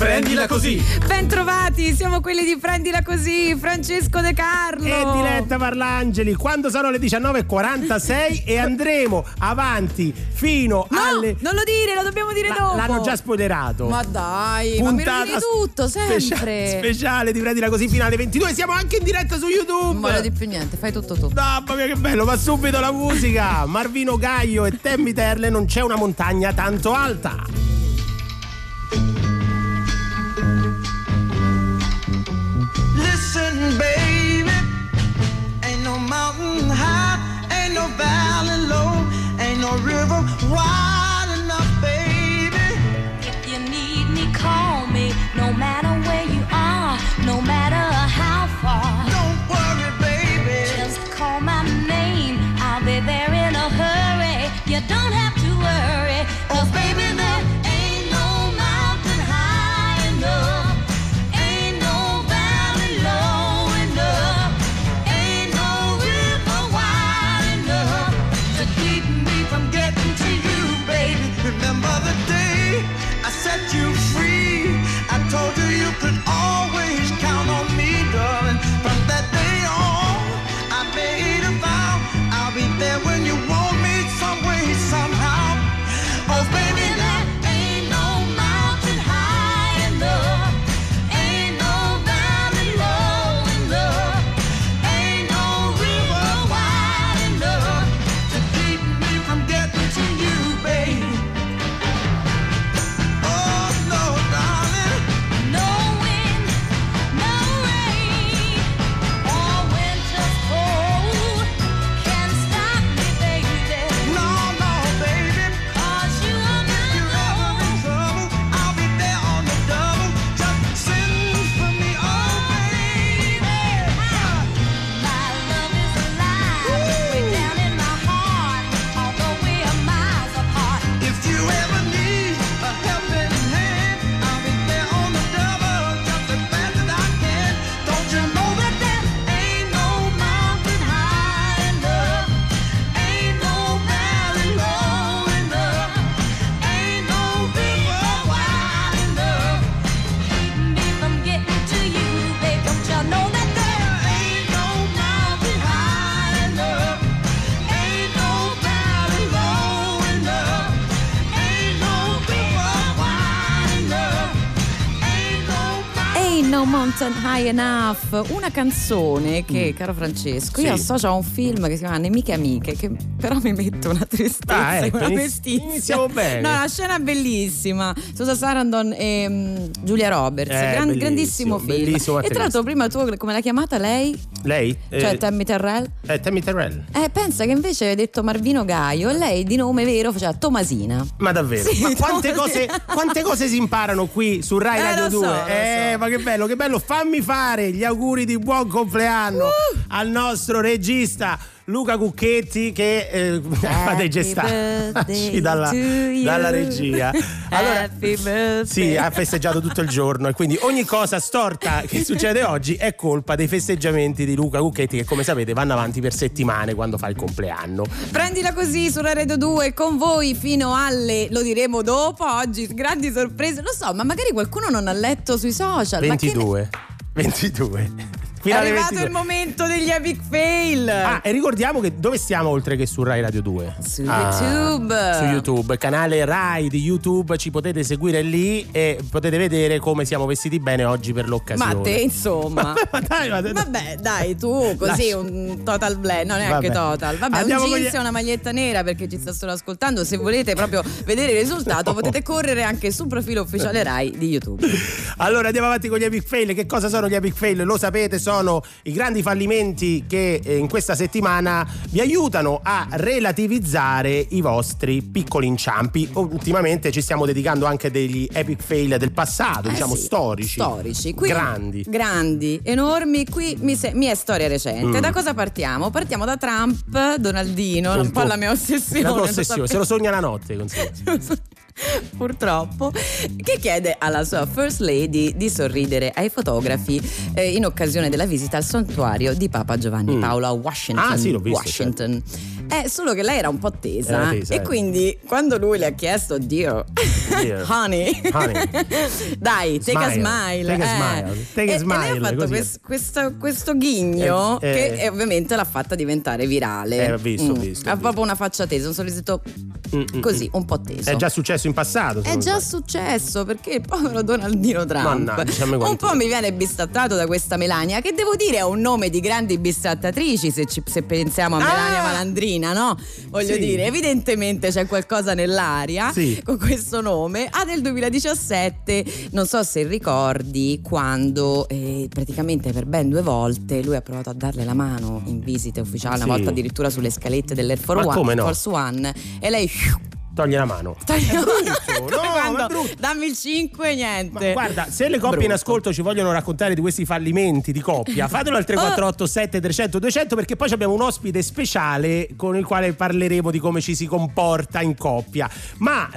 Prendila così! Bentrovati, siamo quelli di Prendila così, Francesco De Carlo. E Diletta Parlangeli, quando sono le 19.46 e andremo avanti fino no, alle. Non lo dire, lo dobbiamo dire La- dopo. L'hanno già spoilerato. Ma dai, ma mi rovini tutto, sempre. specia- speciale di Prendila così fino alle 22. Siamo anche in diretta su YouTube. Non voglio di più niente, fai tutto tu. Mamma mia che bello, ma subito la musica! Marvino Gaio e Temmi Terle non c'è una montagna tanto alta. Baby, ain't no mountain high, ain't no valley low, ain't no river wide Mountain High Enough, una canzone che, caro Francesco, io Mm. Sì. associo a un film che si chiama Nemiche Amiche, che però mi mette una tristezza Ah, ecco, una iniziamo bene. No, una scena bellissima. Susan Sarandon e mm, Giulia Roberts, Eh, gran- grandissimo film. bellissimo e tra l'altro prima tu come l'hai chiamata lei? Lei? Cioè Eh, Tammy Terrell? eh, Tammy Terrell. Eh, pensa che invece hai detto Marvino Gaio e lei di nome vero faceva Tomasina. Ma davvero? Sì, ma quante tu- cose, quante cose si imparano qui su Rai Eh, Radio lo so, 2? lo eh, so. ma che bello, che bello. Fammi fare gli auguri di buon compleanno Uh! al nostro regista Luca Cucchetti che eh, fa dei gestacci dalla, dalla regia. Allora, sì, ha festeggiato tutto il giorno e quindi ogni cosa storta che succede oggi è colpa dei festeggiamenti di Luca Cucchetti che come sapete vanno avanti per settimane quando fa il compleanno. Prendila così su Rai Radio 2 con voi fino alle, lo diremo dopo, oggi grandi sorprese, lo so, ma magari qualcuno non ha letto sui social. ma che ne- 22. 22. È arrivato 22. il momento degli epic fail. Ah, e ricordiamo che dove stiamo oltre che su Rai Radio 2? Su Ah, YouTube. Su YouTube, canale Rai di YouTube, ci potete seguire lì e potete vedere come siamo vestiti bene oggi per l'occasione. Ma te, insomma. ma dai, ma dai. Vabbè, dai, tu così Lascia- un total blend, non è anche Vabbè. total. Vabbè, Andiamo un jeans gli- e una maglietta nera perché ci sta solo ascoltando. Se volete proprio vedere il risultato, potete correre anche sul profilo ufficiale Rai di YouTube. Allora andiamo avanti con gli epic fail. Che cosa sono gli epic fail? Lo sapete, sono i grandi fallimenti che eh, in questa settimana vi aiutano a relativizzare i vostri piccoli inciampi. Ultimamente ci stiamo dedicando anche degli epic fail del passato, Eh diciamo sì, storici. Storici. Qui- grandi. Grandi, enormi. Qui mi, se- mi è storia recente. Mm. Da cosa partiamo? Partiamo da Trump, Donaldino, un po' tuo- la mia ossessione. La tua ossessione, se lo sogna la notte, consiglio. purtroppo, che chiede alla sua First Lady di sorridere ai fotografi eh, in occasione della visita al santuario di Papa Giovanni Mm. Paolo a Washington. Ah, sì, l'ho visto, Washington. Eh, solo che lei era un po' tesa, tesa, e eh. quindi quando lui le ha chiesto, Dio, honey, Honey. dai, take a Smile. smile. Take a eh. smile. Take a E- smile, E lei ha fatto quest- questo, questo ghigno Eh, eh. che eh, ovviamente l'ha fatta diventare virale. Eh, ho visto, Mm. visto, Ha proprio una faccia tesa, un sorrisetto Mm, mm, così, mm. un po' teso. È già successo in passato. È già successo perché il povero Donaldino Trump Mannaggia, me un po' mi viene bistrattato da questa Melania che devo dire è un nome di grandi bistrattatrici se, ci- se pensiamo a Ah! Melania Malandrina no? Voglio Sì. dire evidentemente c'è qualcosa nell'aria Sì. con questo nome ah nel 2017 non so se ricordi quando eh, praticamente per ben due volte lui ha provato a darle la mano in visita ufficiali una Sì. volta addirittura sulle scalette dell'Air Force One, no? Force One e lei Togli la mano. Taglio- brutto, no, Quando dammi il 5 niente. Ma guarda, se le coppie in Brutto. ascolto ci vogliono raccontare di questi fallimenti di coppia, fatelo al 348 7300 200 perché poi abbiamo un ospite speciale con il quale parleremo di come ci si comporta in coppia. Ma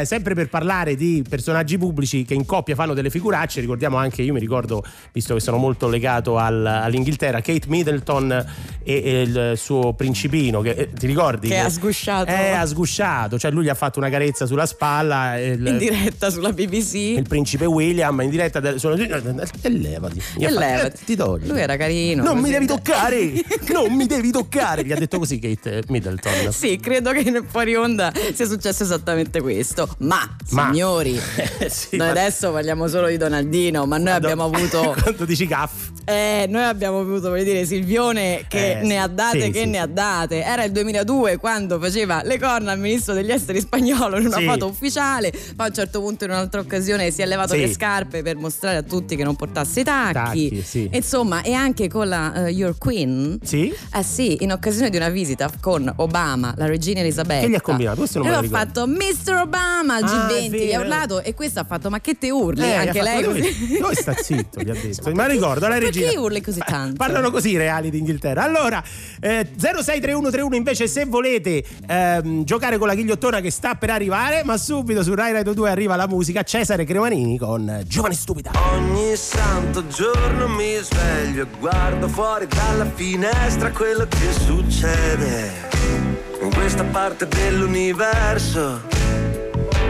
eh, sempre per parlare di personaggi pubblici che in coppia fanno delle figuracce, ricordiamo anche, io mi ricordo, visto che sono molto legato al- all'Inghilterra, Kate Middleton e, e il suo principino, che eh, ti ricordi? Che ha sgusciato. Eh, ha sgusciato, cioè lui gli ha fatto una carezza sulla spalla. il- in diretta sulla BBC. il principe William in diretta del, sono, e levati E fatto, levati. "Eh, ti togli Lui era carino. non mi devi toccare non mi devi toccare gli ha detto così Kate Middleton Sì, credo che nel fuori onda sia successo esattamente questo. Ma, Ma- signori, Eh, sì, noi ma- adesso parliamo solo di Donaldino, ma noi abbiamo avuto. quando dici caff Eh, noi abbiamo avuto, voglio dire, Silvione che Eh, ne ha date, Sì, che sì, ne ha date. Era il 2002 quando faceva le corna al ministro degli esteri spagnolo in una Sì. foto ufficiale. Poi a un certo punto, in un'altra occasione, si è levato Sì. le scarpe per mostrare a tutti che non portasse i tacchi. Tacchi, sì. Insomma, e anche con la eh, Your Queen. sì Eh sì, in occasione di una visita con Obama, la regina Elisabetta. Che gli ha combinato? Questo non lo ricordo. fatto Mr. Obama al Ah, è G20, gli ha urlato e questo ha fatto ma che te urli? Eh, anche ha lei così. Dove sta zitto gli ha detto ma ricordo la Perché regina urli così tanto? parlano così i reali d'Inghilterra allora eh, 063131 invece se volete ehm, giocare con la ghigliottona che sta per arrivare ma subito su Rai Radio 2 arriva la musica Cesare Cremanini con Giovane Stupida. Ogni santo giorno mi sveglio e guardo fuori dalla finestra quello che succede in questa parte dell'universo.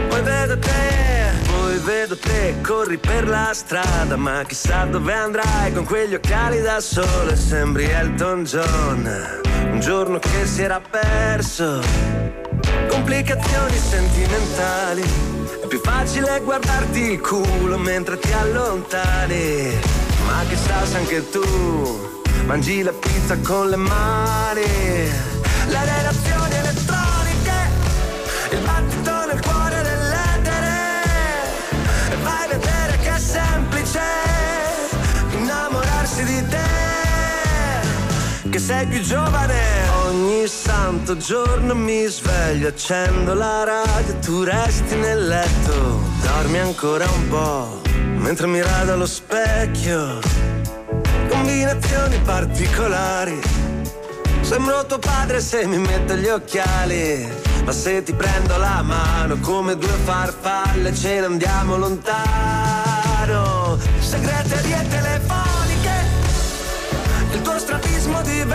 Poi vedo te, poi vedo te, corri per la strada, ma chissà dove andrai con quegli occhiali da sole, sembri Elton John, un giorno che si era perso complicazioni sentimentali. È più facile guardarti il culo mentre ti allontani. Ma chissà se anche tu mangi la pizza con le mani. Le relazioni elettroniche, il battito nel cuore dell'etere. E vai a vedere che è semplice innamorarsi di te che sei più giovane. Ogni santo giorno mi sveglio, accendo la radio, tu resti nel letto, dormi ancora un po', mentre mi rado allo specchio. Combinazioni particolari. Sembro tuo padre se mi metto gli occhiali. Ma se ti prendo la mano come due farfalle ce ne andiamo lontano. Segreterie telefoniche il tuo strabismo di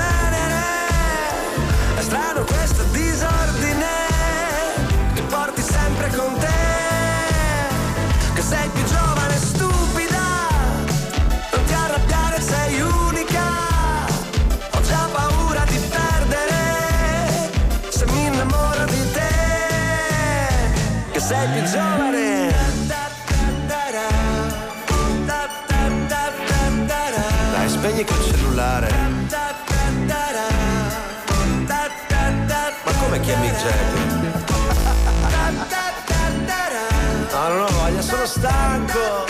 spegni quel cellulare ma come chiami Jack? No, non ho voglia, sono stanco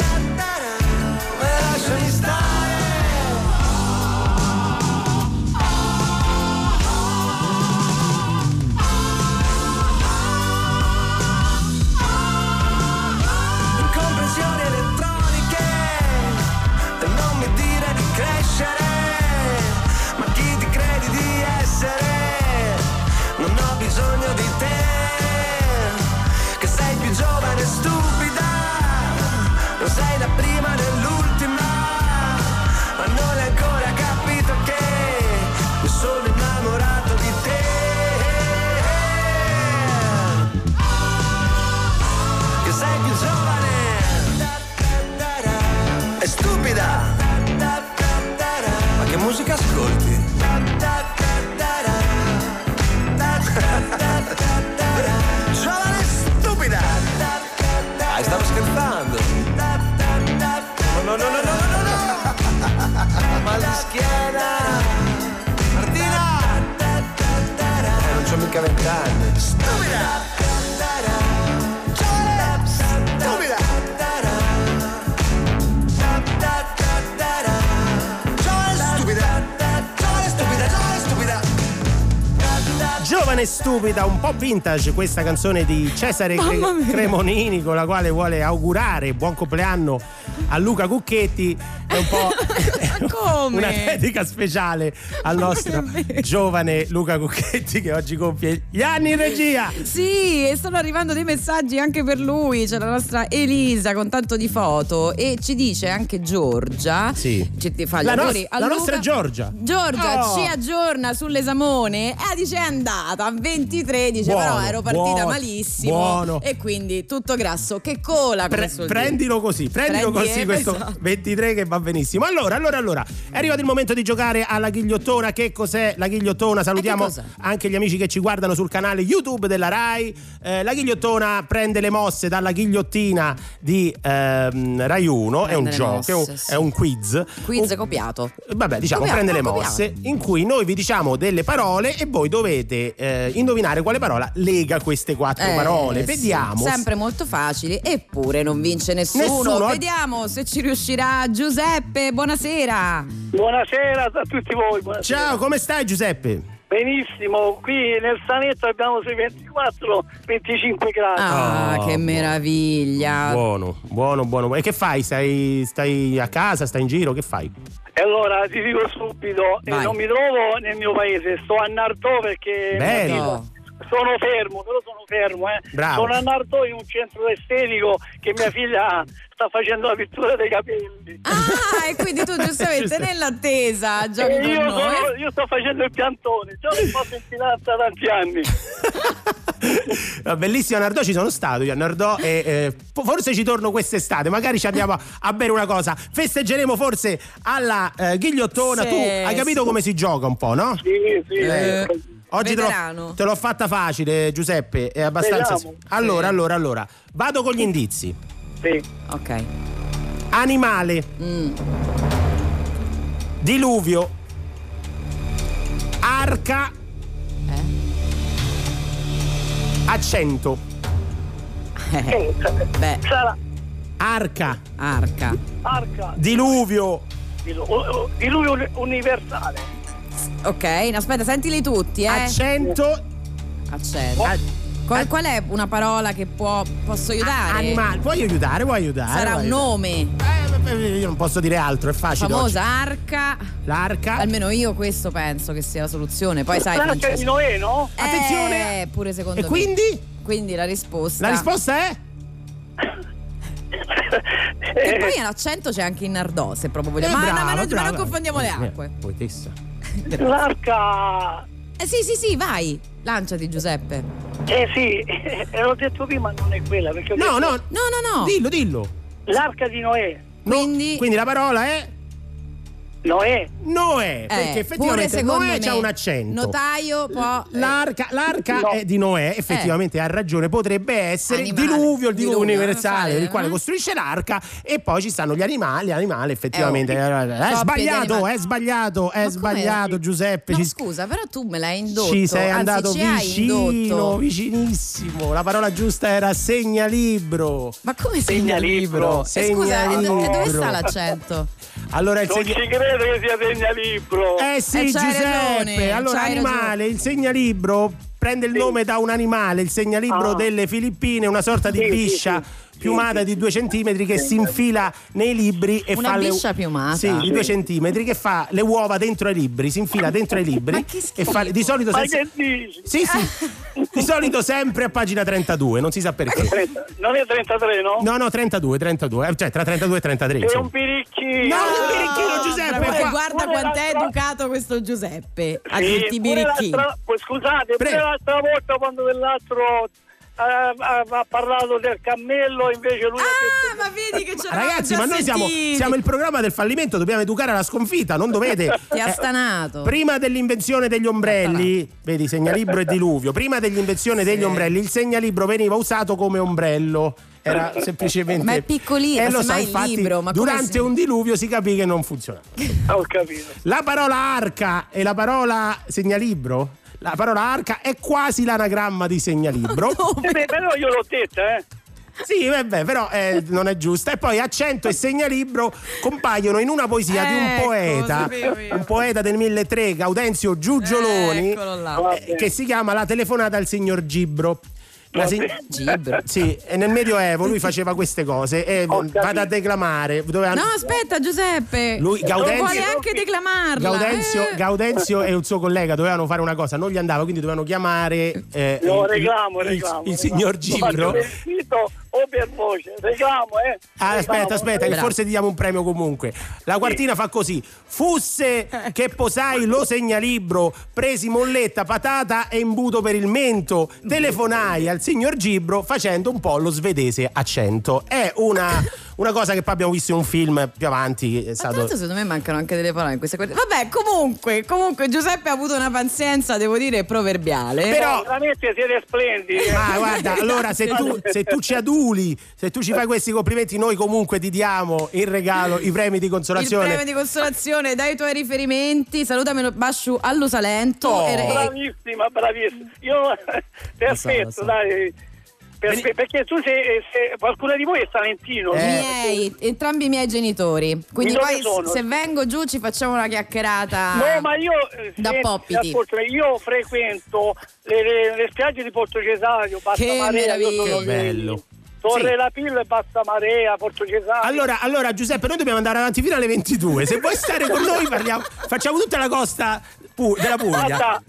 mica vent'anni! Stupida! Giovane stupida! Giovane stupida! Giovane stupida! Giovane stupida! Giovane e stupida, un po' vintage questa canzone di Cesare Cre- Cremonini con la quale vuole augurare buon compleanno a Luca Cucchetti. È un po' Come? una dedica speciale al nostro giovane Luca Cucchetti che oggi compie gli anni in regia. Sì, e stanno arrivando dei messaggi anche per lui. C'è la nostra Elisa con tanto di foto e ci dice anche Giorgia. Sì. Ci fa gli La nos- la nostra Giorgia. Giorgia Oh. ci aggiorna sull'esamone. Eh, dice è andata a 23, dice Buono, però ero partita buono, malissimo. buono. E quindi tutto grasso che cola. Pre- prendilo così, prendilo Prendi, così eh, questo esatto. 23 che va benissimo. Allora, allora, allora, è arrivato il momento di giocare alla ghigliottona. Che cos'è la ghigliottona? Salutiamo anche gli amici che ci guardano sul canale YouTube della Rai. Eh, la ghigliottona prende le mosse dalla ghigliottina di ehm, Rai 1, è un Prende gioco, mosse, è un, sì. è un quiz. Quiz Un- copiato. Vabbè, diciamo, Copiato, prende le copiato. mosse in cui noi vi diciamo delle parole e voi dovete eh, indovinare quale parola lega queste quattro Eh, parole. sì. Vediamo. Sempre molto facili, eppure non vince nessuno. Nessuno. Vediamo se ci riuscirà Giuseppe. Buonasera. Buonasera a tutti voi. buonasera. Ciao, come stai Giuseppe? Benissimo, qui nel Sanetto abbiamo sui 24-25 gradi. Ah, Oh, che meraviglia. Buono, buono, buono. E che fai? Stai, stai a casa? Stai in giro? Che fai? E allora ti dico subito, eh, Vai. non mi trovo nel mio paese, sto a Nardò perché Bello. No. sono fermo, però sono fermo. Eh. Bravo. Sono a Nardò in un centro estetico che mia figlia sta facendo la pittura dei capelli. Ah, e quindi tu giustamente nell'attesa io, sono- io sto facendo il piantone, già l'ho fatto in finanza da tanti anni. No, Bellissimo a Nardò, ci sono stato io a Nardò e eh, forse ci torno quest'estate, magari ci andiamo a, a bere una cosa. Festeggeremo forse alla eh, ghigliottona. Sì, tu hai capito sì. come si gioca un po', no? Sì, sì. Eh, Oggi te l'ho, te l'ho fatta facile, Giuseppe. È abbastanza. Vediamo. Allora, Sì. allora, allora. Vado con gli indizi. sì. Ok. Animale, Mm. diluvio, arca, Eh? accento. Eh, Beh, sarà Arca, arca. arca, diluvio, dilu- diluvio uni- universale. Ok, aspetta, sentili tutti, eh. accento, Accento. a- Qual, qual è una parola che può, posso aiutare? animale. Puoi aiutare, puoi aiutare. Sarà puoi un aiutare. nome. Eh, io non posso dire altro, è facile. Famosa oggi. arca. L'arca. Almeno io questo penso che sia la soluzione. Poi sai, L'arca Francesco- di Noè, no? Eh, Attenzione. pure secondo E me. quindi? Quindi la risposta. La risposta è? E Eh, poi l'accento c'è anche in Nardò, se proprio vogliamo. Eh, ma, no, brava, ma non, ma non confondiamo le Eh, acque. Poetessa. L'arca... Eh sì, sì, sì, vai. Lanciati, Giuseppe. Eh sì, eh, l'ho detto prima, non è quella. Perché No, detto no, No, no, no. dillo, dillo. L'arca di Noè. No, Quindi- quindi la parola è Noè. Noè, Eh, perché effettivamente Noè c'ha un accento. Notaio può. eh, L'arca, l'arca No. è di Noè, effettivamente ha ragione, potrebbe essere Animale. diluvio, il diluvio, Diluvio, universale, eh, il quale eh. costruisce l'arca e poi ci stanno gli animali, animali effettivamente. Eh, Eh, oh. è Coppie di sbagliato, animali. è sbagliato, è Ma sbagliato come? Giuseppe. No, ci, scusa, però tu me l'hai indotto. ci sei anzi, andato vicino, indotto. vicinissimo. La parola giusta era segnalibro. Ma come Segnalibro. segnalibro? Eh, scusa, e do- dove Segnalibro. sta l'accento? Allora il Non segna- ci credo che sia segnalibro. Eh sì, Eh, Giuseppe. ragione, allora, animale, il segnalibro prende il nome da un animale, il segnalibro Ah. delle Filippine, una sorta di Sì, sì, biscia sì, sì, piumata di due centimetri che si infila nei libri e Una fa le biscia piumata? Sì, di due centimetri che fa le uova dentro ai libri, si infila dentro ai libri Ma che e fa di solito Ma senza- che dici? Sì, sì. Di solito sempre a pagina 32, non si sa perché. 30 Non è 33, no? No, no, 32, 32, eh, cioè tra 32 e 33. È un birichino. No, un birichino, Giuseppe, Guarda, qua- guarda Pure quanto è l'altra- educato questo Giuseppe. A Sì, tutti i pure birichini. l'altra- poi Scusate, pure Prego. l'altra volta quando dell'altro ha, ha- ha parlato del cammello, invece lui ha Ah, detto... ma vedi che c'è Ragazzi, ma noi siamo, siamo il programma del fallimento, dobbiamo educare alla sconfitta, non dovete. Ti ha eh, stanato. Prima dell'invenzione degli ombrelli, vedi segnalibro e diluvio, prima dell'invenzione degli ombrelli il segnalibro veniva usato come ombrello. Era semplicemente. Ma è piccolino, Eh, lo il infatti, libro, durante si- un diluvio si capì che non funzionava. Ho capito. La parola arca e la parola segnalibro. La parola arca è quasi l'anagramma di segnalibro. Eh beh, però io l'ho detta, eh. Sì, vabbè, però eh, non è giusta. E poi accento e segnalibro compaiono in una poesia di un Ecco, poeta, un poeta del 1300, Gaudenzio Giugioloni, eh, che si chiama La telefonata al signor Gibbro. La si- Gibbro. Sì, e nel Medioevo lui faceva queste cose e Ho vado a declamare. Doveva- No, aspetta, Giuseppe. Lui, Gaudenzio- Vuole anche declamarla. Gaudenzio, eh. Gaudenzio e un suo collega dovevano fare una cosa, non gli andava, quindi dovevano chiamare eh, Io il- reclamo, il, reclamo. il signor Gibbro. O per voce, reclamo, eh. Ah, aspetta, aspetta, che forse ti diamo un premio comunque. La quartina fa così: Fusse che posai lo segnalibro, presi molletta, patata e imbuto per il mento. Telefonai al signor Gibbro facendo un po' lo svedese accento. È una, una cosa che poi abbiamo visto in un film più avanti. È stato. l'altro secondo me mancano anche delle parole in queste cose. Vabbè, comunque, comunque Giuseppe ha avuto una pazienza, devo dire, proverbiale. Però. Veramente siete splendidi. Ma guarda, allora se tu, se tu ci aduli, se tu ci fai questi complimenti, noi comunque ti diamo in regalo i premi di il consolazione. premio di consolazione dai tuoi riferimenti, salutamelo Basciu all'Usalento. Oh. E- Bravissima, bravissima. Io perfetto, lo so. dai. Per- per- perché tu sei, sei- qualcuno di voi è salentino. Eh. miei, entrambi i miei genitori. Quindi poi sono? se vengo giù ci facciamo una chiacchierata. No, ma io, eh, Da senti, Poppiti. ascolta, io frequento le, le- le spiagge di Porto Cesario, Che Marea, meraviglia. Che bello. Torre Sì. La Pilla e Bassa Marea, Porto Cesario. Allora, allora, Giuseppe, noi dobbiamo andare avanti fino alle 22. Se vuoi stare con noi, parliamo, facciamo tutta la costa Pu- della Puglia. Guarda,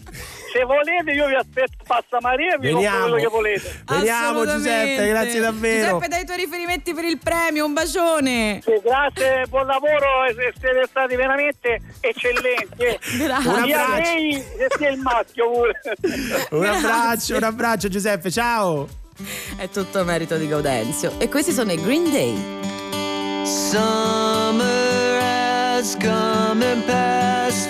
se volete io vi aspetto a Bassa Marea e vi compro Veniamo. quello che volete. Veniamo. Giuseppe, grazie davvero. Giuseppe, dai i tuoi riferimenti per il premio, un bacione. Sì, grazie, buon lavoro siete stati veramente eccellenti. eh. Grazie. Un Sia abbraccio. lei e sia il maschio pure. Un abbraccio, un abbraccio, Giuseppe, ciao. È tutto merito di Gaudenzio. E questi sono i Green Day. Summer has come and passed.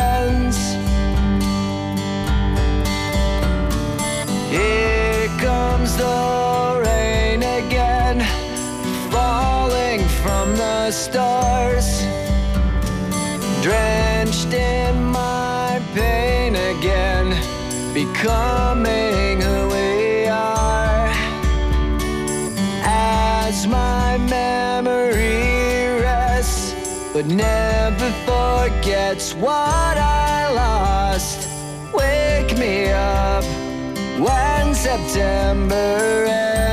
Here comes the rain again, falling from the stars. Drenched in my pain again, becoming who we are. As my memory rests, but never forgets what I lost. Wake me up when September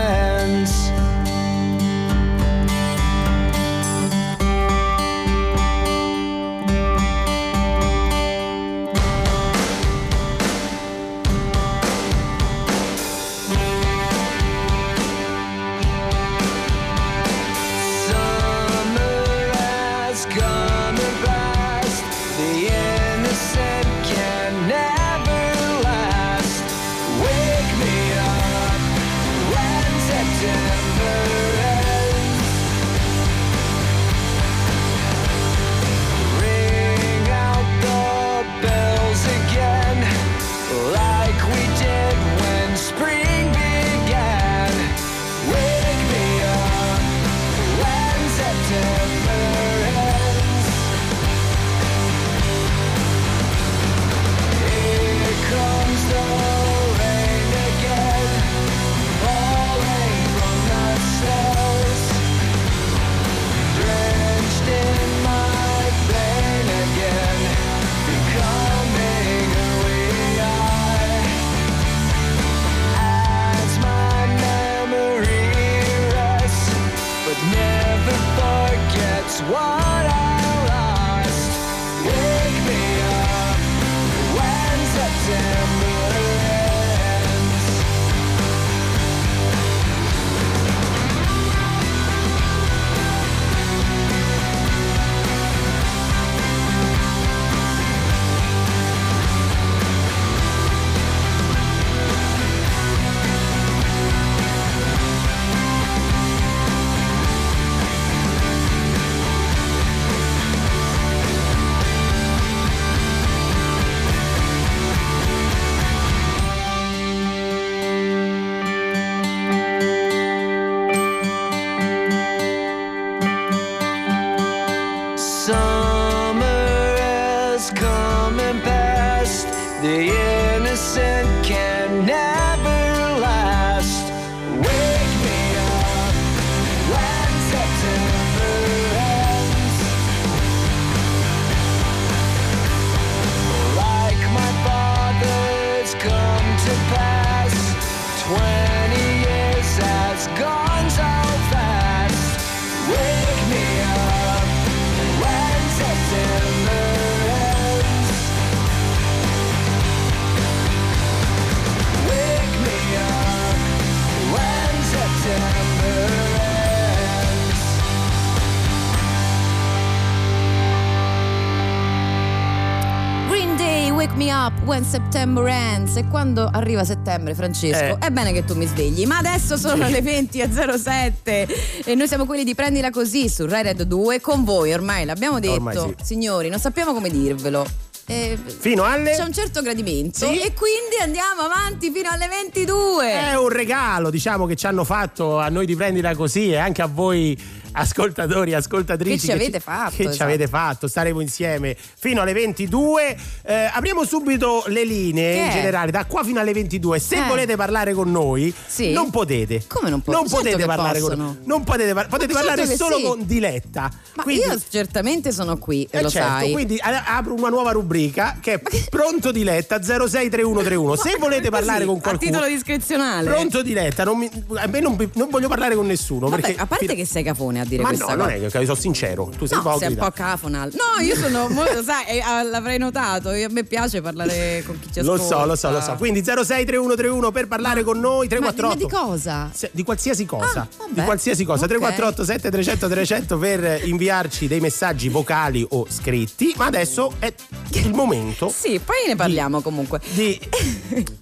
September Ends. E quando arriva settembre, Francesco, Eh. è bene che tu mi svegli. Ma adesso sono le 20.07 e noi siamo quelli di Prendila Così su Rai Red 2 con voi. Ormai l'abbiamo detto. Ormai sì. Signori, non sappiamo come dirvelo. Eh, Fino alle... c'è un certo gradimento Sì. e quindi andiamo avanti fino alle 22. È un regalo, diciamo, che ci hanno fatto a noi di prendila così e anche a voi ascoltatori, ascoltatrici. Che ci avete fatto, Che ci esatto. avete fatto, staremo insieme fino alle 22. Eh, apriamo subito le linee Che in è? generale, da qua fino alle 22. Se Eh. volete parlare con noi, Sì? non potete. Come non po- Non certo potete che parlare con noi. Non potete, par- potete certo parlare che solo sì. con Diletta. Ma Quindi- io certamente sono qui, eh lo certo, sai. quindi a- apro una nuova rubrica che è Pronto Diletta 063131. Se volete parlare con A qualcuno, titolo discrezionale. Pronto Diletta, non mi- a me non, non voglio parlare con nessuno. Vabbè, a parte che sei cafone a dire Ma questa no, cosa. non è che sono sincero, tu sei No, sei un ipocrita. po' cafonal. No, io sono molto, sai, eh, ah, l'avrei notato. io- a me piace parlare con chi ci Lo ascolta. so, lo so, lo so. Quindi 063131 per parlare con noi, Ma, 348. ma di cosa? Se- di qualsiasi cosa, Ah, di qualsiasi cosa, Ok. 348 7300 300 per inviarci dei messaggi vocali o scritti, ma adesso è il momento Sì, poi ne parliamo comunque. di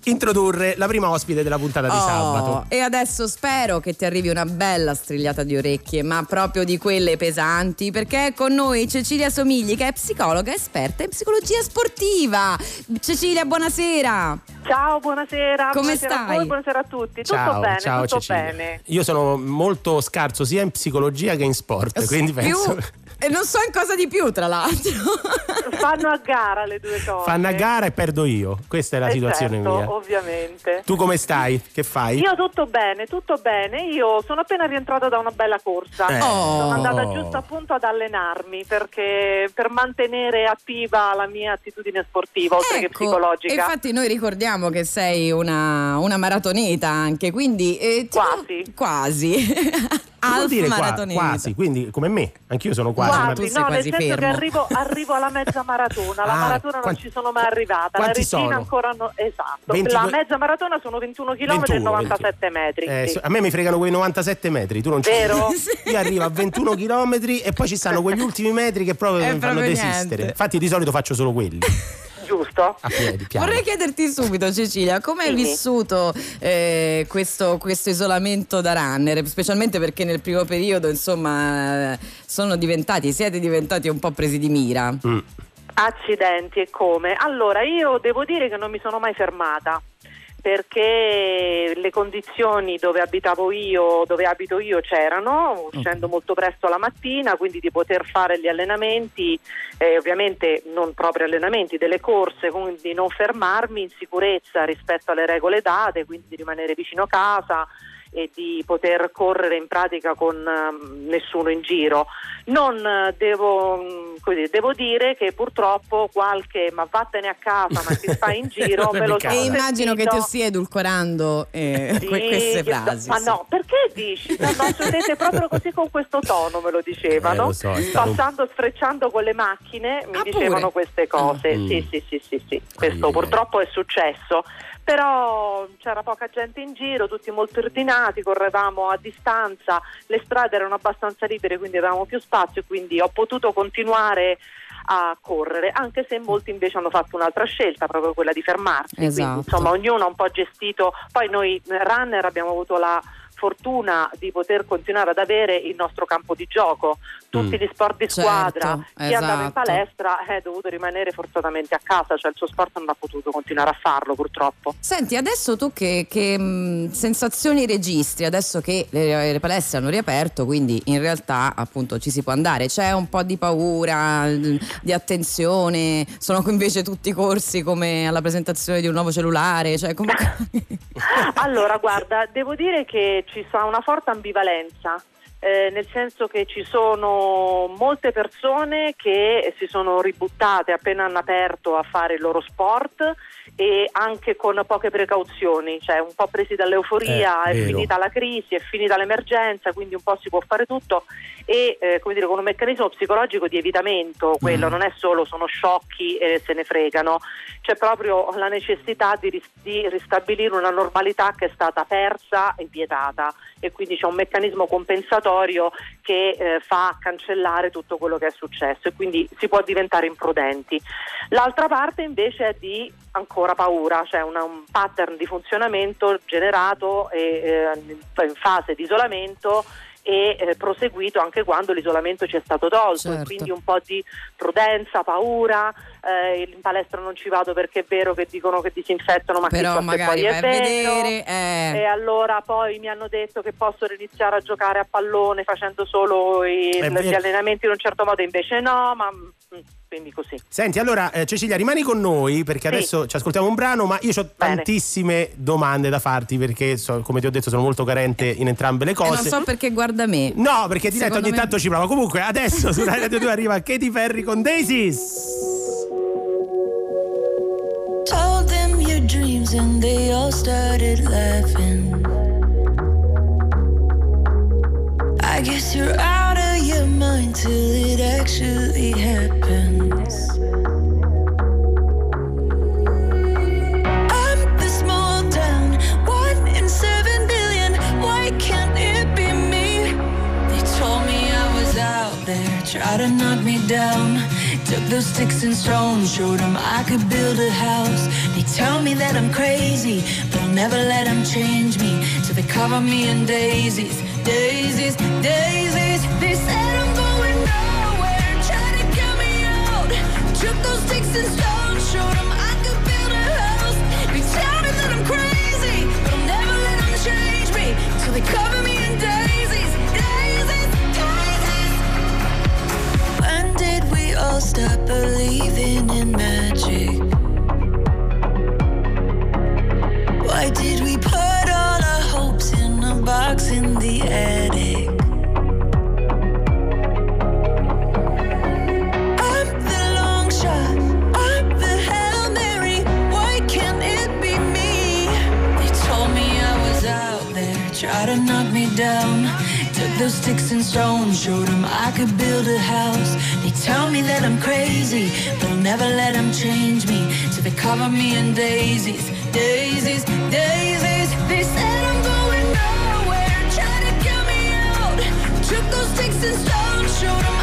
introdurre la prima ospite della puntata di Oh, sabato. E adesso spero che ti arrivi una bella strigliata di orecchie, ma proprio di quelle pesanti, perché è con noi Cecilia Somigli, che è psicologa esperta in psicologia sportiva. Cecilia, buonasera. Ciao, buonasera. Come buonasera stai? A voi, buonasera a tutti. Tutto Ciao, bene, ciao tutto Cecilia. bene. Io sono molto scarso sia in psicologia che in sport, quindi Più- penso E non so in cosa di più, tra l'altro. Fanno a gara le due cose. fanno a gara e perdo io. Questa è la Eh, situazione certo, mia. ovviamente. Tu come stai? Che fai? Io tutto bene, tutto bene. Io sono appena rientrata da una bella corsa. Eh. Sono Oh. andata giusto appunto ad allenarmi perché per mantenere attiva la mia attitudine sportiva oltre che Ecco, psicologica. e infatti noi ricordiamo che sei una, una maratoneta anche, quindi... eh, ti- Quasi. Quasi. Half dire qua- maratoneta. quasi, quindi come me, anch'io sono quasi. Quasi. ma- tu Quasi, sei no, quasi nel senso che arrivo, arrivo alla mezza maratona. La Ah, maratona non quanti- ci sono mai arrivata. La regina sono? ancora no. Esatto. 20 La mezza maratona sono 21 km e 21, 97 metri. Eh, sì. a me mi fregano quei 97 metri, tu non ci Vero? Io arrivo a 21 km e poi ci stanno quegli ultimi metri che proprio È mi fanno proprio desistere. niente. Infatti di solito faccio solo quelli, Giusto? a piedi, piano. Vorrei chiederti subito, Cecilia, come hai Dimmi. vissuto eh, questo, questo isolamento da runner? Specialmente perché nel primo periodo, insomma, sono diventati, siete diventati un po' presi di mira. Mm. Accidenti e come? Allora, io devo dire che non mi sono mai fermata perché le condizioni dove abitavo io, dove abito io c'erano, uscendo molto presto la mattina, quindi di poter fare gli allenamenti, eh, ovviamente non proprio allenamenti, delle corse, quindi non fermarmi in sicurezza rispetto alle regole date, quindi di rimanere vicino a casa e di poter correre in pratica con ehm, nessuno in giro. Non eh, devo, mm, così, devo dire che purtroppo qualche ma vattene a casa, ma ti stai in giro, me lo sono E immagino che ti stia edulcorando eh, Sì, que- queste frasi. Ma sì. no, perché dici? No, no, sedete proprio così con questo tono, me lo dicevano. Eh, lo so, stato un- Passando, sfrecciando con le macchine, mi Ah, dicevano pure? queste cose. Ah. Sì, sì, sì, sì, sì. Questo Ai, ai. purtroppo è successo. Però c'era poca gente in giro, tutti molto ordinati, correvamo a distanza, le strade erano abbastanza libere, quindi avevamo più spazio, quindi ho potuto continuare a correre, anche se molti invece hanno fatto un'altra scelta, proprio quella di fermarsi. Esatto. Quindi insomma ognuno ha un po' gestito, poi noi runner abbiamo avuto la fortuna di poter continuare ad avere il nostro campo di gioco. Tutti Mm. gli sport di Certo, squadra, chi andava in esatto. palestra è dovuto rimanere forzatamente a casa, cioè il suo sport non ha potuto continuare a farlo purtroppo. Senti, adesso tu che, che, mh, sensazioni registri? Adesso che le, le palestre hanno riaperto, quindi in realtà appunto ci si può andare. C'è un po' di paura, l- di attenzione? Sono invece tutti corsi come alla presentazione di un nuovo cellulare? Cioè, come... Allora, guarda, devo dire che ci sta una forte ambivalenza. eh, nel senso che ci sono molte persone che si sono ributtate appena hanno aperto a fare il loro sport e anche con poche precauzioni, cioè un po' presi dall'euforia, Eh, è vero. finita la crisi, è finita l'emergenza, quindi un po' si può fare tutto e eh, come dire con un meccanismo psicologico di evitamento, quello non è solo sono sciocchi e se ne fregano, c'è proprio la necessità di, ris- di ristabilire una normalità che è stata persa e vietata e quindi c'è un meccanismo compensatorio che eh, fa cancellare tutto quello che è successo e quindi si può diventare imprudenti. L'altra parte invece è di ancora paura, cioè una- un pattern di funzionamento generato e, eh, in fase di isolamento e eh, proseguito anche quando l'isolamento ci è stato tolto, Certo. quindi un po' di prudenza, paura, eh, in palestra non ci vado perché è vero che dicono che disinfettano, ma Però magari poi vai è vedere. eh. E allora poi mi hanno detto che posso iniziare a giocare a pallone facendo solo i- È gli allenamenti in un certo modo, invece no, ma mm, quindi così. Senti, allora eh, Cecilia, rimani con noi perché Sì. adesso ci ascoltiamo un brano, ma io ho tantissime domande da farti perché, so- come ti ho detto, sono molto carente in entrambe le E non cose. so perché guarda me. No, perché diretta Secondo ogni me- tanto ci prova. Comunque, adesso su Radio 2 arriva Katy Perry con Daisies. Told them your dreams and they all started laughing. I guess you're out of your mind till it actually happens. I'm the small town, one in seven billion. Why can't it be me? They told me I was out there, tried to knock me down. Took those sticks and stones, showed them I could build a house. They tell me that I'm crazy, but I'll never let them change me. So they cover me in daisies, daisies, daisies. They said I'm going nowhere, try to get me out. Took those sticks and stones, showed them I could build a house. They tell me that I'm crazy, but I'll never let them change me. So they cover cover me in daisies, daisies, daisies. They said I'm going nowhere, try to get me out. Took those sticks and stones, showed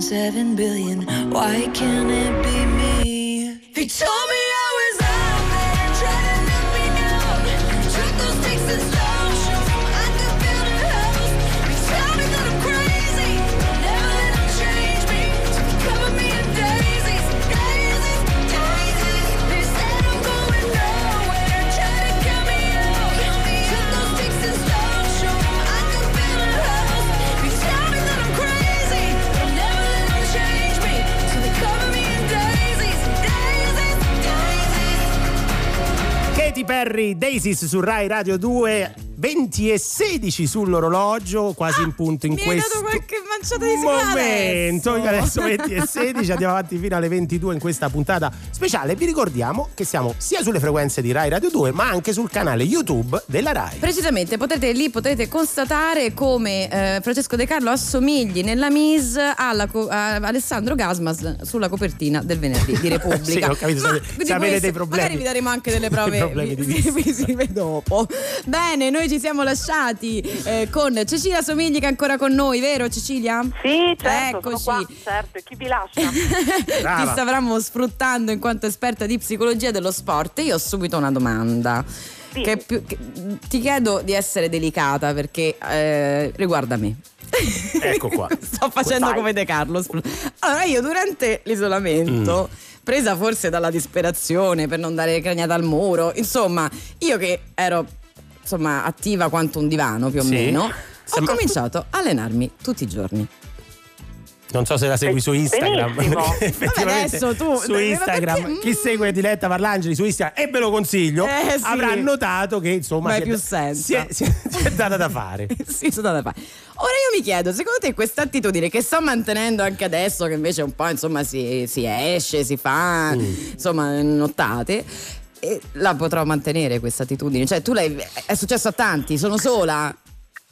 seven billion. Why can't it be Perry, Daisies su Rai Radio 2, 20 e 16 sull'orologio, quasi in punto in Mi hai questo dato qualche manciata di momento. adesso. Adesso 20 e 16, andiamo avanti fino alle 22 in questa puntata speciale. Vi ricordiamo che siamo sia sulle frequenze di Rai Radio 2, ma anche sul canale YouTube della Rai. Precisamente, potete, lì potrete constatare come eh, Francesco De Carlo assomigli nella Mise alla co- a Alessandro Gasmas sulla copertina del venerdì di Repubblica. Sì, ho capito, Ma se- se avete dei problemi. Magari vi daremo anche delle prove visive dopo. Bene, noi ci siamo lasciati eh, con Cecilia Somigli che è ancora con noi, vero Cecilia? Sì, certo, Eccoci. sono qua, certo, e chi vi lascia? Ti stavamo sfruttando in quanto esperta di psicologia dello sport. Io ho subito una domanda. Sì. Che più- che- ti chiedo di essere delicata perché eh, riguarda me. Ecco qua. Sto facendo Vai. come De Carlo. Allora, io durante l'isolamento, presa forse dalla disperazione per non dare craniata al muro, insomma, io che ero insomma attiva quanto un divano più o Sì. meno, ho cominciato a allenarmi tutti i giorni. Non so se la segui su Instagram. Effettivamente Vabbè, adesso tu- su Instagram, perché- chi segue Diletta Parlangeli su Instagram e ve lo consiglio, Eh, sì. avrà notato che insomma Ma è si da- si è, si è- si è data da fare. sì, sono andata a fare. Ora io mi chiedo, secondo te questa attitudine che sto mantenendo anche adesso, che invece un po' insomma si, si esce, si fa insomma nottate, eh, la potrò mantenere questa attitudine? Cioè tu l'hai, è successo a tanti, sono sola?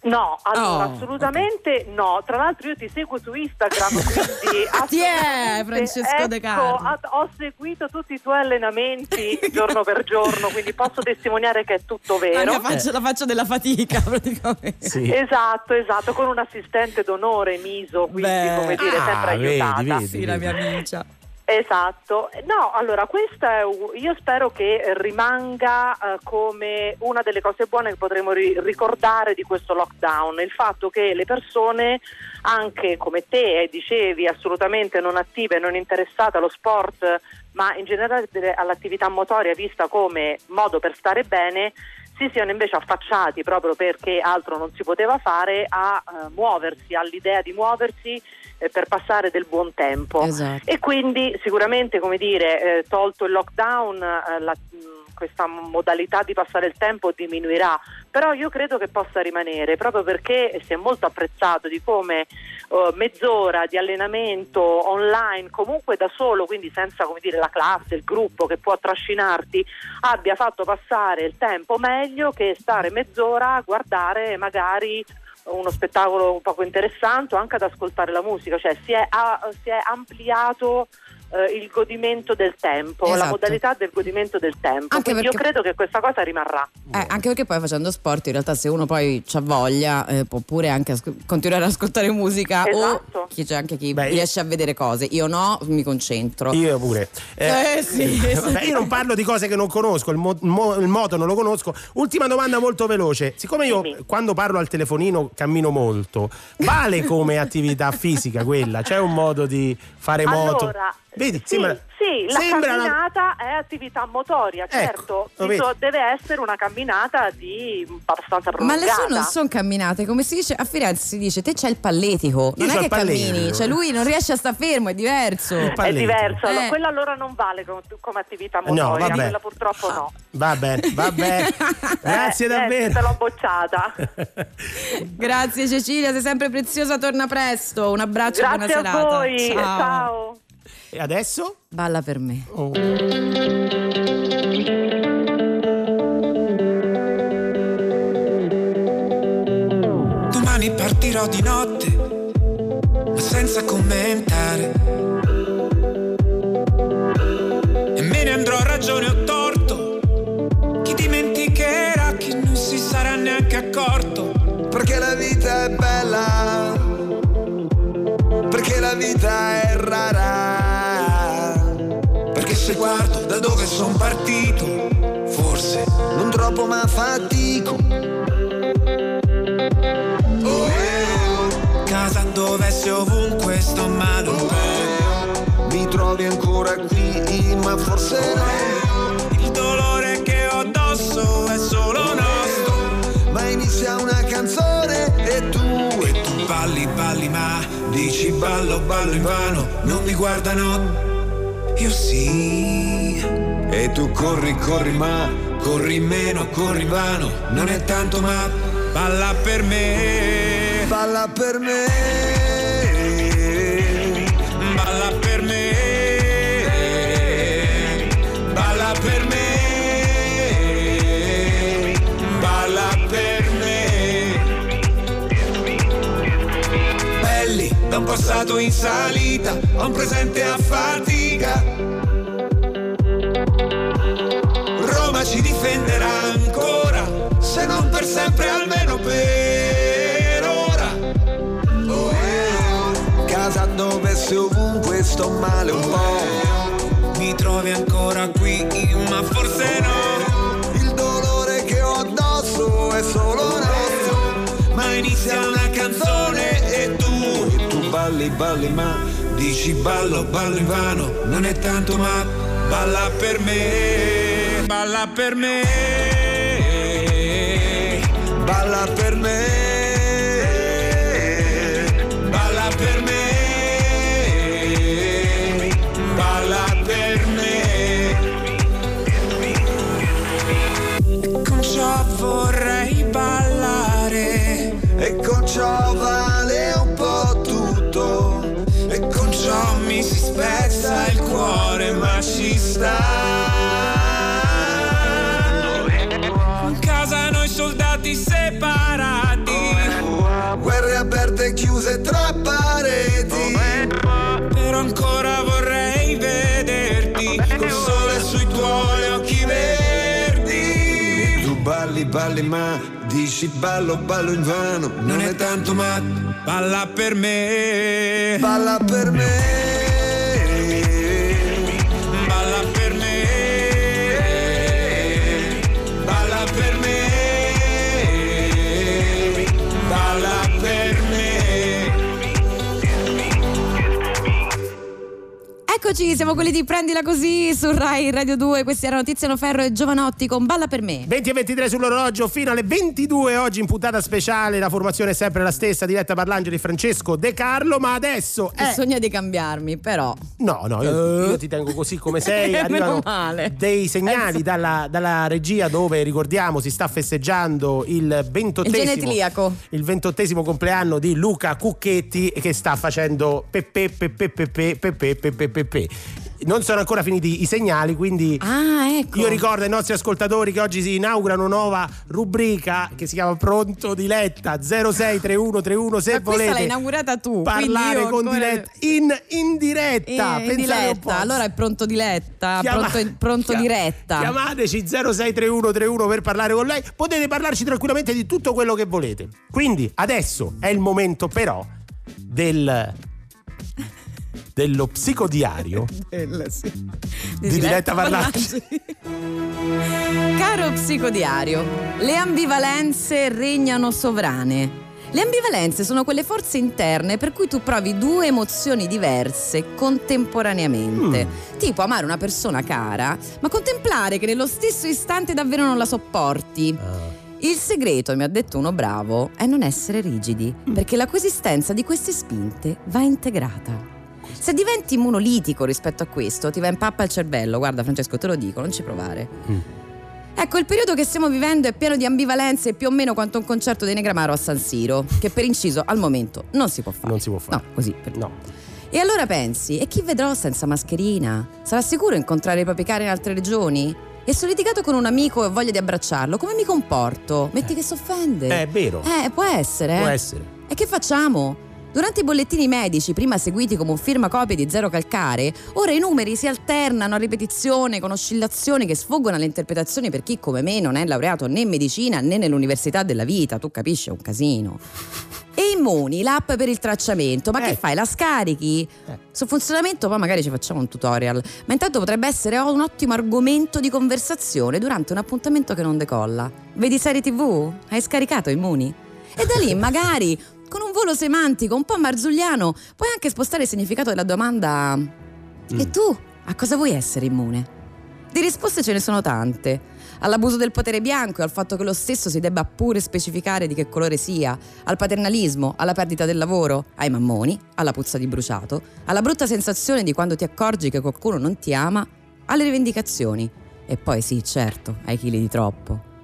No, allora Oh, assolutamente no. Tra l'altro io ti seguo su Instagram, quindi Ti è, assolutamente- Francesco De ecco, Carlo. ho seguito tutti i tuoi allenamenti giorno per giorno, quindi posso testimoniare che è tutto La, vero. mia faccia, la faccia della fatica praticamente. Sì. Esatto, esatto, con un assistente d'onore Miso, quindi Beh. come dire, Ah, sempre vedi, aiutata. vedi. Sì, la mia amica. Esatto, no, allora questa io spero che rimanga eh, come una delle cose buone che potremo ri- ricordare di questo lockdown, il fatto che le persone, anche come te eh, dicevi, assolutamente non attive, non interessate allo sport, ma in generale all'attività motoria vista come modo per stare bene, si siano invece affacciati proprio perché altro non si poteva fare a eh, muoversi, all'idea di muoversi eh, per passare del buon tempo. Esatto. E quindi sicuramente, come dire, eh, tolto il lockdown, eh, la- mh, questa modalità di passare il tempo diminuirà, però io credo che possa rimanere proprio perché si è molto apprezzato di come eh, mezz'ora di allenamento online, comunque da solo, quindi senza come dire, la classe, il gruppo che può trascinarti, abbia fatto passare il tempo meglio che stare mezz'ora a guardare magari uno spettacolo un poco interessante anche ad ascoltare la musica, cioè si è, ha- si è ampliato eh, il godimento del tempo, la Esatto. modalità del godimento del tempo. Anche Quindi io perché- credo che questa cosa rimarrà. Eh, anche perché poi facendo sport in realtà se uno poi ha voglia eh, può pure anche asco- continuare ad ascoltare musica Esatto. o chi c'è anche chi Beh, riesce a vedere cose. Io no, mi concentro. Io pure. Eh, sì. vabbè, io non parlo di cose che non conosco, il, mo- mo- il moto non lo conosco. Ultima domanda molto veloce. Siccome io Dimmi. quando parlo al telefonino cammino molto, vale come attività fisica quella? C'è un modo di fare moto? Vedi, sì, sembra, sì, la sembra una- camminata è attività motoria, Ecco, certo, so- deve essere una camminata di abbastanza Ma prolungata. le sue non sono camminate, come si dice a Firenze si dice te c'è il palletico, non Io è che cammini, cioè lui non riesce a stare fermo, è diverso. È diverso, Eh. quella allora non vale com- come attività No, motoria, vabbè. quella purtroppo no. Va bene, va bene. Grazie Eh, eh, davvero. te l'ho bocciata. Grazie Cecilia, sei sempre preziosa, torna presto. Un abbraccio e buona Grazie a serata. voi, Ciao. ciao. E adesso? Balla per me. Domani partirò di notte, ma senza commentare. E me ne andrò a ragione o torto. Chi dimenticherà, chi non si sarà neanche accorto. Perché la vita è bella, perché la vita è rara. Perché se guardo da dove sono partito, forse Non troppo ma fatico. Oh, eh, casa dove sei ovunque sto male un po'. mi trovi ancora qui, ma forse no. Il dolore che ho addosso è solo nostro. Ma inizia una canzone e tu, e. Tu balli, balli, ma dici ballo, ballo in vano. Non mi guardano, io sì. E tu corri, corri, ma Corri meno, corri vano, non è tanto ma balla per me. Balla per me. Balla per me. Balla per me. Balla per me. Belli da un passato in salita, a un presente a fatica. Roma ci difenderà ancora, se non per sempre almeno per ora. Oh, eh. Casa dove se ovunque sto male un po'. Mi trovi ancora qui, ma forse no. Il dolore che ho addosso è solo nostro. Ma inizia una canzone e tu, E tu balli, balli, ma dici ballo, ballo in vano, non è tanto ma balla per me, balla per me. balla per me. Balla per me, dici ballo, ballo in vano. Non è tanto ma balla per me. Balla per me. Eccoci, siamo quelli di Prendila Così su Rai Radio 2. Questi erano Tiziano Ferro e Giovanotti con Balla per me. 20 e 23 sull'orologio fino alle 22 oggi in puntata speciale la formazione è sempre la stessa diretta Parlangeli Francesco De Carlo ma adesso è sogno di cambiarmi, però. no no io, io ti tengo così come sei Meno arrivano male. dei segnali dalla, dalla regia dove ricordiamo si sta festeggiando il Il ventottesimo genetriaco. il ventottesimo compleanno di Luca Cucchetti che sta facendo pepe pepe pepe pepe pepe pepe non sono ancora finiti i segnali quindi Ah, ecco. io ricordo ai nostri ascoltatori che oggi si inaugura una nuova rubrica che si chiama Pronto Diletta 063131 se Ma volete l'hai inaugurata tu. parlare con ancora- Diletta in, in diretta. Eh, in diletta. po'. Allora è pronto diletta, Chiama- pronto, pronto chia- diretta. Chiamateci 063131 per parlare con lei. Potete parlarci tranquillamente di tutto quello che volete. Quindi adesso è il momento però del dello psicodiario Del- sì. di Diletta Parlangeli. Caro psicodiario, le ambivalenze regnano sovrane. Le ambivalenze sono quelle forze interne per cui tu provi due emozioni diverse contemporaneamente. Tipo amare una persona cara, ma contemplare che nello stesso istante davvero non la sopporti. Il segreto, mi ha detto uno bravo, è non essere rigidi, perché la coesistenza di queste spinte va integrata. Se diventi monolitico rispetto a questo, ti va in pappa il cervello. Guarda, Francesco, te lo dico, non ci provare. Ecco, il periodo che stiamo vivendo è pieno di ambivalenze più o meno quanto un concerto dei Negramaro a San Siro, che per inciso al momento non si può fare. Non si può fare. No, così. Per... No. E allora pensi, e chi vedrò senza mascherina? Sarà sicuro incontrare i propri cari in altre regioni? E se ho litigato con un amico e ho voglia di abbracciarlo, come mi comporto? Metti che si offende. È vero. Eh, può essere. Può eh. essere. E che facciamo? Durante i bollettini medici, prima seguiti come un firmacopie di zero calcare, ora i numeri si alternano a ripetizione con oscillazioni che sfuggono alle interpretazioni per chi come me non è laureato né in medicina né nell'università della vita, tu capisci, è un casino. E Immuni, l'app per il tracciamento, ma Eh. che fai? La scarichi? Eh. Sul funzionamento poi magari ci facciamo un tutorial, ma intanto potrebbe essere un ottimo argomento di conversazione durante un appuntamento che non decolla. Vedi serie tv? Hai scaricato Immuni? E da lì magari con un volo semantico un po' marzulliano puoi anche spostare il significato della domanda mm. e tu a cosa vuoi essere immune? Di risposte ce ne sono tante. All'abuso del potere bianco e al fatto che lo stesso si debba pure specificare di che colore sia, al paternalismo, alla perdita del lavoro, ai mammoni, alla puzza di bruciato, alla brutta sensazione di quando ti accorgi che qualcuno non ti ama, alle rivendicazioni. E poi sì, certo, ai chili di troppo.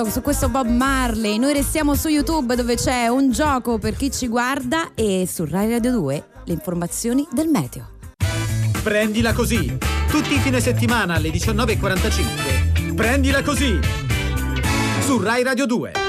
Caruso su questo Bob Marley. Noi restiamo su YouTube dove c'è un gioco per chi ci guarda e su Rai Radio 2 le informazioni del meteo. Prendila così. Tutti i fine settimana alle 19.45. Prendila così. Su Rai Radio 2.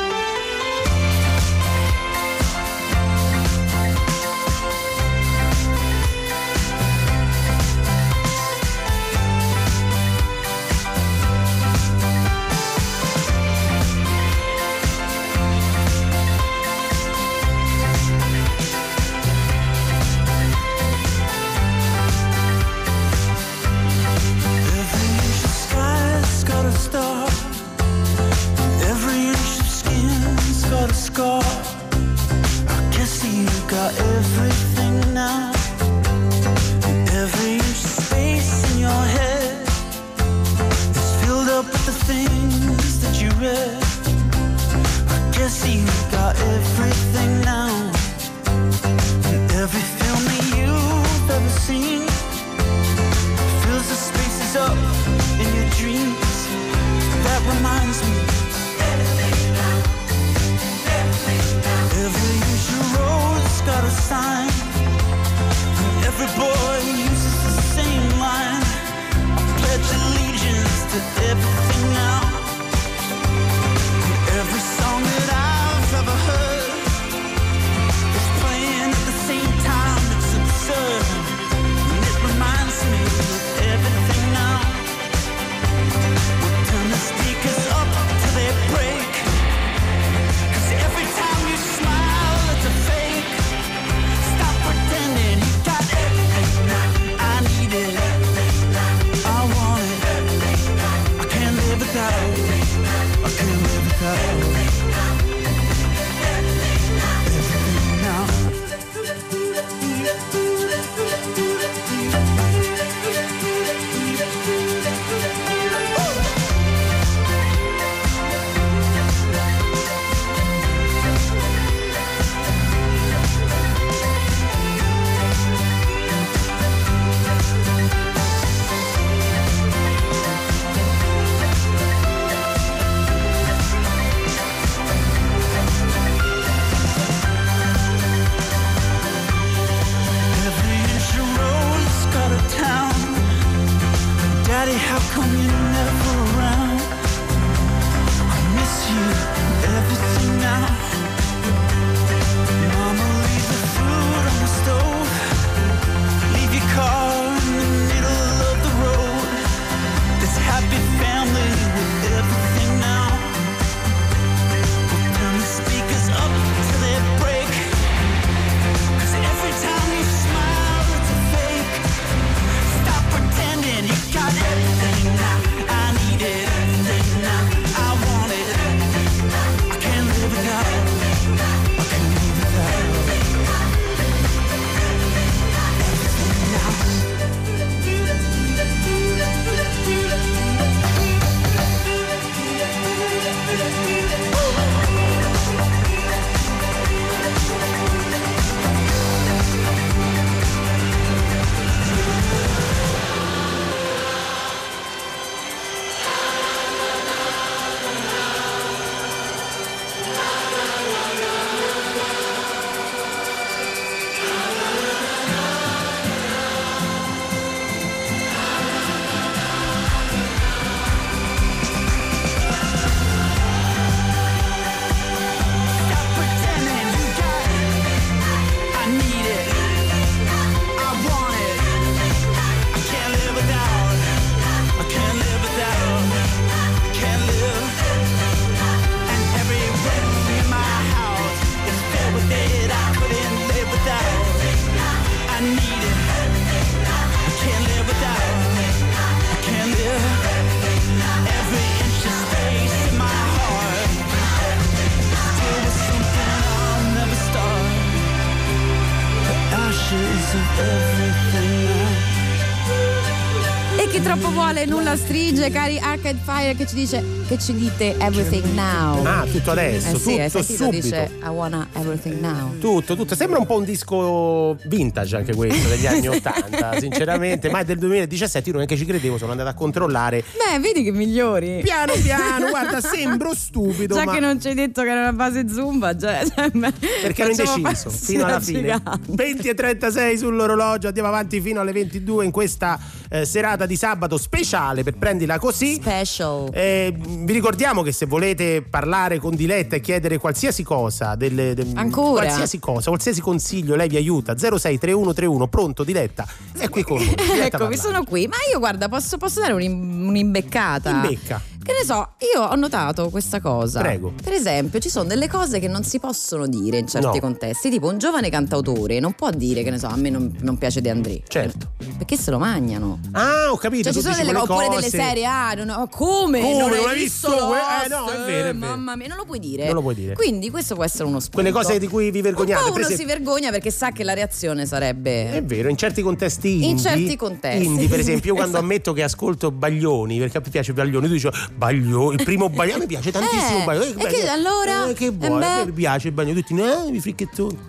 Chi troppo vuole nulla stringe, cari Arcade Fire che ci dice che ci dite everything now. Ah, tutto adesso, Eh sì, hai tutto sentito, subito. dice I wanna everything now. Tutto, tutto. Sembra un po' un disco vintage anche questo degli anni 80, sinceramente. Ma è del 2017, io neanche ci credevo, sono andato a controllare. Beh, vedi che migliori. Piano piano, guarda, sembro stupido. Già ma... che non ci hai detto che era una base zumba, già, cioè, beh, Perché ero indeciso fino alla fine. gigante. 20 e 36 sull'orologio, andiamo avanti fino alle 22 in questa eh, serata di sabato speciale per prendila così. Special. Eh, vi ricordiamo che se volete parlare con Diletta e chiedere qualsiasi cosa, delle, de- Ancora? qualsiasi cosa, qualsiasi consiglio, lei vi aiuta. 063131 pronto Diletta è qui con. Diletta Ecco, sono qui. Ma io guarda, posso, posso dare un'im- un'imbeccata? Imbecca. Che ne so, io ho notato questa cosa. Prego. Per esempio, ci sono delle cose che non si possono dire in certi No. contesti. Tipo, un giovane cantautore non può dire che ne so, a me non, non piace De André. Certo. Perché se lo mangiano. Ah, ho capito. Cioè, ci sono delle, quelle oppure cose- delle serie, ah, non ho- come? Come? Non, Non hai visto visto eh, no, è vero, è vero. Mamma mia, non lo puoi dire. Non lo puoi dire. Quindi questo può essere uno spunto. Quelle cose di cui vi vergognate. Un po' uno esempio- si vergogna perché sa che la reazione sarebbe. È vero, in certi contesti indie. In certi contesti. Indie, per esempio, io quando Esatto. ammetto che ascolto Baglioni, perché mi piace Baglioni, tu dici Baglioni, il primo Baglioni, mi piace tantissimo Eh, Baglioni. e che allora? Eh, che Eh beh. A me piace Baglioni, tutti, no, i fricchettoni.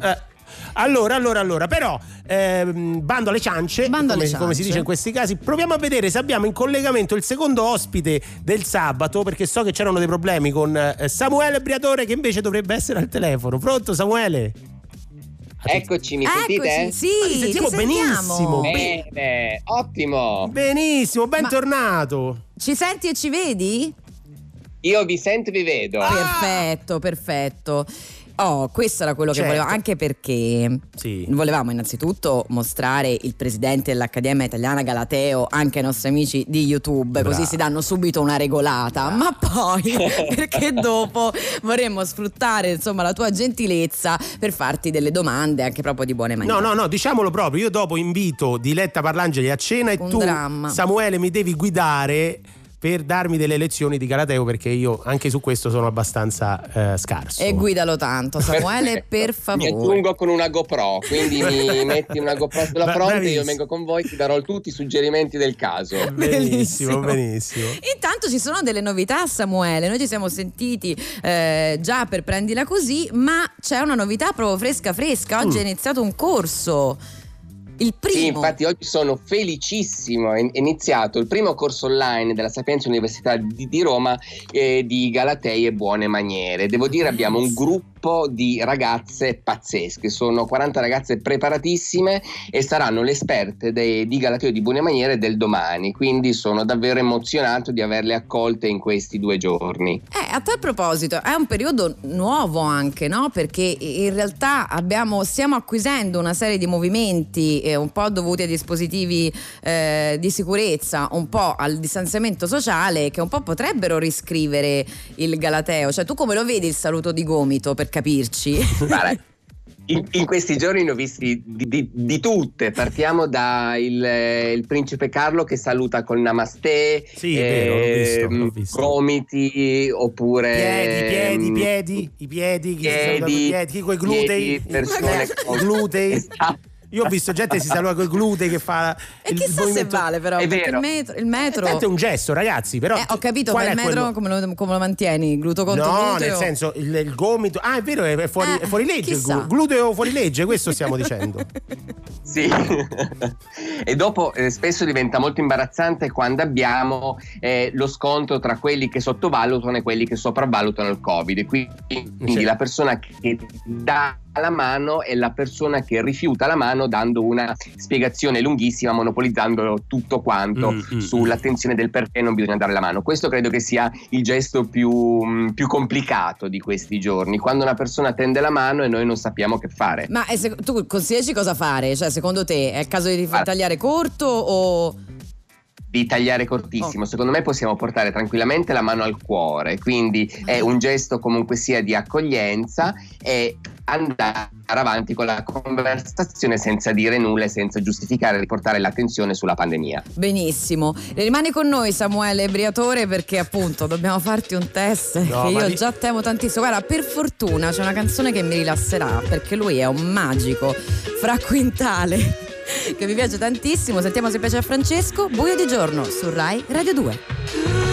Eh. Allora, allora, allora, però, ehm, bando alle ciance, Bando alle come, come si dice in questi casi, proviamo a vedere se abbiamo in collegamento il secondo ospite del sabato, perché so che c'erano dei problemi con eh, Samuele Briatore che invece dovrebbe essere al telefono. Pronto Samuele? Eccoci, mi sentite? Eccoci, sì, Ah, ti sentiamo ti sentiamo. benissimo. Bene, ottimo. Benissimo, bentornato. Ci senti e ci vedi? Io vi sento e vi vedo. Ah! Perfetto, perfetto. Oh, questo era quello Certo. che volevo, anche perché Sì. volevamo innanzitutto mostrare il presidente dell'Accademia Italiana Galateo anche ai nostri amici di YouTube, Brava. così si danno subito una regolata, ma poi perché dopo vorremmo sfruttare insomma la tua gentilezza per farti delle domande anche proprio di buone maniere. No, no, no, diciamolo proprio. Io dopo invito Diletta Parlangeli a cena e Un tu, dramma. Samuele, mi devi guidare per darmi delle lezioni di Galateo perché io anche su questo sono abbastanza eh, scarso. E guidalo tanto, Samuele, per Mi favore. aggiungo con una GoPro, quindi mi metti una GoPro sulla Bra- fronte, bravissimo. io vengo con voi, ti darò tutti i suggerimenti del caso. Benissimo, Bellissimo. benissimo. Intanto ci sono delle novità, Samuele. Noi ci siamo sentiti eh, già per prendila così, ma c'è una novità proprio fresca fresca. Oggi Mm. è iniziato un corso. Il primo. Sì, infatti oggi sono felicissimo, è iniziato il primo corso online della Sapienza Università di, di Roma eh, di Galatei e Buone Maniere. Devo dire abbiamo un gruppo di ragazze pazzesche, sono 40 ragazze preparatissime e saranno le esperte dei- di Galateo di Buone Maniere del domani, quindi sono davvero emozionato di averle accolte in questi due giorni. Eh, a tal proposito, è un periodo nuovo anche, no? Perché in realtà abbiamo, stiamo acquisendo una serie di movimenti eh, un po' dovuti ai dispositivi eh, di sicurezza, un po' al distanziamento sociale, che un po' potrebbero riscrivere il Galateo. Cioè, tu come lo vedi il saluto di gomito, per capirci? Guarda, in, in questi giorni ne ho visti di, di- di tutte. Partiamo da il, eh, il principe Carlo che saluta col namaste, Sì, è vero, l'ho visto, ehm, l'ho visto. gomiti oppure Piedi, piedi, ehm, piedi, i piedi, chi si saluta coi piedi, piedi, chi coi glutei, piedi, persone con- glutei. Esatto. Io ho visto gente che si saluta con i glutei che fa E il chissà se movimento- vale però, È perché il vero. metro... Il metro... Tanto è un gesto, ragazzi, però Eh, ho capito, ma il metro quello- come lo, come lo mantieni? Gluto contro No, gluteo? nel senso il, il gomito. Ah, è vero, è fuori, Eh, è fuori legge. il chissà. glu- gluteo fuori legge, questo stiamo dicendo. Sì, e dopo eh, spesso diventa molto imbarazzante quando abbiamo eh, lo scontro tra quelli che sottovalutano e quelli che sopravvalutano il Covid. Quindi Sì. la persona che dà la mano e la persona che rifiuta la mano dando una spiegazione lunghissima, monopolizzando tutto quanto Mm, mm, sull'attenzione del perché non bisogna dare la mano. Questo credo che sia il gesto più, mh, più complicato di questi giorni, quando una persona tende la mano e noi non sappiamo che fare. Ma eh, se- tu consigliaci cosa fare? Cioè, secondo te è il caso di tagliare corto o... di tagliare cortissimo. Secondo me possiamo portare tranquillamente la mano al cuore, quindi è un gesto comunque sia di accoglienza e andare avanti con la conversazione senza dire nulla e senza giustificare, riportare l'attenzione sulla pandemia. Benissimo. Rimani con noi Samuele Briatore perché appunto dobbiamo farti un test No, che io ri- già temo tantissimo. Guarda, per fortuna c'è una canzone che mi rilasserà perché lui è un magico fra quintale che mi piace tantissimo. Sentiamo se piace a Francesco. Buio di giorno su Rai Radio 2.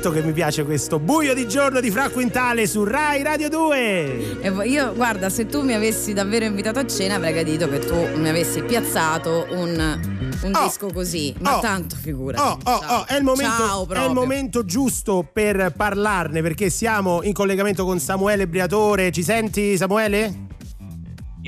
Certo che mi piace questo buio di giorno di Fra Quintale su Rai Radio 2. E io, guarda, se tu mi avessi davvero invitato a cena, avrei gradito che tu mi avessi piazzato un, un Oh. disco così. Ma Oh. tanto figurati. Oh, oh, oh, è il, momento, è il momento giusto per parlarne perché siamo in collegamento con Samuele Briatore. Ci senti Samuele?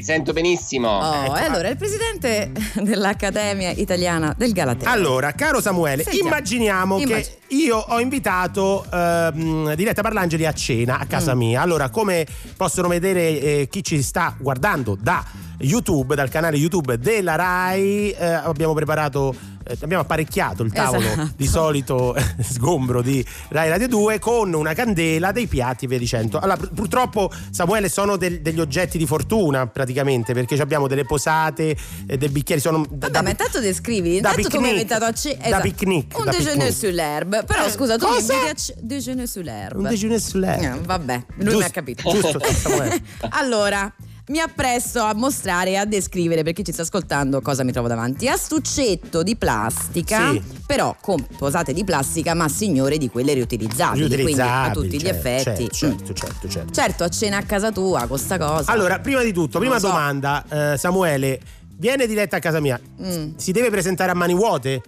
Ti sento benissimo. Oh, e allora il presidente dell'Accademia Italiana del Galateo. Allora, caro Samuele, Sentiamo. immaginiamo Immag- che io ho invitato ehm, Diletta Parlangeli a cena a Mm. casa mia. Allora, come possono vedere eh, chi ci sta guardando da YouTube, dal canale YouTube della Rai, eh, abbiamo preparato, eh, abbiamo apparecchiato il tavolo Esatto. di solito eh, sgombro di Rai Radio 2 con una candela, dei piatti e via dicendo. Allora, pur- purtroppo, Samuele, sono del- degli oggetti di fortuna praticamente perché abbiamo delle posate, eh, dei bicchieri. Sono da- Vabbè, ma intanto descrivi, da intanto tu mi hai picnic. invitato a cena. Da picnic, Un da déjeuner picnic. sull'herbe. Però Eh, scusa, tu mi cosa? inviti a ce- déjeuner sull'herbe. Un déjeuner sull'herbe. Eh, vabbè, lui Giusto, mi ha capito. giusto, Samuele. allora. Mi appresto a mostrare e a descrivere per chi ci sta ascoltando cosa mi trovo davanti. Astuccetto di plastica, Sì. però con posate di plastica, ma signore di quelle riutilizzabili. quindi a Riutilizzabili, tutti gli certo, effetti. Certo, mm. certo, certo, certo. Certo, a cena a casa tua con sta cosa. Allora, prima di tutto, prima so. domanda, eh, Samuele, viene diretta a casa mia. Mm. Si deve presentare a mani vuote?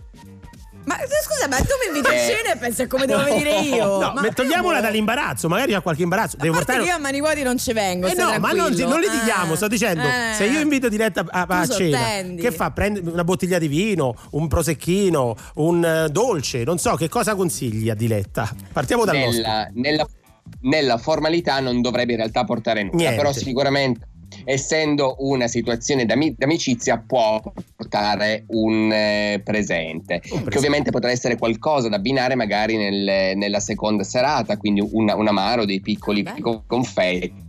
Ma scusa, ma tu mi inviti a Eh. cena e pensi a come devo venire io? No, ma togliamola io- dall'imbarazzo, magari ha qualche imbarazzo. A Devo portare che io a mani vuoti non ci vengo. Eh no, ma non, tranquillo. non litighiamo, Eh, sto dicendo, eh. se io invito diretta a, a Tu cena, sottendi. che fa? Prende una bottiglia di vino, un prosecchino, un eh, dolce, non so, che cosa consigli a Diletta? Partiamo dal nostro. nella, nella- nella formalità non dovrebbe in realtà portare nulla, Niente. però sicuramente essendo una situazione d'ami- d'amicizia può portare un eh, presente, che ovviamente potrà essere qualcosa da abbinare magari nel- nella seconda serata, quindi un, un amaro, dei piccoli Bello. confetti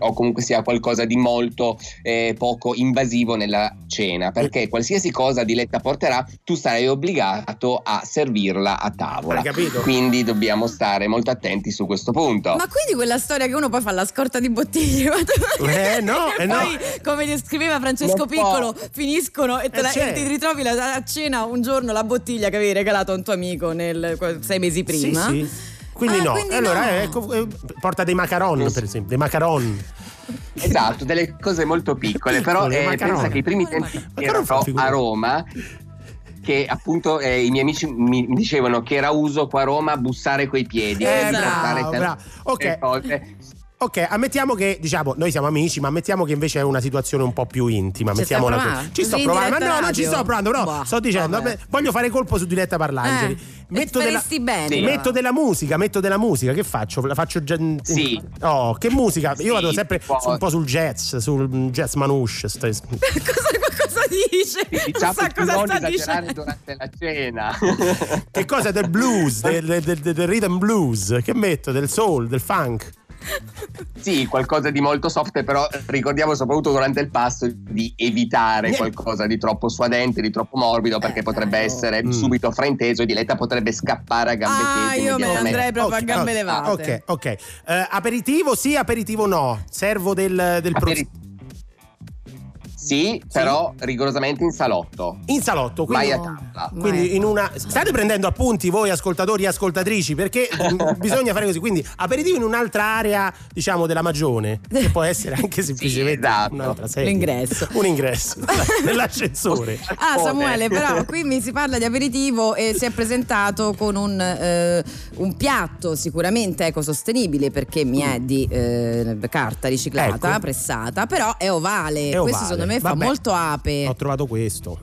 o comunque sia qualcosa di molto eh, poco invasivo nella cena, perché qualsiasi cosa Diletta porterà, tu sarai obbligato a servirla a tavola. Hai capito? Quindi dobbiamo stare molto attenti su questo punto. Ma quindi quella storia che uno poi fa la scorta di bottiglie. ma tu- Eh, no, e eh, no. poi, come descriveva Francesco Non può. Piccolo, finiscono e, te Eh, la- c'è. e ti ritrovi la- a cena un giorno la bottiglia che avevi regalato a un tuo amico nel, sei mesi prima. Sì, sì. Quindi Ah, no. quindi allora, no. eh, ecco, eh, porta dei macaron, per esempio, dei macaron. Esatto, delle cose molto piccole, però Piccole, eh, macaroni. pensa che i primi tempi ero a Roma che appunto eh, i miei amici mi dicevano che era uso qua a Roma bussare coi piedi Eh, quindi bravo, bravo. Ok. Ok, ammettiamo che, diciamo, noi siamo amici, ma ammettiamo che invece è una situazione un po' più intima. Ci mettiamola stai così. Ci sto provando, ma no, non ci radio? sto provando, no. Boh, sto dicendo, vabbè. voglio fare colpo su Diletta Parlangeli. Eh, e faresti bene, metto della musica, metto della musica, che faccio? La faccio già. Sì. Oh, che musica? Io Sì, vado sempre tipo- su- un po' sul jazz, sul jazz manouche. sto- cosa, cosa dice? Diciamo non sa cosa sta esagerare dicendo. durante la cena. Che cosa? Del blues, del, del- del- del rhythm blues. Che metto? Del soul, del funk. Sì, qualcosa di molto soft, però ricordiamo soprattutto durante il pasto di evitare qualcosa di troppo suadente, di troppo morbido, perché Eh, potrebbe no. essere Mm. subito frainteso e Diletta potrebbe scappare a gambe Ah, tese io me ne andrei proprio a Ok, gambe ok, levate. Ok, ok. Eh, aperitivo sì, aperitivo no. Servo del, del Aperi- Sì, però rigorosamente in salotto. in salotto. Quindi, Mai a tavola. Quindi in una. State prendendo appunti voi, ascoltatori e ascoltatrici, perché mm, bisogna fare così. Quindi aperitivo in un'altra area, diciamo, della magione. Che può essere anche semplicemente esatto. un'altra sedia. L'ingresso. Un ingresso. Nell'ascensore. Ah Samuele, però qui mi si parla di aperitivo e si è presentato con un, eh, un piatto sicuramente ecosostenibile perché mi è di eh, carta riciclata, Ecco. pressata, però è ovale. È Questo ovale. secondo me fa Vabbè. molto ape. Ho trovato questo.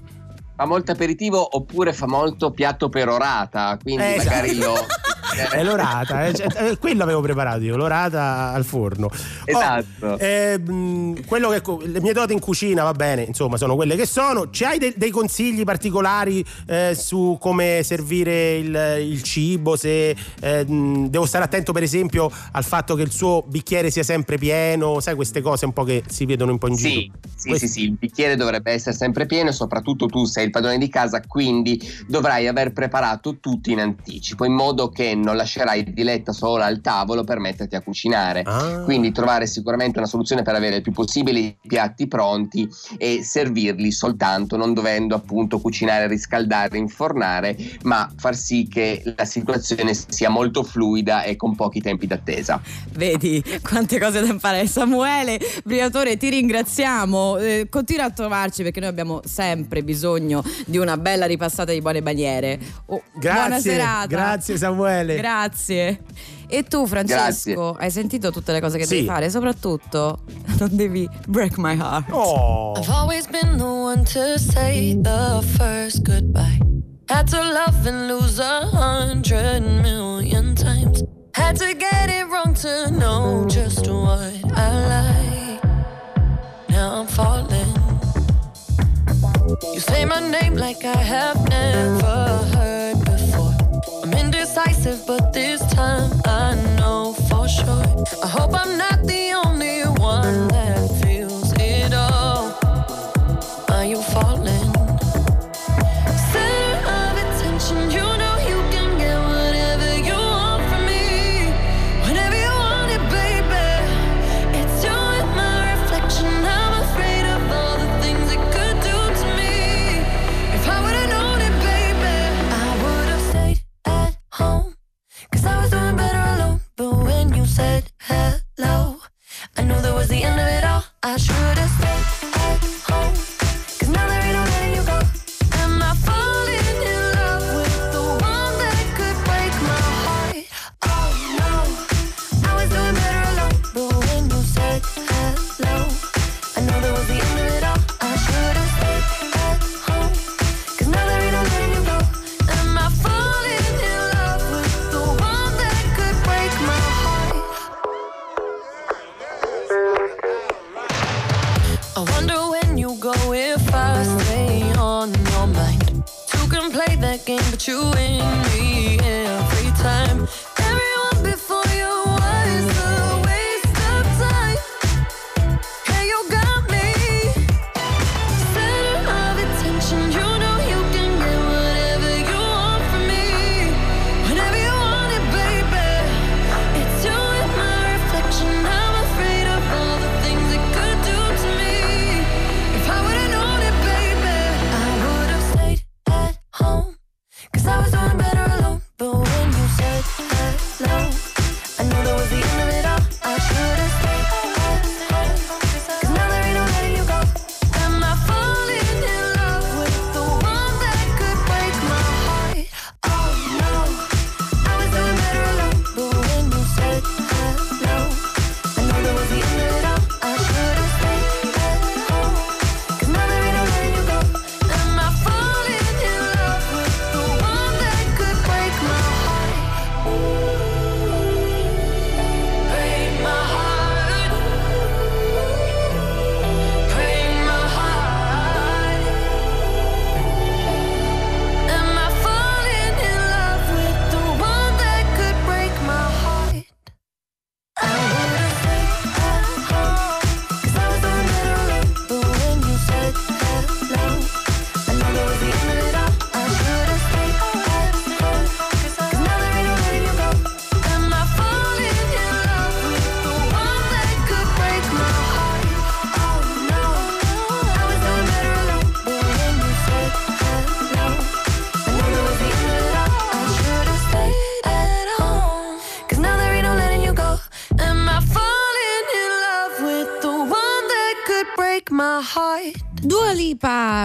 Fa molto aperitivo oppure fa molto piatto perorata, quindi Eh, magari esatto. lo... È l'orata, eh, cioè, eh, quello avevo preparato io, l'orata al forno. Esatto. Oh, eh, che, le mie doti in cucina, va bene, insomma, sono quelle che sono. Ci hai de- dei consigli particolari eh, su come servire il, il cibo? Se eh, mh, devo stare attento, per esempio, al fatto che il suo bicchiere sia sempre pieno, sai, queste cose un po' che si vedono un po' in Sì, giro. sì, Questo- sì, sì, il bicchiere dovrebbe essere sempre pieno soprattutto tu sei il padrone di casa, quindi dovrai aver preparato tutto in anticipo, in modo che non lascerai Diletta sola al tavolo per metterti a cucinare. Ah. Quindi trovare sicuramente una soluzione per avere il più possibile i piatti pronti e servirli soltanto, non dovendo appunto cucinare, riscaldare, infornare, ma far sì che la situazione sia molto fluida e con pochi tempi d'attesa. Vedi quante cose da imparare. Samuele Briatore, ti ringraziamo. Eh, continua a trovarci perché noi abbiamo sempre bisogno di una bella ripassata di buone maniere. Oh, buona Grazie, serata. grazie Samuele. Grazie. E tu, Francesco, hai sentito tutte le cose che Sì. devi fare? Soprattutto, non devi break my heart. Oh. I've always been the one to say the first goodbye. Had to love and lose a hundred million times. Had to get it wrong to know just what I like. Now I'm falling. You say my name like I have never heard but this time I know for sure. I hope I'm not was the end of it all. I should've play that game, but you win me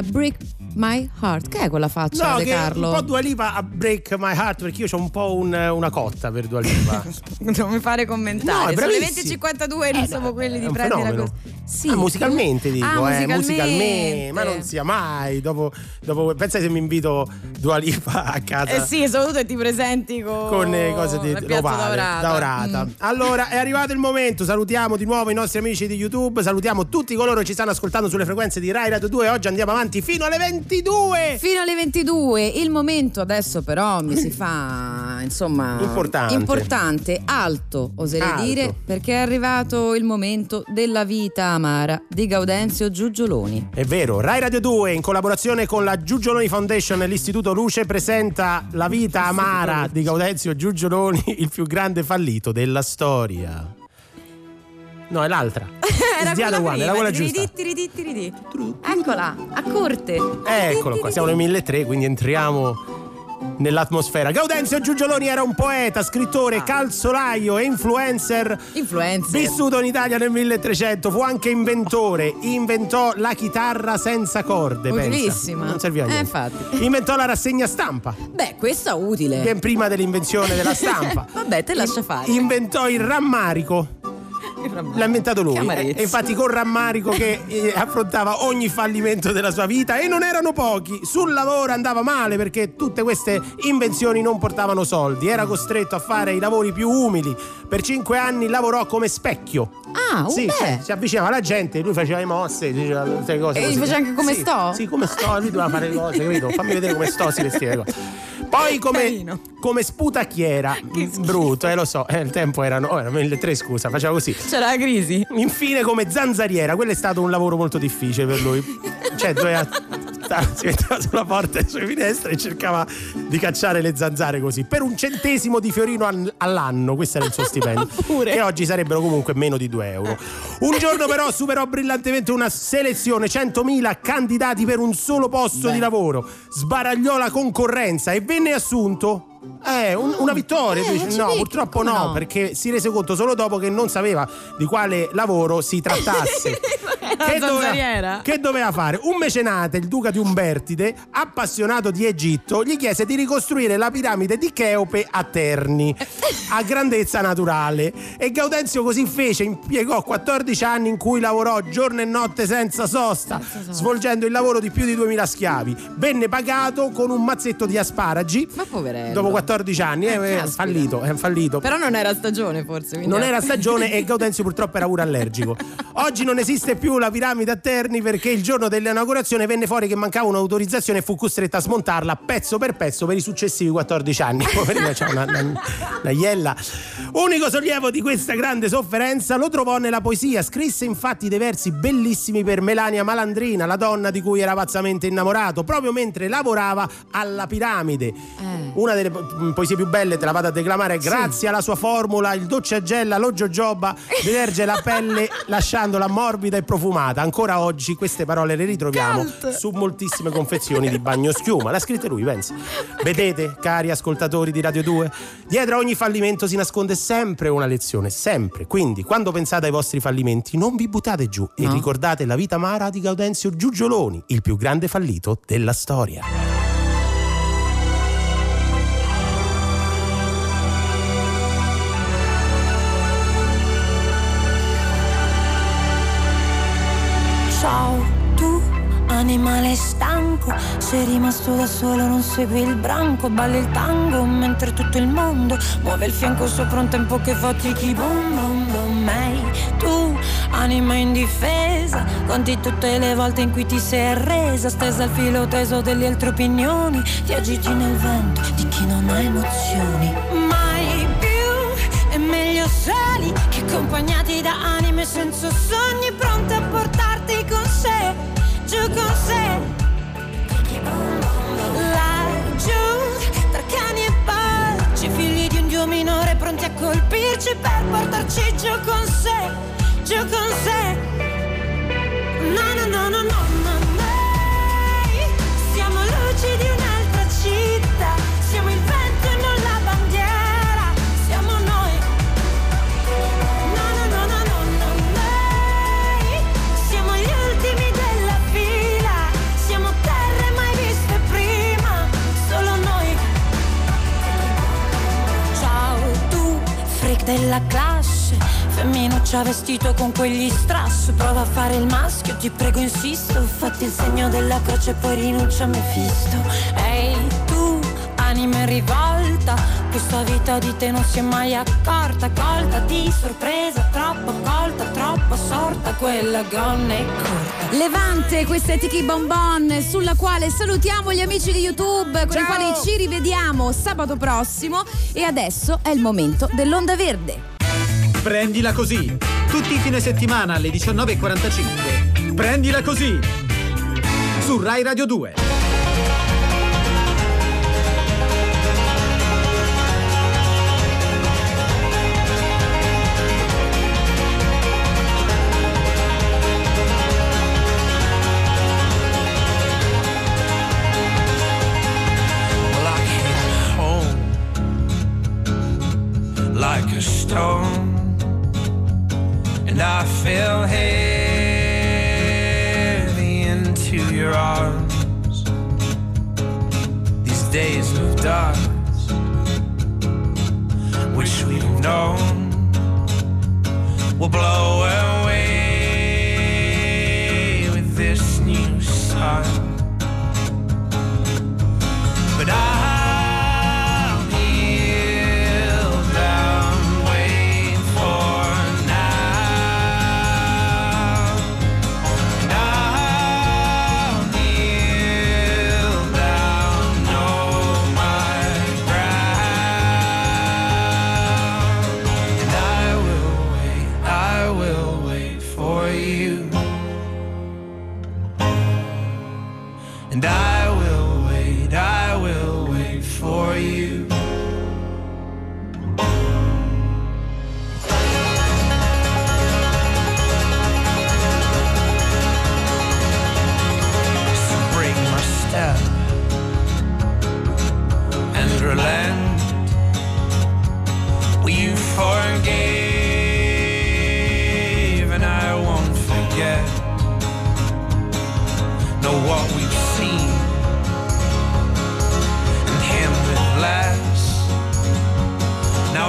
Lipa, break my heart. Che è quella faccia No, De che Carlo? un po' Dua Lipa a break my heart perché io ho un po' un- una cotta per Dua Lipa. non mi fare No, commentare. è Sono le bravissima. 20.52 noi siamo quelli è di prendere la cosa. Sì. Ah, musicalmente dico, Ah, eh, musicalmente. musicalmente, ma non sia mai. Dopo, dopo pensa se mi invito Dua Lipa a casa. Eh sì, soprattutto ti presenti con, Con eh, cose di daurata. daurata. Mm. Allora è arrivato il momento. Salutiamo di nuovo i nostri amici di YouTube. Salutiamo tutti coloro che ci stanno ascoltando sulle frequenze di Rai Radio 2. Oggi andiamo avanti fino alle 20. 22. Fino alle 22, il momento adesso però mi si fa insomma Importante. importante, alto oserei Alto. dire, perché è arrivato il momento della vita amara di Gaudenzio Giugioloni. È vero, Rai Radio 2 in collaborazione con la Giugioloni Foundation e l'Istituto Luce presenta La vita amara di Gaudenzio Giugioloni, il più grande fallito della storia. No, è l'altra. Era other quella one, era prima, quella giusta. tiridi, tiridi, tiridi. Eccola, a corte. Eccolo qua, siamo nel 1003, quindi entriamo nell'atmosfera. Gaudenzio Giugioloni era un poeta, scrittore, calzolaio e influencer. Influencer. Vissuto in Italia nel 1300, fu anche inventore. Inventò la chitarra senza corde. pensa. Utilissima. Non serviva a Eh, niente. infatti. Inventò la rassegna stampa. Beh, questa è utile. Ben prima dell'invenzione della stampa. Vabbè, te lascia fare. Inventò il rammarico. L'ha inventato lui. E infatti con rammarico che eh, affrontava ogni fallimento della sua vita e non erano pochi. Sul lavoro andava male perché tutte queste invenzioni non portavano soldi. Era costretto a fare i lavori più umili. Per cinque anni lavorò come specchio. Ah, Sì, beh. si avvicinava alla gente, lui faceva le mosse, diceva tutte le cose. E gli così. faceva anche come Sì, sto? Sì, come sto, lui doveva fare le cose, capito? Fammi vedere come sto, si vestiva le cose. Poi come, come sputacchiera, brutto, eh lo so, eh, il tempo erano, oh, erano le tre scusa, faceva così. C'era la crisi. Infine come zanzariera, quello è stato un lavoro molto difficile per lui. Cioè, doveva stare- si metteva sulla porta delle sue finestre e cercava di cacciare le zanzare così. Per un centesimo di fiorino al- all'anno, questo era il suo stipendio. Che oggi sarebbero comunque meno di 2 euro. Un giorno però superò brillantemente una selezione, 100.000 candidati per un solo posto Beh. di lavoro. Sbaragliò la concorrenza e venne assunto. Eh, un- una vittoria. Eh, no, purtroppo no, no? perché si rese conto solo dopo che non sapeva di quale lavoro si trattasse. Che zanzariera. che doveva fare? Un mecenate, il duca di Umbertide, appassionato di Egitto, gli chiese di ricostruire la piramide di Cheope a Terni, a grandezza naturale. E Gaudenzio così fece, impiegò 14 anni in cui lavorò giorno e notte senza sosta, svolgendo il lavoro di più di 2000 schiavi. Venne pagato con un mazzetto di asparagi. Ma poverello. Dopo 14 anni, eh, è fallito, è fallito. Però non era stagione forse. Non era stagione e Gaudenzio purtroppo era pure allergico. Oggi non esiste più la piramide a Terni perché il giorno dell'inaugurazione venne fuori che mancava un'autorizzazione e fu costretto a smontarla pezzo per pezzo per i successivi 14 anni. Poverino, c'ha una, una, una iella. Unico sollievo di questa grande sofferenza lo trovò nella poesia. Scrisse infatti dei versi bellissimi per Melania Malandrina, la donna di cui era pazzamente innamorato, proprio mentre lavorava alla piramide. Eh. Una delle poesie più belle, te la vado a declamare, grazie alla sua formula il docciagella, lo jojoba, deterge la pelle lasciandola morbida e profumata. Ancora oggi queste parole le ritroviamo Cult. su moltissime confezioni di bagno schiuma. L'ha scritta lui, pensa. Vedete, cari ascoltatori di Radio 2, dietro a ogni fallimento si nasconde sempre una lezione, sempre. Quindi, quando pensate ai vostri fallimenti, non vi buttate giù e No. ricordate la vita amara di Gaudenzio Giugioloni, il più grande fallito della storia. Animale stanco, sei rimasto da solo, non segui il branco, balli il tango mentre tutto il mondo muove il fianco sopra un tempo che fa tiki boom boom boom. Ehi, tu anima indifesa, conti tutte le volte in cui ti sei arresa, stesa al filo teso delle altre opinioni, ti agiti nel vento di chi non ha emozioni. Mai più è meglio soli che accompagnati da anime senza sogni pronte a portarti con sé, con sé. Laggiù, tra cani e porci, figli di un dio minore pronti a colpirci per portarci giù con sé, giù con sé. No, no, no, no, no, no, della classe, femminuccia vestito con quegli strass, prova a fare il maschio, ti prego insisto, fatti il segno della croce e poi rinuncia a Mefisto. Ehi tu, l'anima in rivolta. Questa vita di te non si è mai accorta, colta di sorpresa, troppo colta, troppo sorta, quella gonna è corta. Levante, questa è Tiki Bonbon sulla quale salutiamo gli amici di YouTube con i quali ci rivediamo sabato prossimo e adesso è il momento dell'onda verde. Prendila così. Tutti i fine settimana alle 19.45. Prendila così. Su Rai Radio 2. Stone, and I fell heavy into your arms. These days of dust, which we've known, will blow away with this new sun.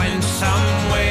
Now, in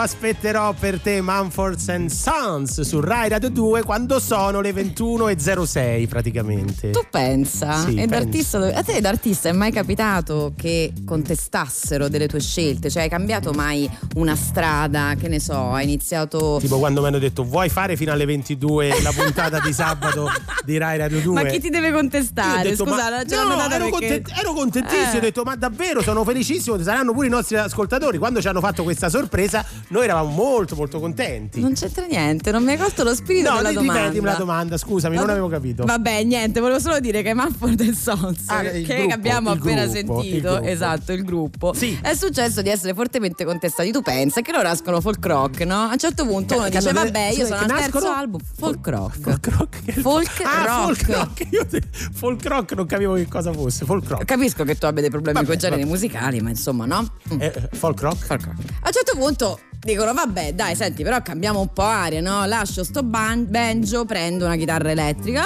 aspetterò per te Manfords and Sons su Rai Radio 2 quando sono le 21.06 praticamente. Tu pensa? Sì, d'artista, a te d'artista è mai capitato che contestassero delle tue scelte? Cioè hai cambiato mai una strada, che ne so, hai iniziato... Tipo quando mi hanno detto vuoi fare fino alle 22 la puntata di sabato di Rai Radio 2? Ma chi ti deve contestare? detto, Scusa, ma- ce no, ero, perché- content- ero contentissimo, Eh. ho detto ma davvero sono felicissimo, saranno pure i nostri ascoltatori. Quando ci hanno fatto questa sorpresa noi eravamo molto molto contenti. Non c'entra niente, non mi hai colto lo spirito no, della domanda. ripetimi la domanda, scusami, non avevo capito. Vabbè, niente, volevo solo dire che Manford e Sons, Ah, il che gruppo, abbiamo il appena gruppo, il sentito, gruppo. esatto, il gruppo, Sì. è successo di essere fortemente contestati. Tu pensa che loro escono folk rock, no? A un certo punto uno dice, vabbè, io sono al terzo nascono? album, folk rock. Folk rock. Folk ah, rock. folk rock. Io te- folk rock non capivo che cosa fosse. Folk rock. Capisco che tu abbia dei problemi Vabbè, con i generi musicali, ma insomma, no? Mm. Eh, folk rock? A un certo punto dicono vabbè dai senti però cambiamo un po' aria no? Lascio sto ban- banjo, prendo una chitarra elettrica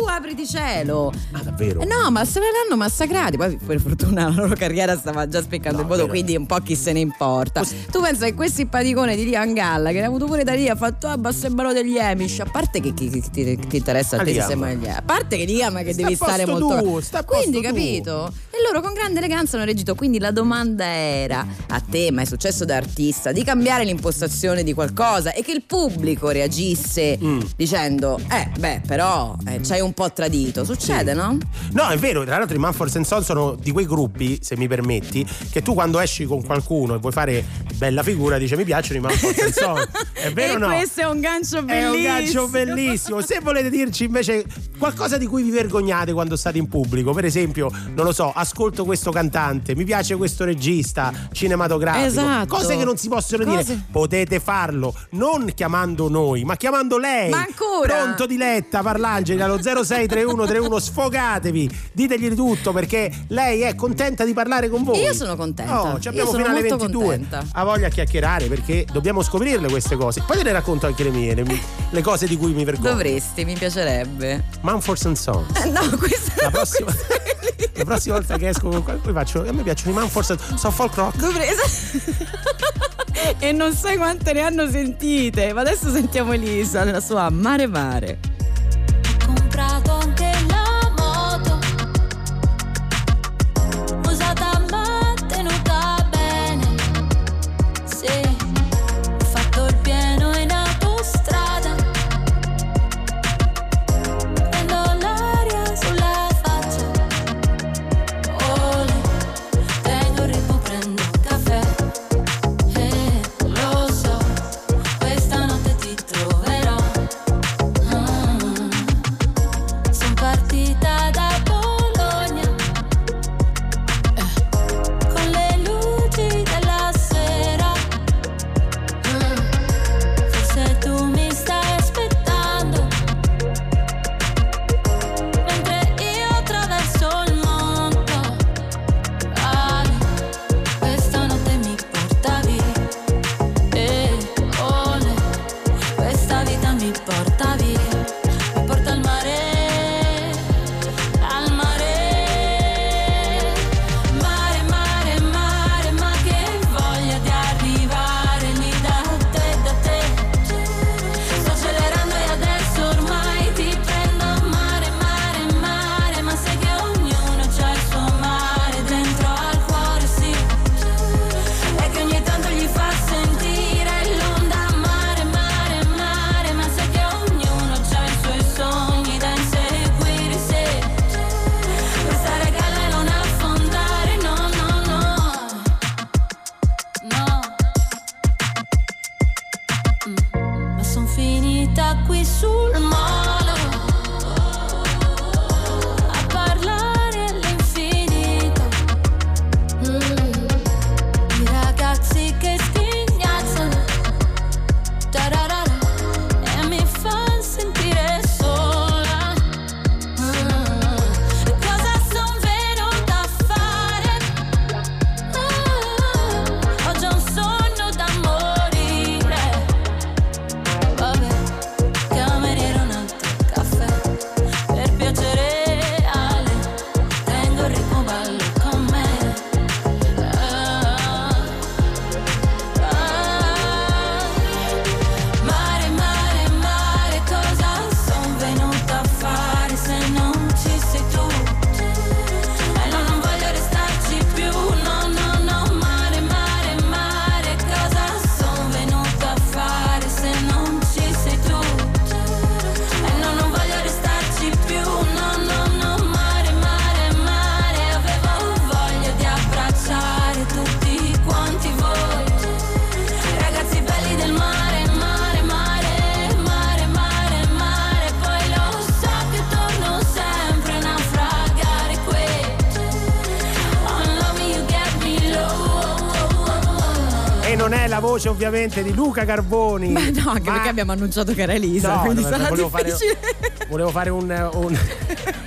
Uh, apriti cielo Ah, davvero? Eh no ma se ne l'hanno massacrati Poi per fortuna la loro carriera stava già spiccando No, il voto. Quindi un po' chi se ne importa Tu pensa che quel simpaticone di Liam Galla Che l'ha avuto pure da lì Ha fatto ah ma sembrano degli Amish A parte che chi, chi ti, ti interessa a te Liam. sembrano Amish A parte che Liam che Sta devi stare molto tu, sta a posto Quindi tu. capito E loro con grande eleganza hanno reagito Quindi la domanda era A te ma è successo da artista Di cambiare l'impostazione di qualcosa E che il pubblico reagisse Mm. Dicendo Eh beh però eh, ci hai un po' tradito Succede no? No, è vero, tra l'altro i Manford Sons sono di quei gruppi, se mi permetti, che tu quando esci con qualcuno e vuoi fare bella figura dice mi piacciono i Manford Sons. È vero o no? questo è un gancio È bellissimo un gancio bellissimo. Se volete dirci invece qualcosa di cui vi vergognate quando state in pubblico, per esempio, non lo so, ascolto questo cantante, mi piace questo regista cinematografico, Esatto. cose che non si possono Dire, potete farlo non chiamando noi, ma chiamando lei. Ma ancora? Pronto Diletta, Parlangeli allo 063131 sfogatevi, ditegli di tutto perché lei è contenta di parlare con voi. Io sono contenta. Oh, ci abbiamo fino alle molto 22. contenta. Ha voglia a chiacchierare perché dobbiamo scoprirle queste cose. Poi te ne racconto anche le mie, le, le cose di cui mi vergogno. Dovresti, mi piacerebbe Manford and Sons. Eh, No, questa La prossima, la prossima volta che esco con qualcuno faccio. A me piacciono i Sons. Sono folk rock. Dovresti E non sai quante ne hanno sentite. Ma adesso sentiamo Elisa Nella sua Mare Mare. Comprato anche voce ovviamente di Luca Carboni. Ma no, anche Ma- perché abbiamo annunciato che era Elisa, No, quindi no, sarà volevo fare-. Volevo fare un, un-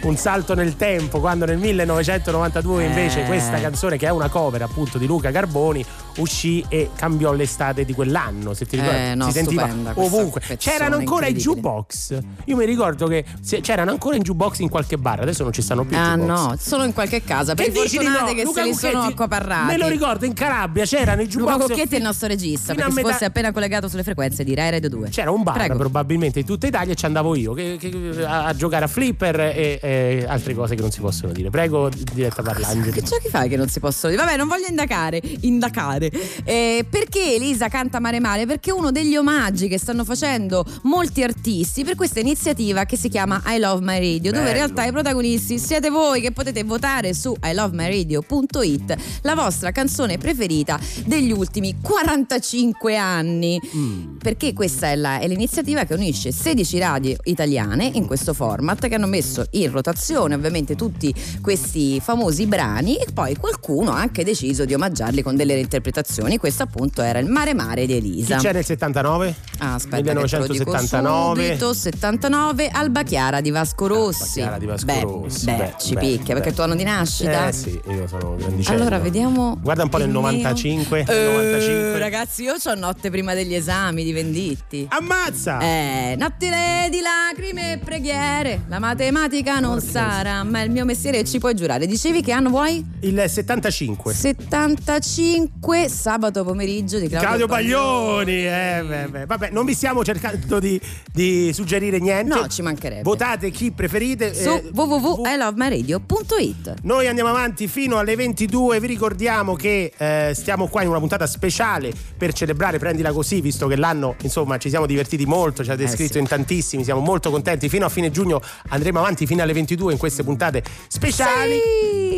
un salto nel tempo quando nel 1992 invece Eh. questa canzone che è una cover appunto di Luca Carboni uscì e cambiò l'estate di quell'anno se ti ricordi Eh, no, si sentiva ovunque c'erano ancora i jukebox io mi ricordo che c'erano ancora i jukebox in qualche bar adesso non ci stanno più Ah jukebox. no, solo in qualche casa, per Che fortunati no? che Luca se li sono accaparrati. me lo ricordo in Calabria c'erano i Luca jukebox Cocchetti è il nostro regista, perché a si metà- fosse appena collegato sulle frequenze di Rai Radio 2. C'era un bar Prego. probabilmente in tutta Italia e ci andavo io che- che- a, a giocare a flipper e, e altre cose che non si possono dire. Prego, diretta Parlangeli. Che giochi fai che non si possono dire? Vabbè, non voglio indagare. indagare. Eh, perché Elisa canta Mare Mare? Perché è uno degli omaggi che stanno facendo molti artisti per questa iniziativa che si chiama I Love My Radio, dove in Bello. realtà i protagonisti siete voi che potete votare su ilovemyradio.it la vostra canzone preferita degli ultimi 45 anni. Mm. Perché questa è, la- è l'iniziativa che unisce 16 radio italiane in questo format che hanno messo in rotazione ovviamente tutti questi famosi brani e poi qualcuno ha anche deciso di omaggiarli con delle reinterpretazioni. Questo appunto era il Mare Mare di Chi Elisa. c'è nel 79? Ah, aspetta, che te lo dico 1979. subito, 79 Alba Chiara di Vasco Rossi. Chiara di Vasco beh, Rossi, beh, beh, ci beh, picchia perché beh. il tuo anno di nascita. Eh sì, io sono grandicello. Allora vediamo. Guarda un po' nel il mio. 95. Eh, 95. ragazzi, io ho notte prima degli esami di Venditti. Ammazza! Eh, notti di lacrime e preghiere. La matematica non sarà, ma è il mio mestiere ci puoi giurare. Dicevi che anno vuoi? Il 75. 75 sabato pomeriggio di Claudio, Claudio Baglioni, eh, beh, beh. vabbè, non vi stiamo cercando di, di suggerire niente. No, ci mancherebbe. Votate chi preferite. Su eh, www.ilovemyradio.it Noi andiamo avanti fino alle 22. Vi ricordiamo che eh, stiamo qua in una puntata speciale per celebrare Prendila Così, visto che l'anno insomma ci siamo divertiti molto, ci avete Eh, scritto sì. in tantissimi, siamo molto contenti. Fino a fine giugno andremo avanti fino alle 22 in queste puntate speciali.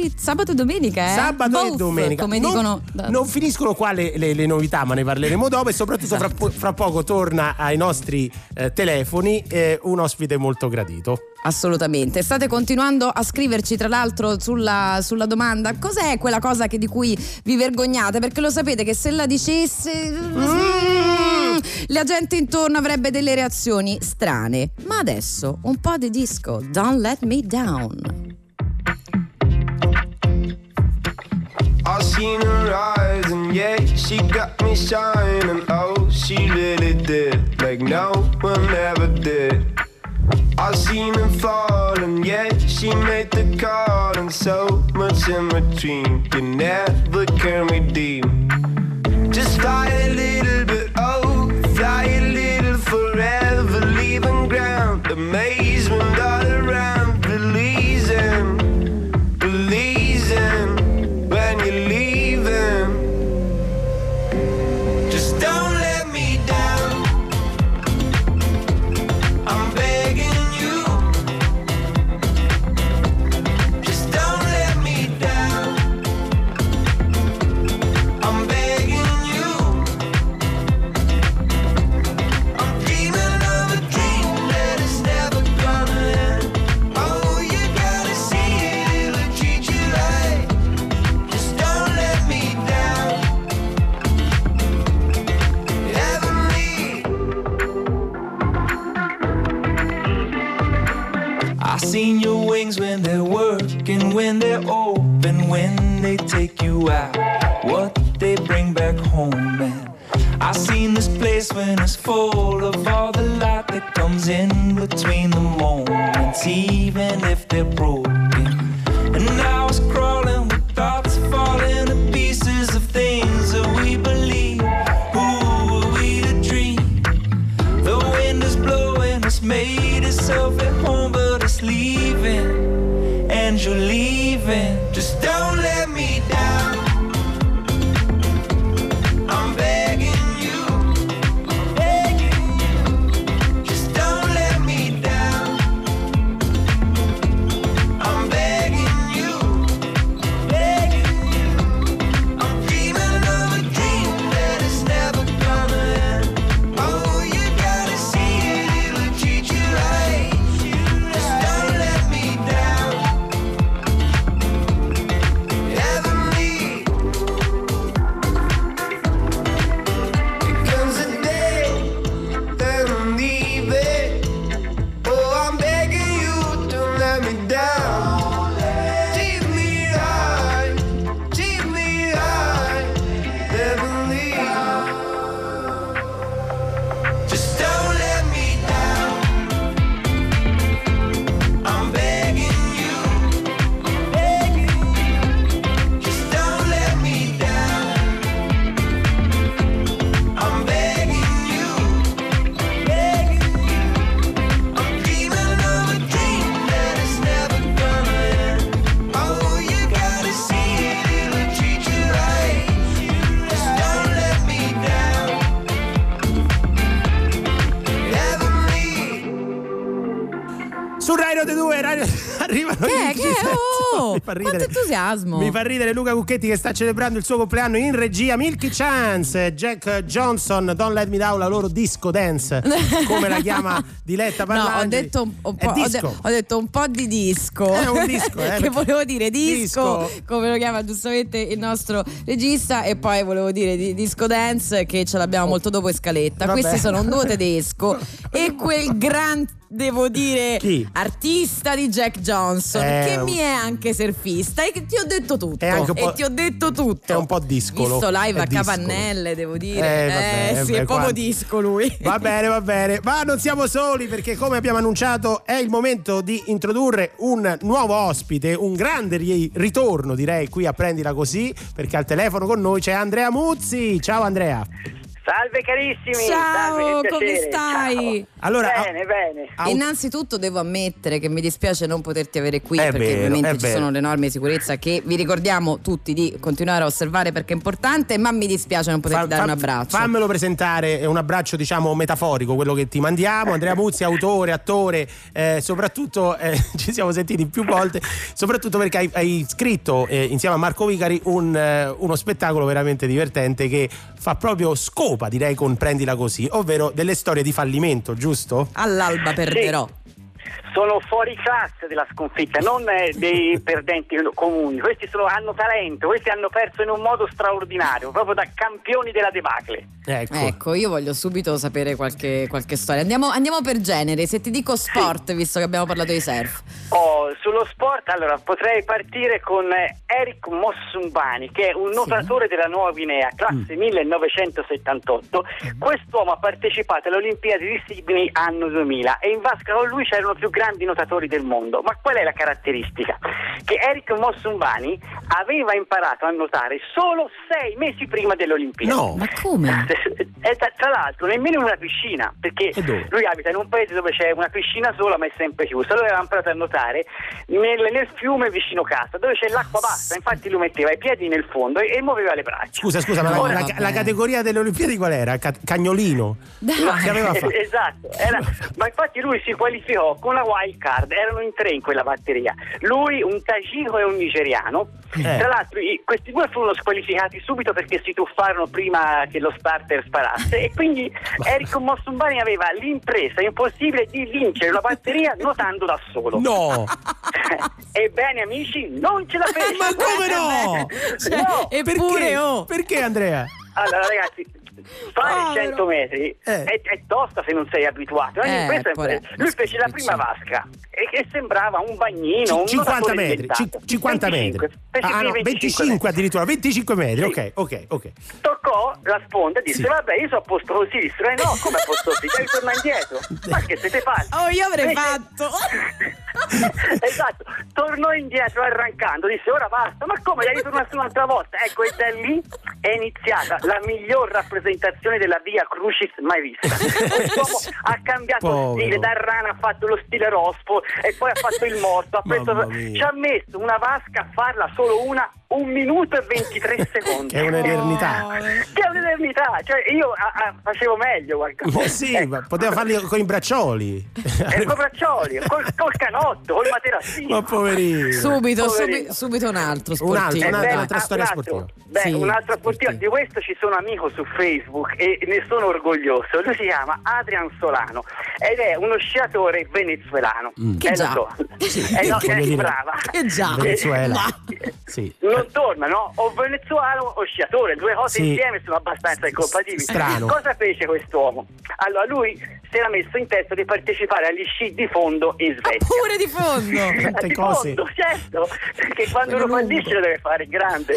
Sì, sabato e domenica, eh? Sabato e Both, domenica. Come non, dicono. non finiscono qua le, le- le novità, ma ne parleremo dopo. E soprattutto fra, Esatto. po- fra poco torna ai nostri eh, telefoni eh, un ospite molto gradito. Assolutamente. State continuando a scriverci, tra l'altro, sulla, sulla domanda: cos'è quella cosa che- di cui vi vergognate? Perché lo sapete che se la dicesse. mm, La gente intorno avrebbe delle reazioni strane. Ma adesso un po' di disco. Don't let me down. Seen her rise and yeah, she got me shining. Oh, she really did, like no one ever did. I seen her fall and yeah, she made the call and so much in between. You never can redeem. Just fly a little bit, oh, fly a little forever, leaving ground. Amazement seen your wings when they're working, when they're open, when they take you out. What they bring back home, man. I've seen this place when it's full of all the light that comes in between the moments, even if they're broken. Fa ridere. quanto entusiasmo. Mi fa ridere Luca Cucchetti che sta celebrando il suo compleanno in regia. Milky Chance, Jack Johnson, Don't Let Me Down, la loro disco dance, come la chiama Diletta No, ho Parlangeli. detto un, un po', ho, de- ho detto un po' di disco. È un disco, eh, che volevo dire disco, Disco. come lo chiama giustamente il nostro regista, e poi volevo dire di disco dance che ce l'abbiamo molto dopo in scaletta. Vabbè. Questi sono un duo tedesco e quel gran devo dire Chi? artista di Jack Johnson Eh, che mi è anche surfista e ti ho detto tutto e ti ho detto tutto È un po' discolo. visto live a discolo. Capannelle devo dire Eh, vabbè, eh, sì beh, è proprio disco lui Va bene, va bene, ma non siamo soli perché come abbiamo annunciato è il momento di introdurre un nuovo ospite, un grande ri- ritorno direi qui a Prendila Così perché al telefono con noi c'è Andrea Muzzi. Ciao Andrea. Salve carissimi! Ciao, salve, come piacere, stai? ciao. Allora, bene, bene. Ah, Innanzitutto devo ammettere che mi dispiace non poterti avere qui È perché vero, ovviamente è ci vero. sono le norme di sicurezza che vi ricordiamo tutti di continuare a osservare perché è importante, ma mi dispiace non poterti Fa- dare fa- un abbraccio. Fammelo presentare, è un abbraccio diciamo metaforico quello che ti mandiamo. Andrea Muzzi, autore, attore, eh, soprattutto eh, ci siamo sentiti più volte, soprattutto perché hai, hai scritto eh, insieme a Marco Vicari un, eh, uno spettacolo veramente divertente che fa proprio scopa direi con Prendila Così, ovvero delle storie di fallimento, giusto? All'alba perderò. Sono fuori classe della sconfitta, non eh, dei perdenti comuni. Questi sono- hanno talento, questi hanno perso in un modo straordinario, proprio da campioni della debacle. Ecco. Ecco, io voglio subito sapere qualche, qualche storia. Andiamo, andiamo per genere. Se ti dico sport, visto che abbiamo parlato di surf. Oh, sullo sport, allora potrei partire con eh, Eric Mossumbani, che è un nuotatore della Nuova Guinea, classe 1978. Quest'uomo ha partecipato alle Olimpiadi di Sydney anno 2000 e in vasca con lui c'erano più grandi nuotatori del mondo. Ma qual è la caratteristica? Che Eric Mossumbani aveva imparato a nuotare solo sei mesi prima delle Olimpiadi. No. Ma come? E tra, tra l'altro nemmeno in una piscina, perché lui abita in un paese dove c'è una piscina sola ma è sempre chiusa. Lui aveva imparato a nuotare nel, nel fiume vicino casa, dove c'è l'acqua bassa. Infatti lui metteva i piedi nel fondo e, e muoveva le braccia. Scusa, scusa, ma la, Ora la- la categoria delle Olimpiadi qual era? Ca- cagnolino? Fatto? esatto, era- ma infatti lui si qualificò con la wild card, erano in tre in quella batteria. Lui, un tagino e un nigeriano. Eh. Tra l'altro i- questi due furono squalificati subito perché si tuffarono prima che lo starter sparasse e quindi Eric Mossumbani aveva l'impresa impossibile di vincere la batteria nuotando da solo. No! Ebbene amici, non ce la fece. Ma come no? Cioè, No, eppure, Perché? oh. Perché Andrea? Allora ragazzi, fare Povero. 100 metri Eh. è, è tosta se non sei abituato. Eh, impresa è- lui fece la prima vasca e che sembrava un bagnino, un 50 nuotatore metri, inventato. ci- 50 25. metri. Ah, no, primi 25 addirittura, 25 metri. Sì. Ok, ok, ok. Toccò la sponda e disse: Sì. Vabbè, io sono a posto così. Dissero: eh no, come a posto così? Devi tornare indietro. Ma che siete fatti? Oh, io avrei Fece- fatto. esatto, tornò indietro arrancando, disse ora basta, ma come devi tornare un'altra volta? Ecco, e da lì è iniziata la miglior rappresentazione della via Crucis mai vista. Quest'uomo ha cambiato Povero. stile, da rana ha fatto lo stile rospo e poi ha fatto il morto, ha preso- ci ha messo una vasca a farla solo una, un minuto e 23 secondi. Che è un'eternità. Che è un'eternità, cioè io ah, ah, facevo meglio qualche volta. Eh sì, Ecco. ma poteva farli con i braccioli. E con braccioli, col, col canotto, col materassino. Ma poverino. Subito, Poverino. subi- subito un altro sportivo. un altro, beh, un'altra ah, storia un altro. sportiva. Beh, Sì, un'altra sportiva, di questo ci sono amico su Facebook e ne sono orgoglioso. Lui si chiama Adrian Solano ed è uno sciatore venezuelano. Mm. Che Eh, lo già. so. Eh, no, voglio eh, brava. Che già. Venezuela. Ma- Sì. Non torna, no? O venezuelano o sciatore, due cose Sì. insieme sono abbastanza incompatibili. Strano. Cosa fece quest'uomo? Allora, lui si era messo in testa di partecipare agli sci di fondo in Ah, Svezia. pure di fondo. Di cose. fondo, certo, perché quando uno fallisce lo deve fare grande.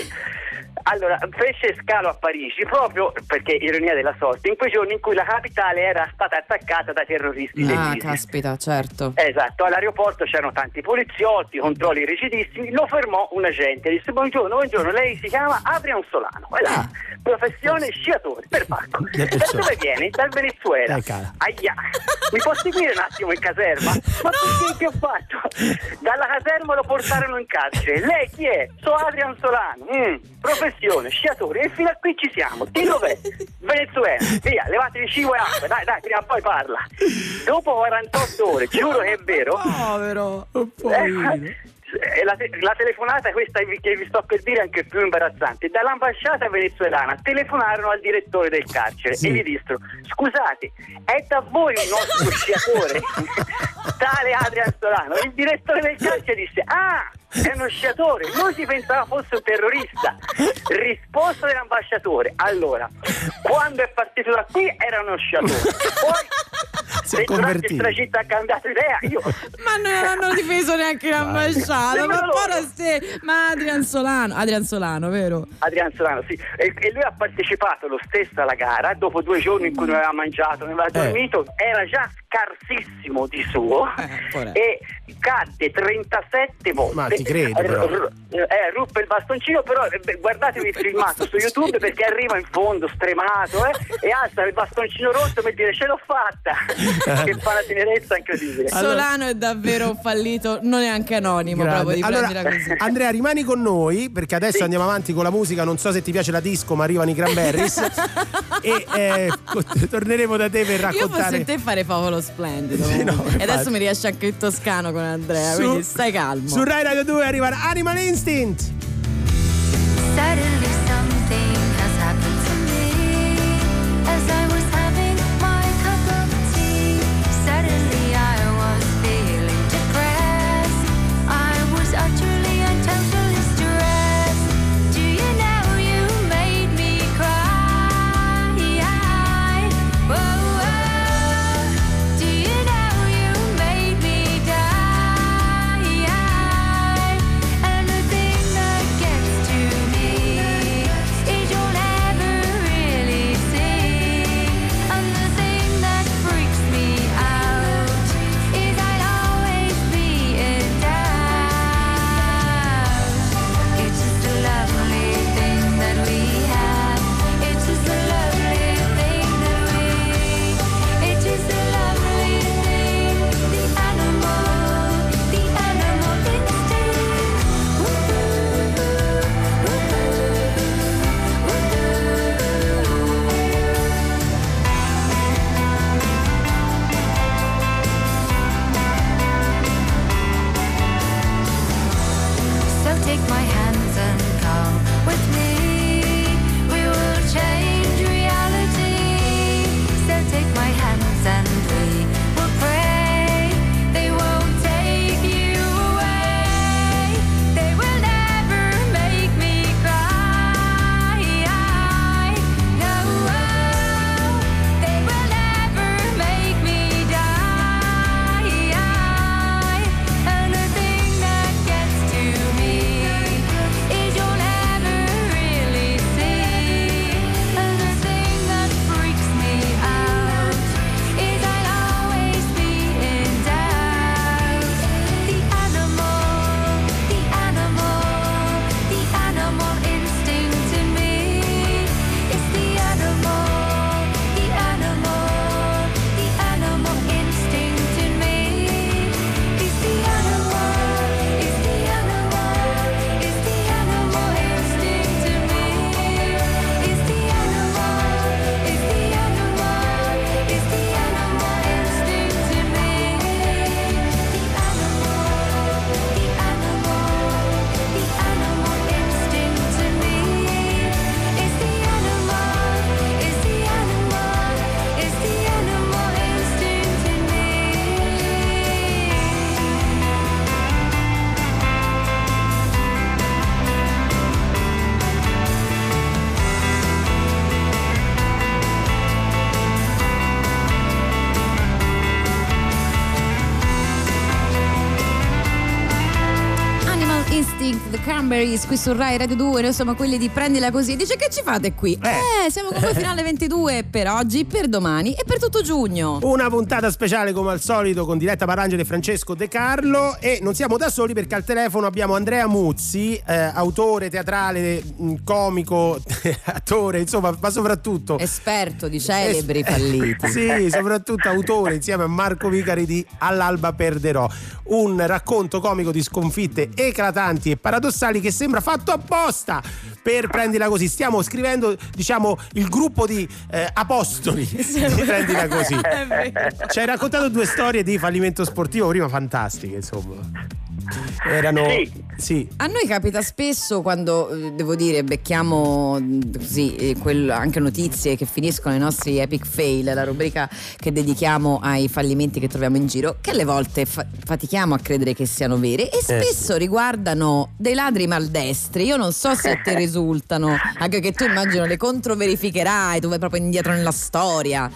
Allora, fece scalo a Parigi proprio perché, ironia della sorte, in quei giorni in cui la capitale era stata attaccata da terroristi Ah, dell'ISIS. caspita, certo. Esatto, all'aeroporto c'erano tanti poliziotti, controlli rigidissimi, lo fermò un agente, disse buongiorno, buongiorno, lei si chiama Adrian Solano, è la professione sciatore, per Pacco. Da Perfetto. dove vieni? Dal Venezuela. Aia, mi può seguire un attimo in caserma? Ma perché che ho fatto? Dalla caserma lo portarono in carcere. Lei chi è? So Adrian Solano, Mm, professione professione, sciatore, e fino a qui ci siamo. Dov'è? Venezuela, via, levatevi cibo e acqua, dai, dai, prima o poi parla. Dopo 48 ore, giuro che è vero. Povero. Eh, la, te- la telefonata questa che vi sto per dire è anche più imbarazzante dall'ambasciata venezuelana telefonarono al direttore del carcere Sì. e gli dissero scusate è da voi un nostro sciatore tale Adrian Solano il direttore del carcere disse ah è uno sciatore noi si pensava fosse un terrorista risposta dell'ambasciatore allora quando è partito da qui era uno sciatore poi Si è se durante il convertito. tragitto ha cambiato idea io Ma non hanno difeso neanche l'ambasciata. Ma ste. Ma Adrian Solano. Adrian Solano, vero? Adriano Solano, sì. E, e lui ha partecipato lo stesso alla gara, dopo due giorni in cui non aveva mangiato, non aveva Eh. dormito, era già scarsissimo di suo porello. e cadde 37 volte. Ma ti credo, però. Eh, ruppe il bastoncino, però eh, guardatevi il filmato su YouTube perché arriva in fondo stremato eh, e alza il bastoncino rotto per dire ce l'ho fatta. che fa una tenerezza incredibile. Solano è davvero fallito, non è anche anonimo di Allora. Andrea, rimani con noi perché adesso Sì. andiamo avanti con la musica. Non so se ti piace la disco, ma arrivano i Cranberries. e eh, torneremo da te per Io raccontare. fossi te fare Favolo Splendido. Sì, no, e adesso mi riesce anche il toscano con Andrea, Su- quindi stai calmo. Su Rai Radio 2 arriva Animal Instinct. Suddenly Cranberries qui su Rai Radio 2, noi siamo quelli di Prendila Così. Dice che ci fate qui? Eh, siamo con voi fino alle 22 per oggi, per domani e per tutto giugno. Una puntata speciale come al solito con Diretta Barangeli e Francesco De Carlo e non siamo da soli perché al telefono abbiamo Andrea Muzzi, eh, autore teatrale, mh, comico, attore, insomma, ma soprattutto Esperto di celebri Es- falliti. sì, soprattutto autore insieme a Marco Vicari di All'alba perderò, un racconto comico di sconfitte eclatanti e paradossali che sembra fatto apposta per prendila così. Stiamo scrivendo, diciamo, il gruppo di eh, apostoli di prendila così. Ci hai raccontato due storie di fallimento sportivo prima fantastiche, insomma. Erano sì. A noi capita spesso quando, eh, devo dire, becchiamo così, eh, quel- anche notizie che finiscono nei nostri epic fail, la rubrica che dedichiamo ai fallimenti che troviamo in giro, che alle volte fa- fatichiamo a credere che siano vere e spesso riguardano dei ladri maldestri. Io non so se a te risultano, anche che tu immagino le controverificherai, tu vai proprio indietro nella storia.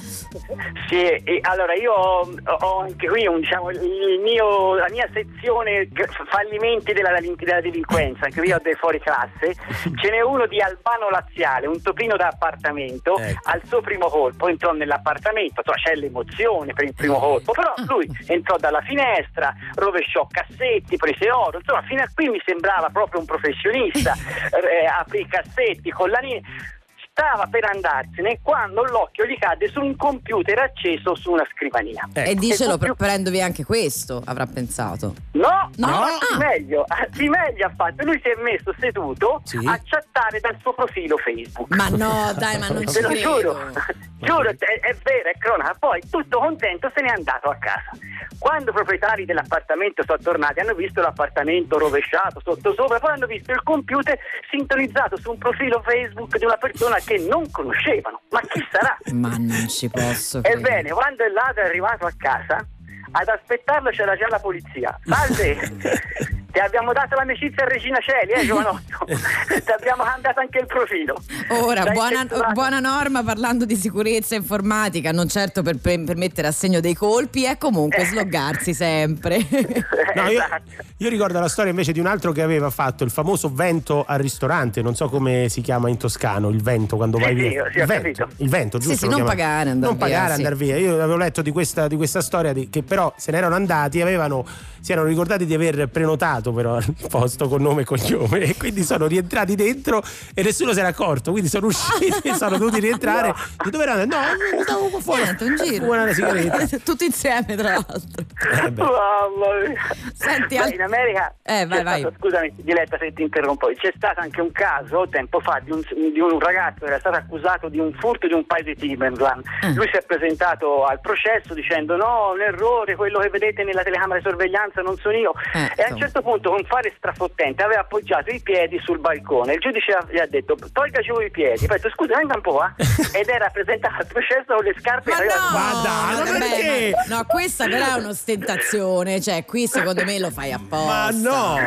Sì, e allora io ho, ho anche qui un, diciamo, il mio- la mia sezione g- fallimenti della, della delinquenza, anche qui ho dei fuori classe. Ce n'è uno di Albano Laziale, un topino da appartamento, al suo primo colpo entrò nell'appartamento, insomma, c'è l'emozione per il primo colpo, però lui entrò dalla finestra, rovesciò cassetti, prese oro, insomma fino a qui mi sembrava proprio un professionista, eh, aprì i cassetti, collanine. Stava per andarsene quando l'occhio gli cade su un computer acceso su una scrivania. E dicelo, il pre- prendendo anche questo, avrà pensato. No, No? no, Ah. di meglio, di meglio ha fatto. Lui si è messo seduto a chattare dal suo profilo Facebook. Ma no, dai, ma non Ve lo credo. giuro, giuro, è, è vero, è cronaca. Poi tutto contento se n'è andato a casa. Quando i proprietari dell'appartamento sono tornati, hanno visto l'appartamento rovesciato sotto sopra, poi hanno visto il computer sintonizzato su un profilo Facebook di una persona che non conoscevano. Ma chi sarà? Ma non ci posso. Ebbene, quando il ladro è arrivato a casa, ad aspettarlo c'era già la polizia. Salve! Ti abbiamo dato l'amicizia a Regina Celi, eh, giovanotto? Ti abbiamo cambiato anche il profilo. Ora, buona, buona norma parlando di sicurezza informatica, non certo per, per, per mettere a segno dei colpi, è comunque sloggarsi sempre. No, io, Esatto. io ricordo la storia invece di un altro che aveva fatto il famoso vento al ristorante, non so come si chiama in toscano, il vento quando Sì, vai sì, via. sì, ho il, vento, il vento, Sì, giusto? sì, lo non chiamano? pagare, andar Non via, pagare, sì. andar via. Io avevo letto di questa, di questa storia di- che però se ne erano andati, avevano, si erano ricordati di aver prenotato però il posto con nome e cognome e quindi sono rientrati dentro e nessuno si era accorto, quindi sono usciti e sono dovuti rientrare. Di dove erano? No, stavo qua fuori. Niente, un giro. Una sigaretta. Tutti insieme, tra l'altro. Eh beh. Mamma mia. Senti, Beh, al- in America Eh, vai, vai. stato- scusami Diletta se ti interrompo c'è stato anche un caso tempo fa di un, di un ragazzo che era stato accusato di un furto di un paio di Timberland Ah. lui si è presentato al processo dicendo no un errore quello che vedete nella telecamera di sorveglianza non sono io Eh, e a un certo punto con fare strafottente aveva appoggiato i piedi sul balcone il giudice gli ha detto tolga giù i piedi ha detto scusa venga un po' eh?" ed era presentato al processo con le scarpe Ma no, Ma dai, ma vabbè, perché? ma- no, questa però è un'ostentazione, cioè qui secondo me lo fai apposta. Ma no!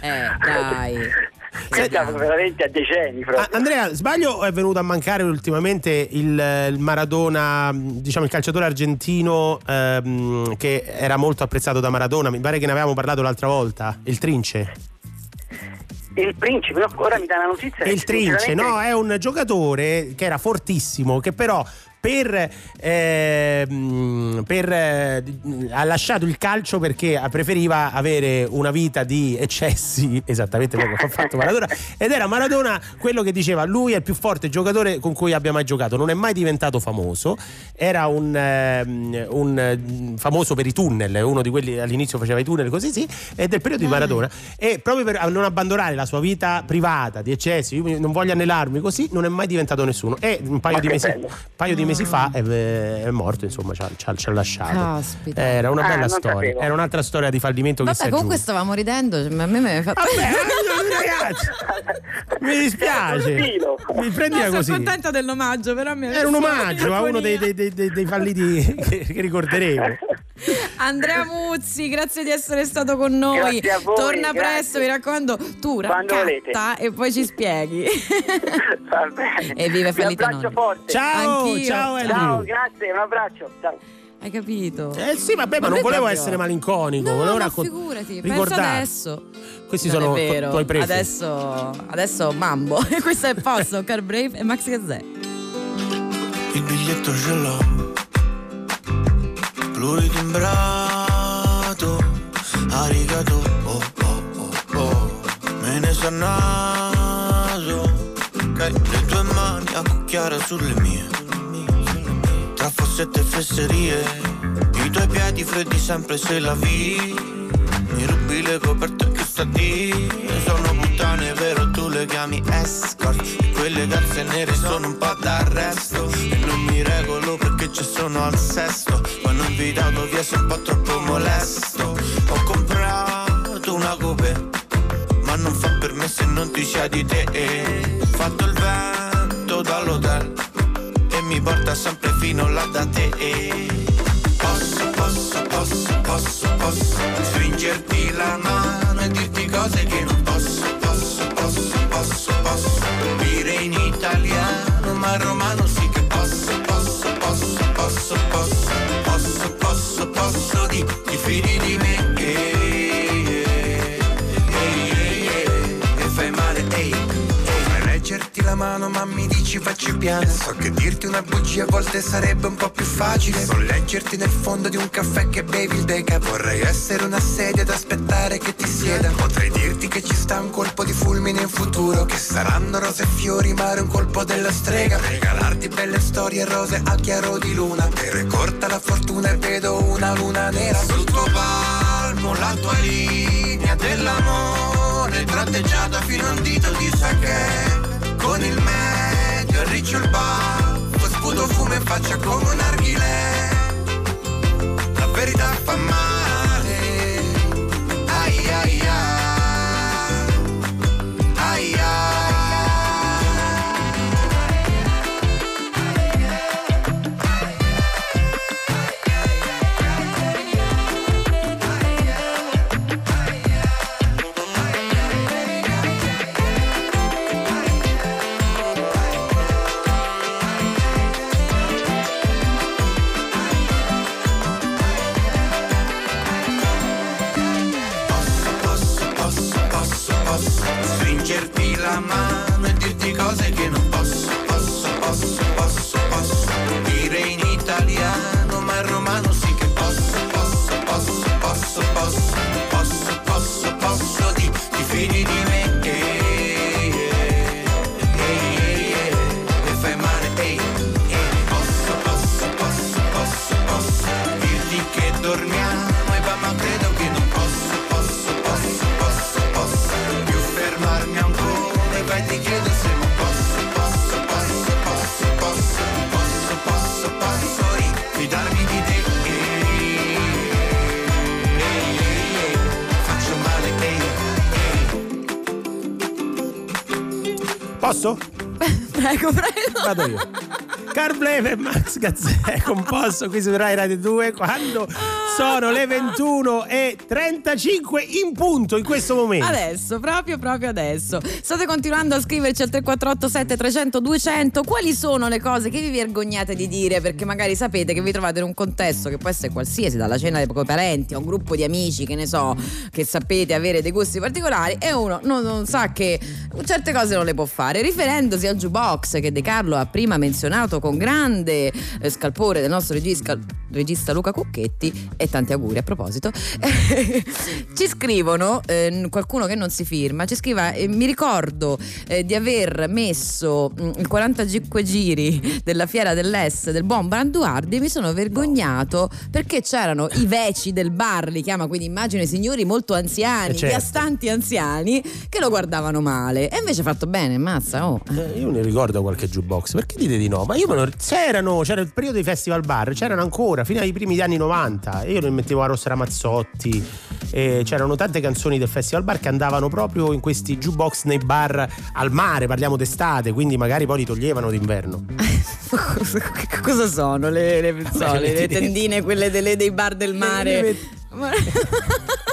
Eh, dai. Siamo veramente a decenni. Ah, Andrea, sbaglio è venuto a mancare ultimamente il, il Maradona, diciamo il calciatore argentino ehm, che era molto apprezzato da Maradona? Mi pare che ne avevamo parlato l'altra volta, il Trince. Il principe, ora mi dà la notizia. Il Trince, no, è un giocatore che era fortissimo, che però per, ehm, per, eh, ha lasciato il calcio perché preferiva avere una vita di eccessi, esattamente come ha fatto Maradona, ed era Maradona quello che diceva lui è il più forte giocatore con cui abbia mai giocato, non è mai diventato famoso, era un, ehm, un, eh, famoso per i tunnel, uno di quelli all'inizio faceva i tunnel così sì, e del periodo di Maradona. E proprio per non abbandonare la sua vita privata di eccessi, io non voglio annelarmi così, non è mai diventato nessuno. E un paio, Ma di mesi, bello. un paio di mesi fa è, è morto, insomma, ci ha, ci ha- ci ha lasciato. Caspita. Era una Ah, bella non storia, sapevo. era un'altra storia di fallimento che si Vabbè, è comunque aggiunta. stavamo ridendo, ma a me mi ha fatto... Vabbè, ragazzi, mi dispiace. Mi prendila No, sono così. contenta dell'omaggio, però mi ha Era un omaggio a uno dei, dei- dei- dei falliti che, che ricorderemo. Andrea Muzzi, grazie di essere stato con noi. Voi, Torna grazie. presto, mi raccomando. Tu raccatta e poi ci spieghi. Va bene. E vive Vi fallita abbraccio nonna. forte. Ciao, Anch'io. ciao Andrew. Ciao, grazie, un abbraccio. Ciao. Hai capito? Eh sì, vabbè, ma, Ma non volevo proprio- essere malinconico, No, volevo ma raccon- figurati, ricordare. adesso. Questi Non sono vero. tuoi preferiti. Adesso, adesso mambo. E questo è Posto, Car Brave e Max Gazzè. Il biglietto ce l'ho Pluritimbrato Arigato Oh oh oh oh Me ne sa naso le tue mani a cucchiare sulle mie Tra fossette e fesserie I tuoi piedi freddi sempre se la vi. Mi rubi le coperte che sta di. Sono puttane vero tu le chiami escort. E quelle calze nere sono un po' d'arresto. E non mi regolo perché ci sono al sesto. Non invitato via sono un po' troppo molesto. Ho comprato una coupe Ma non fa per me se non ti sia di te. Fatto il fino là da te. Posso, posso, posso, posso, posso Stringerti la mano dici facci piano So che dirti una bugia a volte sarebbe un po' più facile. So leggerti nel fondo di un caffè che bevi il deca Vorrei essere una sedia ad aspettare che ti sieda. Potrei dirti che ci sta un colpo di fulmine in futuro Che saranno rose e fiori ma un colpo della strega. Regalarti belle storie rose a chiaro di luna. È corta la fortuna e vedo una luna nera Sul tuo palmo la tua linea dell'amore Tratteggiata fino a un dito. Di sake Con il medio arriccio il baffo Sputo fumo in faccia come un arghile. La verità fa male. Ai ai Ai prego. Vado io. Carbleve e Max Gazzè composto qui su Rai Radio 2 quando sono le 21 e 35 in punto in questo momento. Adesso, proprio proprio adesso. State continuando a scriverci al 3487 300 200 quali sono le cose che vi vergognate di dire perché magari sapete che vi trovate in un contesto che può essere qualsiasi, dalla cena dei parenti a un gruppo di amici, che ne so, che sapete avere dei gusti particolari e uno non, non sa che certe cose non le può fare, riferendosi al jukebox che De Carlo ha prima menzionato con grande eh, scalpore del nostro regista, regista Luca Cucchetti e tanti auguri a proposito. ci scrivono, eh, qualcuno che non si firma, ci scrive eh, mi ricordo eh, di aver messo mm, il 45 giri della fiera dell'Est del buon Branduardi e mi sono vergognato perché c'erano i veci del bar, li chiama quindi immagino i signori molto anziani, Eh, certo. piastanti anziani che lo guardavano male e invece ha fatto bene, mazza, oh. Eh, io ne ricordo qualche jukebox, perché dite di no? Ma io me lo. C'erano, c'era il periodo dei festival bar, c'erano ancora fino ai primi anni 90. E io ne mettevo a Rossa Ramazzotti. E c'erano tante canzoni del festival bar che andavano proprio in questi jukebox nei bar al mare, parliamo d'estate, quindi magari poi li toglievano d'inverno. Che cosa sono le, le pizzole, le metti- tendine, quelle delle- dei bar del mare? le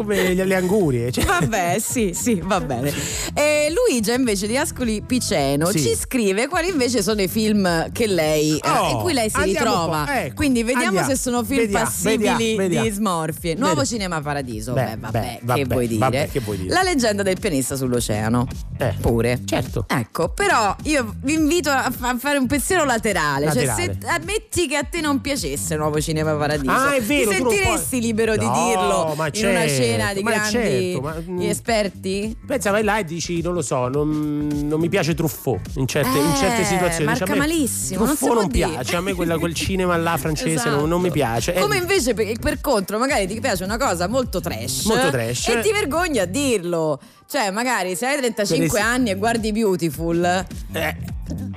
Come le, angurie. Cioè. Vabbè, sì, sì, va bene. E Luigia invece di Ascoli Piceno Sì. ci scrive quali invece sono i film che lei, eh, Oh, in cui lei si ritrova. ecco, Quindi vediamo andiamo, se sono film vediamo, passibili vediamo, di smorfie. Nuovo. Cinema Paradiso. Beh, Beh, vabbè, beh, che, vabbè, vuoi dire? vabbè, che vuoi dire? La leggenda del pianista sull'oceano. Eh, Pure. Certo. Ecco, però io vi invito a, fa- a fare un pensiero laterale. Laterale. Cioè, se ammetti che a te non piacesse Nuovo Cinema Paradiso, Ah, è vero, ti sentiresti libero di No, dirlo ma in una certo. Piena di ma grandi certo, ma, mm, esperti? Pensa, vai là e dici, non lo so, non, non mi piace Truffaut in certe, in certe Eh, situazioni. marca Dici, me malissimo, non si Truffaut non, dire. piace, a me quella- quel cinema là francese Esatto. non, non mi piace. Eh, Come invece per, per contro, magari ti piace una cosa molto trash, Molto trash. e ti vergogni a dirlo. Cioè, magari se hai 35 Per es- anni e guardi Beautiful,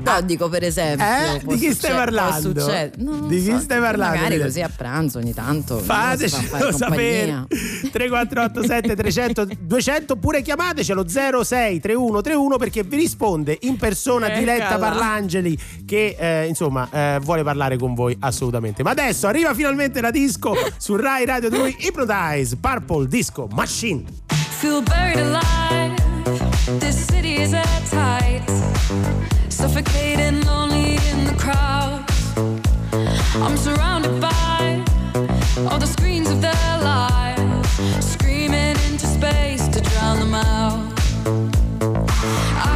no, dico per esempio, Eh, di chi stai parlando? Non lo Di chi so, stai parlando? Magari così a pranzo ogni tanto. si fa Fatecelo fare sapere compagnia. 3487 300 200 oppure chiamatecelo 063131 perché vi risponde in persona Diletta Eccola. Parlangeli che eh, insomma eh, vuole parlare con voi assolutamente. Ma adesso arriva finalmente la disco su Rai Radio 2 Hypnotize Purple Disco Machine. Feel buried alive. This city is at tight. Suffocating, lonely in the crowd. I'm surrounded by all the screens of their lives, into space to drown them out. I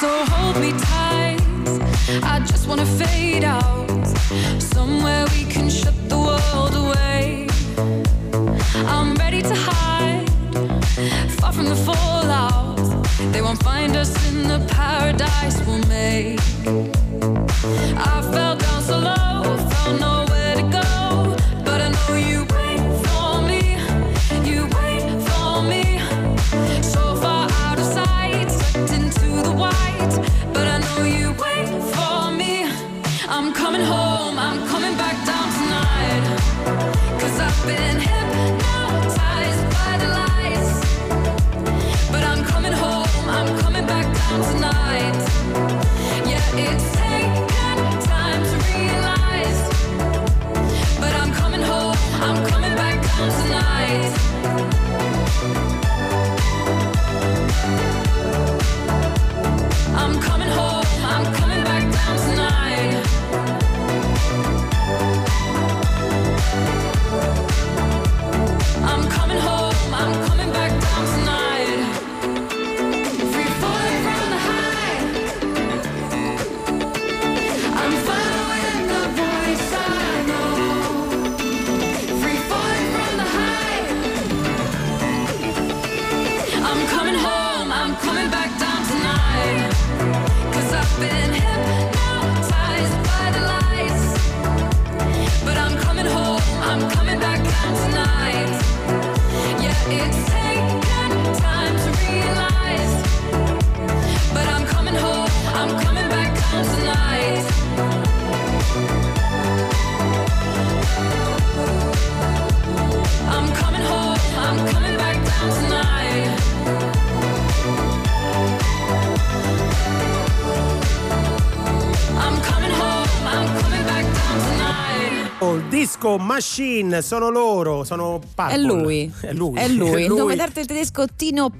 So hold me tight. I just wanna fade out. Somewhere we can shut the world away. I'm ready to hide, far from the fallout. They won't find us in the paradise we'll make. I fell down so low, Machine sono loro, sono Purple. È lui. È lui. È lui. È Il nome d'arte tedesco Tino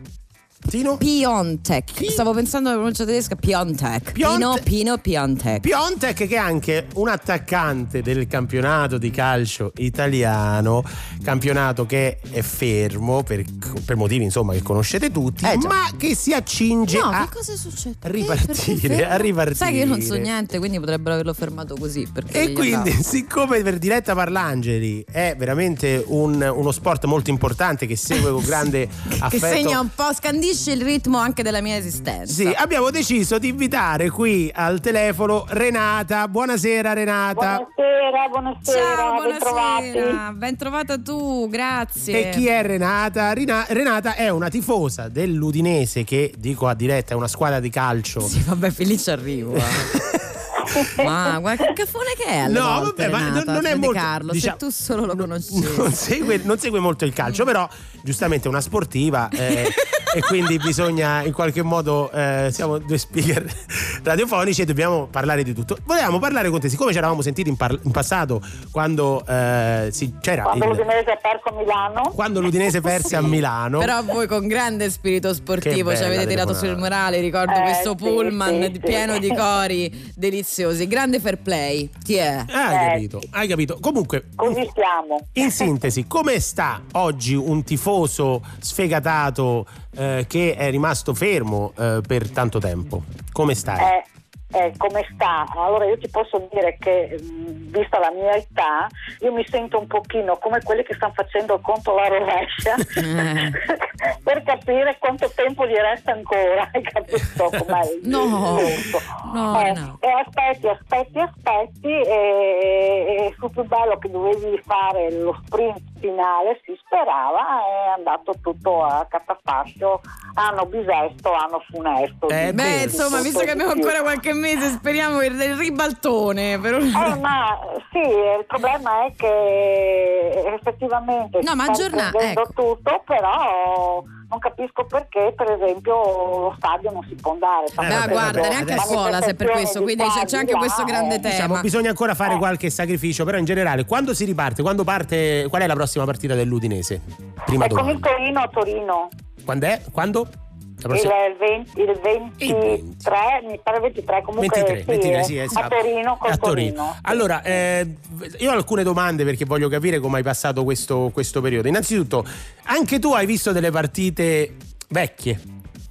Tino Piontek. Stavo pensando alla pronuncia tedesca Piontek. Piont- Pino Pino Piontek. Piontek che è anche un attaccante del campionato di calcio italiano, campionato che è fermo per, per motivi insomma che conoscete tutti, Eh, ma che si accinge No, a che ripartire, a ripartire. Sai che io non so niente, quindi potrebbero averlo fermato così. E quindi, andava. siccome per Diretta Parlangeli è veramente un- uno sport molto importante che segue con grande Che affetto. segna un po', scandisce il ritmo anche della mia esistenza. Sì, abbiamo deciso di invitare qui al telefono Renata. Buonasera Renata. Buonasera, buonasera, Ciao, buonasera. Ben trovata tu, grazie. E chi è Renata? Rina- Renata è una tifosa dell'Udinese che, dico a diretta, è una squadra di calcio. Sì, vabbè, felice arrivo. eh. Ma guarda che caffone che è No, volte, vabbè, ma Renata, non- non è molto- Carlo, diciamo- se tu solo lo conoscevi. Non segue, non segue molto il calcio, però giustamente una sportiva. eh, e quindi bisogna in qualche modo eh, siamo due speaker radiofonici e dobbiamo parlare di tutto. Volevamo parlare con te, siccome ci eravamo sentiti in, par- in passato quando eh, si- c'era Quando il- l'Udinese ha perso a Milano. quando l'Udinese perse a Milano. Però voi con grande spirito sportivo ci avete tirato sul morale, ricordo Eh, questo sì, pullman sì, di- sì. pieno di cori deliziosi. Grande fair play. Ti è? Ah, hai capito, hai capito. Comunque, Così stiamo. in sintesi, come sta oggi un tifoso sfegatato eh, che è rimasto fermo eh, per tanto tempo? Come stai? Eh, eh, come sta? Allora io ti posso dire che mh, vista la mia età io mi sento un pochino come quelli che stanno facendo il conto alla rovescia Eh. per capire quanto tempo gli resta ancora hai capito com'è No. No, Eh, no. e aspetti aspetti aspetti e, e fu più bello che dovevi fare lo sprint finale si sperava è andato tutto a catafascio anno bisesto anno funesto Eh, Beh, beh, insomma, visto che abbiamo ancora qualche mese, speriamo il, il ribaltone. Per un... Eh, ma sì, il problema è che effettivamente No, ma sta aggiorna- ecco. tutto, però non capisco perché, per esempio, lo stadio non si può andare. vabbè, Beh, guarda, neanche a scuola se per questo, quindi c'è, c'è anche questo grande Diciamo, tema. bisogna ancora fare qualche sacrificio, però in generale, quando si riparte? Quando parte? Qual è la prossima partita dell'Udinese? Prima E con il. Torino a Torino, Quando è? Quando? Il, prossima- 20 il 23, mi pare 23, comunque 23, sì, 23, eh, sì, esatto. a Torino A Torino. Allora, eh, io ho alcune domande perché voglio capire come hai passato questo, questo periodo. Innanzitutto, anche tu hai visto delle partite vecchie?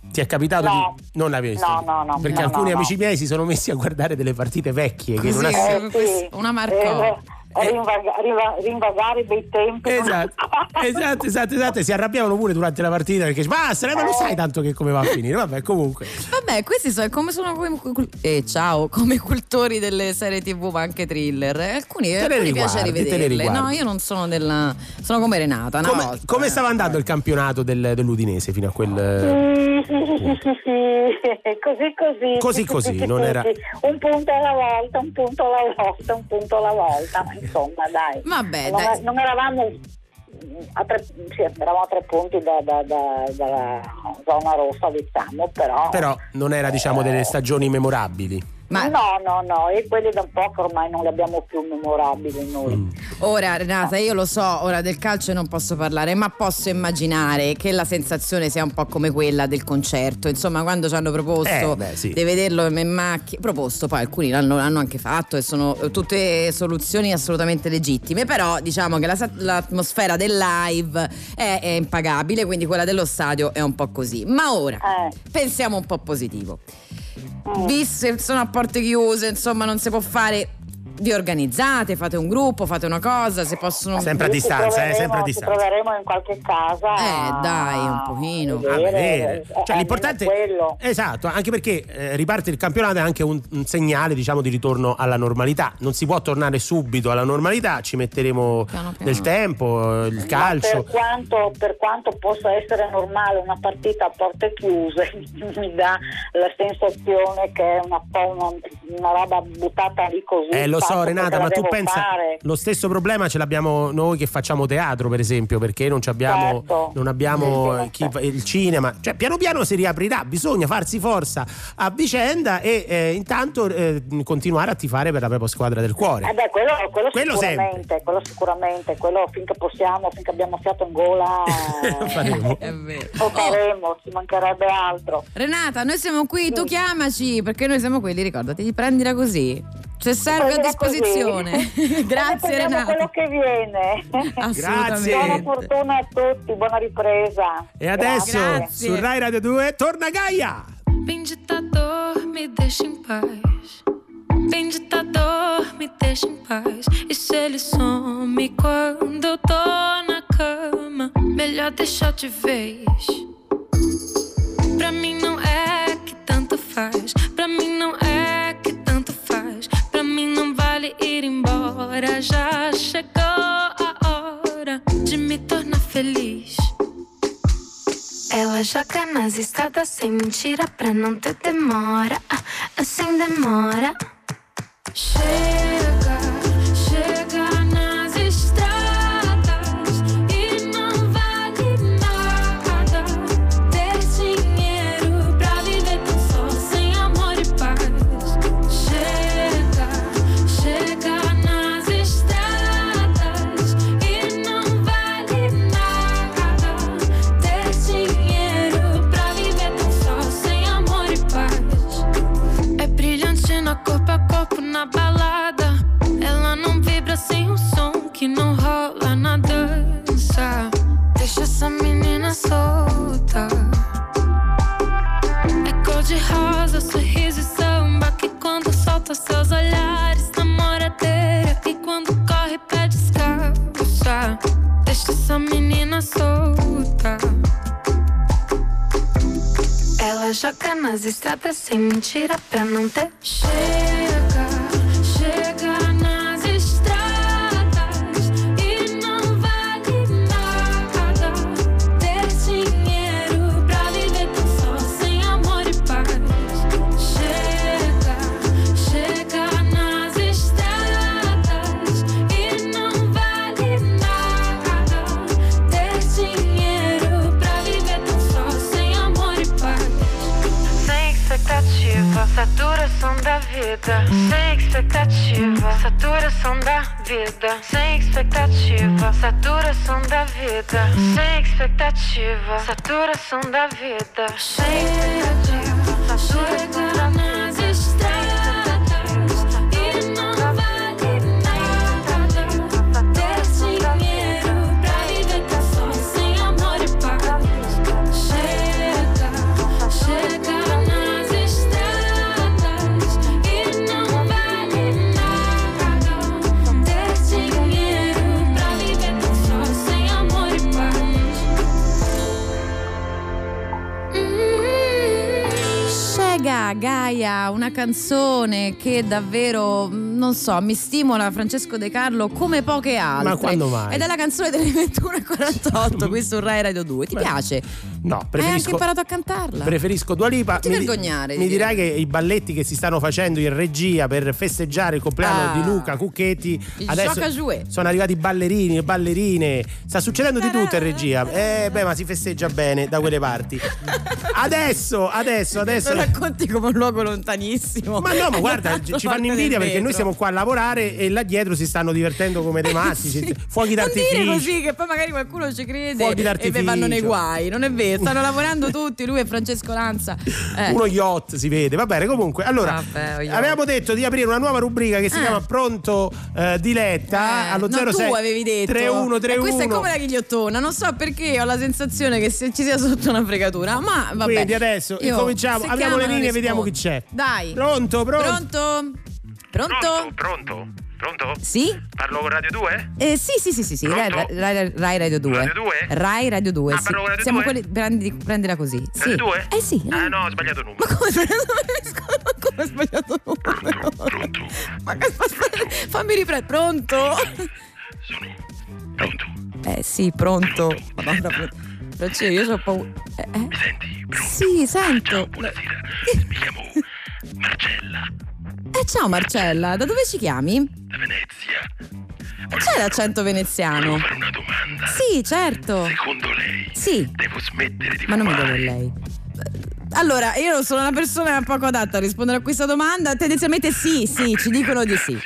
Ti è capitato No. di non visto? No, no, no, Perché no, alcuni no, amici no. miei si sono messi a guardare delle partite vecchie che non ha Così, Eh, sì. una marcò. Eh, rinvaga- riva- rinvagare dei tempi. Esatto, esatto, esatto, esatto. E Si arrabbiavano pure durante la partita perché basta, ma lo sai tanto che come va a finire. Vabbè, comunque. Vabbè, questi sono come sono come, cul- eh, ciao, come cultori delle serie TV, ma anche thriller. Eh, Alcuni, Te le alcuni piace riguardi, te le rivederle. No, io non sono della. Sono come Renata. Una Come, volta, come eh. stava andando il campionato del- dell'Udinese fino a quel. Sì, sì, sì, sì, sì, sì. così così. Così, Sì, sì, così, sì, sì, non era-. Un punto alla volta, un punto alla volta, un punto alla volta, insomma dai. Vabbè, non, dai. non eravamo a tre, sì, eravamo a tre punti da- da- da- dalla zona rossa, diciamo, però. Però non era, diciamo, delle stagioni memorabili. Ma- No, no, no, e quelli da un po' che ormai non li abbiamo più memorabili noi. Mm. Ora, Renata, io lo so, ora del calcio non posso parlare, ma posso immaginare che la sensazione sia un po' come quella del concerto. Insomma, quando ci hanno proposto Eh, beh, sì. di vederlo in macchina, proposto, poi alcuni l'hanno, l'hanno anche fatto e sono tutte soluzioni assolutamente legittime. Però diciamo che la l'atmosfera del live è, è impagabile, quindi quella dello stadio è un po' così. Ma ora Eh. pensiamo un po' positivo. Che sono a porte chiuse, insomma, non si può fare. Vi organizzate, fate un gruppo, fate una cosa, se possono. Sempre a Ci distanza, eh, troveremo- sempre a Ci distanza. troveremo in qualche casa. Eh, dai, un pochino. A vedere. eh, Cioè, almeno l'importante quello. Esatto, anche perché eh, riparte il campionato è anche un, un segnale, diciamo, di ritorno alla normalità. Non si può tornare subito alla normalità, ci metteremo Piano, piano. del tempo, il calcio. Per quanto, per quanto possa essere normale una partita a porte chiuse, mi dà la sensazione che è una po' una, una roba buttata lì così. Eh, lo so, Renata, ma tu fare. Lo stesso problema ce l'abbiamo noi che facciamo teatro, per esempio, perché non ci abbiamo, Certo. non abbiamo Sì, sì, chi- il cinema. Cioè, piano piano si riaprirà, bisogna farsi forza a vicenda e eh, intanto eh, continuare a tifare per la propria squadra del cuore. Eh beh, quello, quello Quello sicuramente, quello sicuramente, quello finché possiamo, finché abbiamo fiato in gola, Lo faremo. È vero. lo faremo, ci mancherebbe altro. Renata, noi siamo qui, tu chiamaci perché noi siamo quelli, ricordati di prendila così. Se serve a Prendila disposizione. Grazie Renata. quello che viene. Assolutamente. Buona fortuna a tutti, buona ripresa. E adesso Grazie. su Rai Radio 2 torna Gaia. Bem ditador, me deixa em paz. Bem ditador, me deixa em paz. E se ele some quando eu tô na cama, melhor deixar de vez. Pra mim não é que tanto faz. Pra mim não é que mim não vale ir embora. Já chegou a hora de me tornar feliz. Ela joga nas estradas sem mentira pra não ter demora. Ah, sem demora. Chega, chega que não rola na dança. Deixa essa menina solta. É cor de rosa, sorriso e samba. Que quando solta seus olhares, namoradeira. Que quando corre, pede escapar. Deixa essa menina solta. Ela joga nas estradas sem mentira pra não ter cheiro. Saturação da vida. Sem expectativa, saturação da vida. Sem expectativa, saturação Gaia, una canzone che davvero, non so, mi stimola Francesco De Carlo come poche altre. Ma quando mai? Ed è la canzone delle 21.48 qui su Rai Radio 2. Ti piace? No, Hai anche preferisco imparato a cantarla? Preferisco Dua Lipa. ti Mi vergognare di Mi dirai che i balletti che si stanno facendo in regia per festeggiare il compleanno Ah. di Luca Cucchetti. Il adesso sono arrivati ballerini e ballerine. Sta succedendo di tutto in regia. Eh, beh, ma si festeggia bene da quelle parti. Adesso, adesso, adesso. Lo racconti come un luogo lontanissimo. Ma no, ma guarda, ci fanno invidia perché noi siamo qua a lavorare e là dietro si stanno divertendo come dei matti. ci- Fuochi Non dire d'artificio. così che poi magari qualcuno ci crede Fuochi e d'artificio. poi vanno nei guai. Non è vero, stanno lavorando tutti, lui e Francesco Lanza. Eh. Uno yacht si vede, va bene. Comunque, allora Vabbè, avevamo detto di aprire una nuova rubrica che si Eh. chiama Pronto eh, Diletta allo no, 06 tu avevi detto 3131. E questa è come la ghigliottona non so perché ho la sensazione che se ci sia sotto una fregatura ma vabbè Quindi adesso Io- incominciamo, se apriamo le linee e vediamo chi c'è. dai Pronto, pronto? pronto pronto Pronto? Pronto? Sì? Parlo con Radio 2? Eh, sì, sì, sì, sì, sì. Rai, Rai- Rai Radio 2. Radio 2? Rai Radio 2. Ah, sì. parlo con Radio Siamo 2? quelli, prendi- prendila così. Sì. Radio 2? Eh sì. Ah no, ho sbagliato numero. Come ho sbagliato numero? Ma che aspetta, fammi riprendere. Pronto? Pronto? Eh sì, pronto. Madonna, pr- Francesco, io sono paura. Eh, eh? Sì, sento. buonasera. Mi chiamo Marcella. Eh, ciao Marcella, da dove ci chiami? Da Venezia. C'è l'accento veneziano? fare una domanda. Sì, certo. Secondo lei Sì. devo smettere di Ma non mi fumare? deve lei. Allora, io non sono una persona poco adatta a rispondere a questa domanda. Tendenzialmente sì, sì, ci dicono di sì.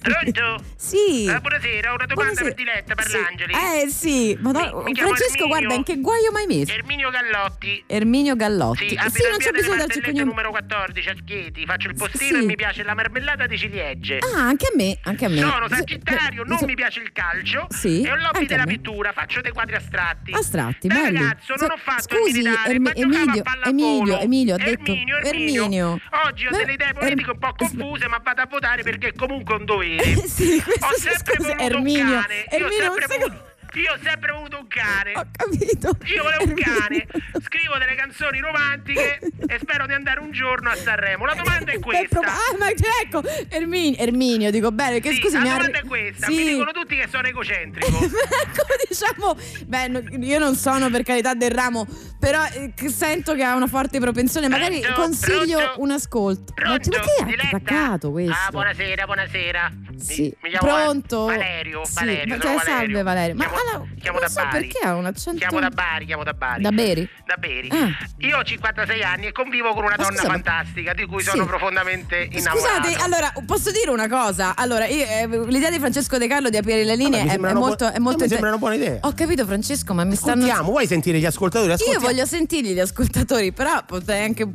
Pronto? Sì. Ah, buonasera, ho una domanda Buonasera. per Diletta Parlangeli. Eh sì, Madonna, Mi- mi Francesco, guarda, in che guaio mai messo? Erminio Gallotti. Erminio Gallotti. Sì, Sì, abito non in c'è bisogno darci il cognome. numero 14 a Chieti. Faccio il postino Sì. e mi piace la marmellata di ciliegie. Ah, anche a me, anche a me. Sono Sì, sagittario, eh, non so- mi piace il calcio Sì, e ho l'hobby della pittura, faccio dei quadri astratti. Astratti, Da belli. ragazzo non ho fatto Scusi, il militare, Ermi- ma giocavo Emilio. Emilio, Emilio, ha detto Erminio. Oggi ho delle idee politiche un po' confuse, ma vado a votare perché è comunque un dovere. sì, questo ho sempre scusa, Erminio. un Erminio, un sempre secondo. Voluto- Io ho sempre avuto un cane. Ho capito. Io volevo un cane. Scrivo delle canzoni romantiche e spero di andare un giorno a Sanremo. La domanda è questa. Ah, ma ecco, Erminio, Erminio dico bene, che Sì, scusi, la mi domanda arri- è questa. Sì. Mi dicono tutti che sono egocentrico. come diciamo, beh, io non sono per carità del ramo, però eh, sento che ha una forte propensione. Magari Pronto? consiglio Pronto? un ascolto. Pronto? ma che è attaccato questo? Ah, buonasera, buonasera. Sì. Mi chiamo Pronto? Valerio, Sì, Valerio, sono cioè, Valerio. salve Valerio. Ma Chiamo- allora, chiamo non da so Bari. perché ha un accento Chiamo da Bari, chiamo da Bari. Da Beri? Da Beri. Ah. Io ho 56 anni e convivo con una Ma donna scusa, fantastica di cui Sì. sono profondamente innamorato. Scusate, allora posso dire una cosa? Allora, io, eh, l'idea di Francesco De Carlo di aprire le linee mi è, è molto, buona- è molto mi inter- sembra una buona idea. Ho capito, Francesco, ma mi stanno. Vuoi sentire gli ascoltatori? Io Ascoltiamo. voglio sentirli gli ascoltatori, però potrei anche.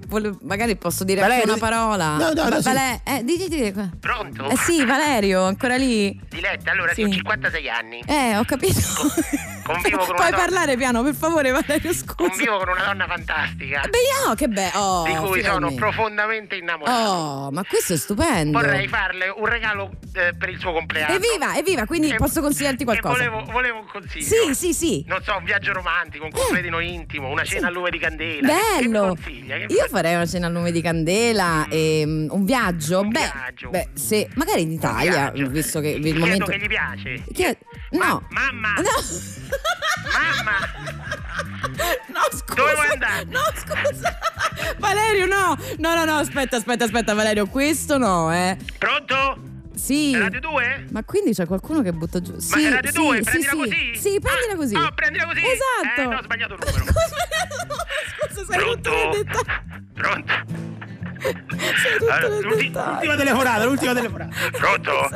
Magari posso dire anche Valerio, una parola. no, no, no, Va- sì. Vale- eh, di, di, di- qua. Pronto? Eh sì, Valerio, ancora lì. Diletta, allora Sì. ho 56 anni. Eh, ho capito. Convivo con una Puoi donna- parlare piano, per favore, Valerio, scusa. Convivo con una donna fantastica. Beh, oh, che bello. Oh, di cui sono finalmente. profondamente innamorato. Oh, ma questo è stupendo. Vorrei farle un regalo eh, per il suo compleanno. Evviva, evviva, quindi E- posso consigliarti qualcosa. volevo, volevo un consiglio. Sì, sì, sì. Non so, un viaggio romantico, un completino intimo, una cena a lume di candela. Bello! Io farei una cena al lume di candela e mm, un viaggio. beh, viaggio. beh, se magari in Italia, visto che il Chiedo momento. che gli piace. Che- No, Mamma! No. Mamma! No, scusa. Dove vuoi andare? No, scusa. Valerio, no. No, no, no, aspetta, aspetta, aspetta, Valerio, questo no, eh. Pronto? Sì. Radio 2? Ma quindi c'è qualcuno che butta giù? Ma Sì, è Radio sì, 2? sì, Prendila sì. così? Sì, prendila così. Oh, prendila così? Esatto. Eh, no, ho sbagliato il numero. Scusa, sei Pronto? Pronto? Allora, nel l'ulti- dettaglio. L'ultima telefonata, l'ultima telefonata. Pronto?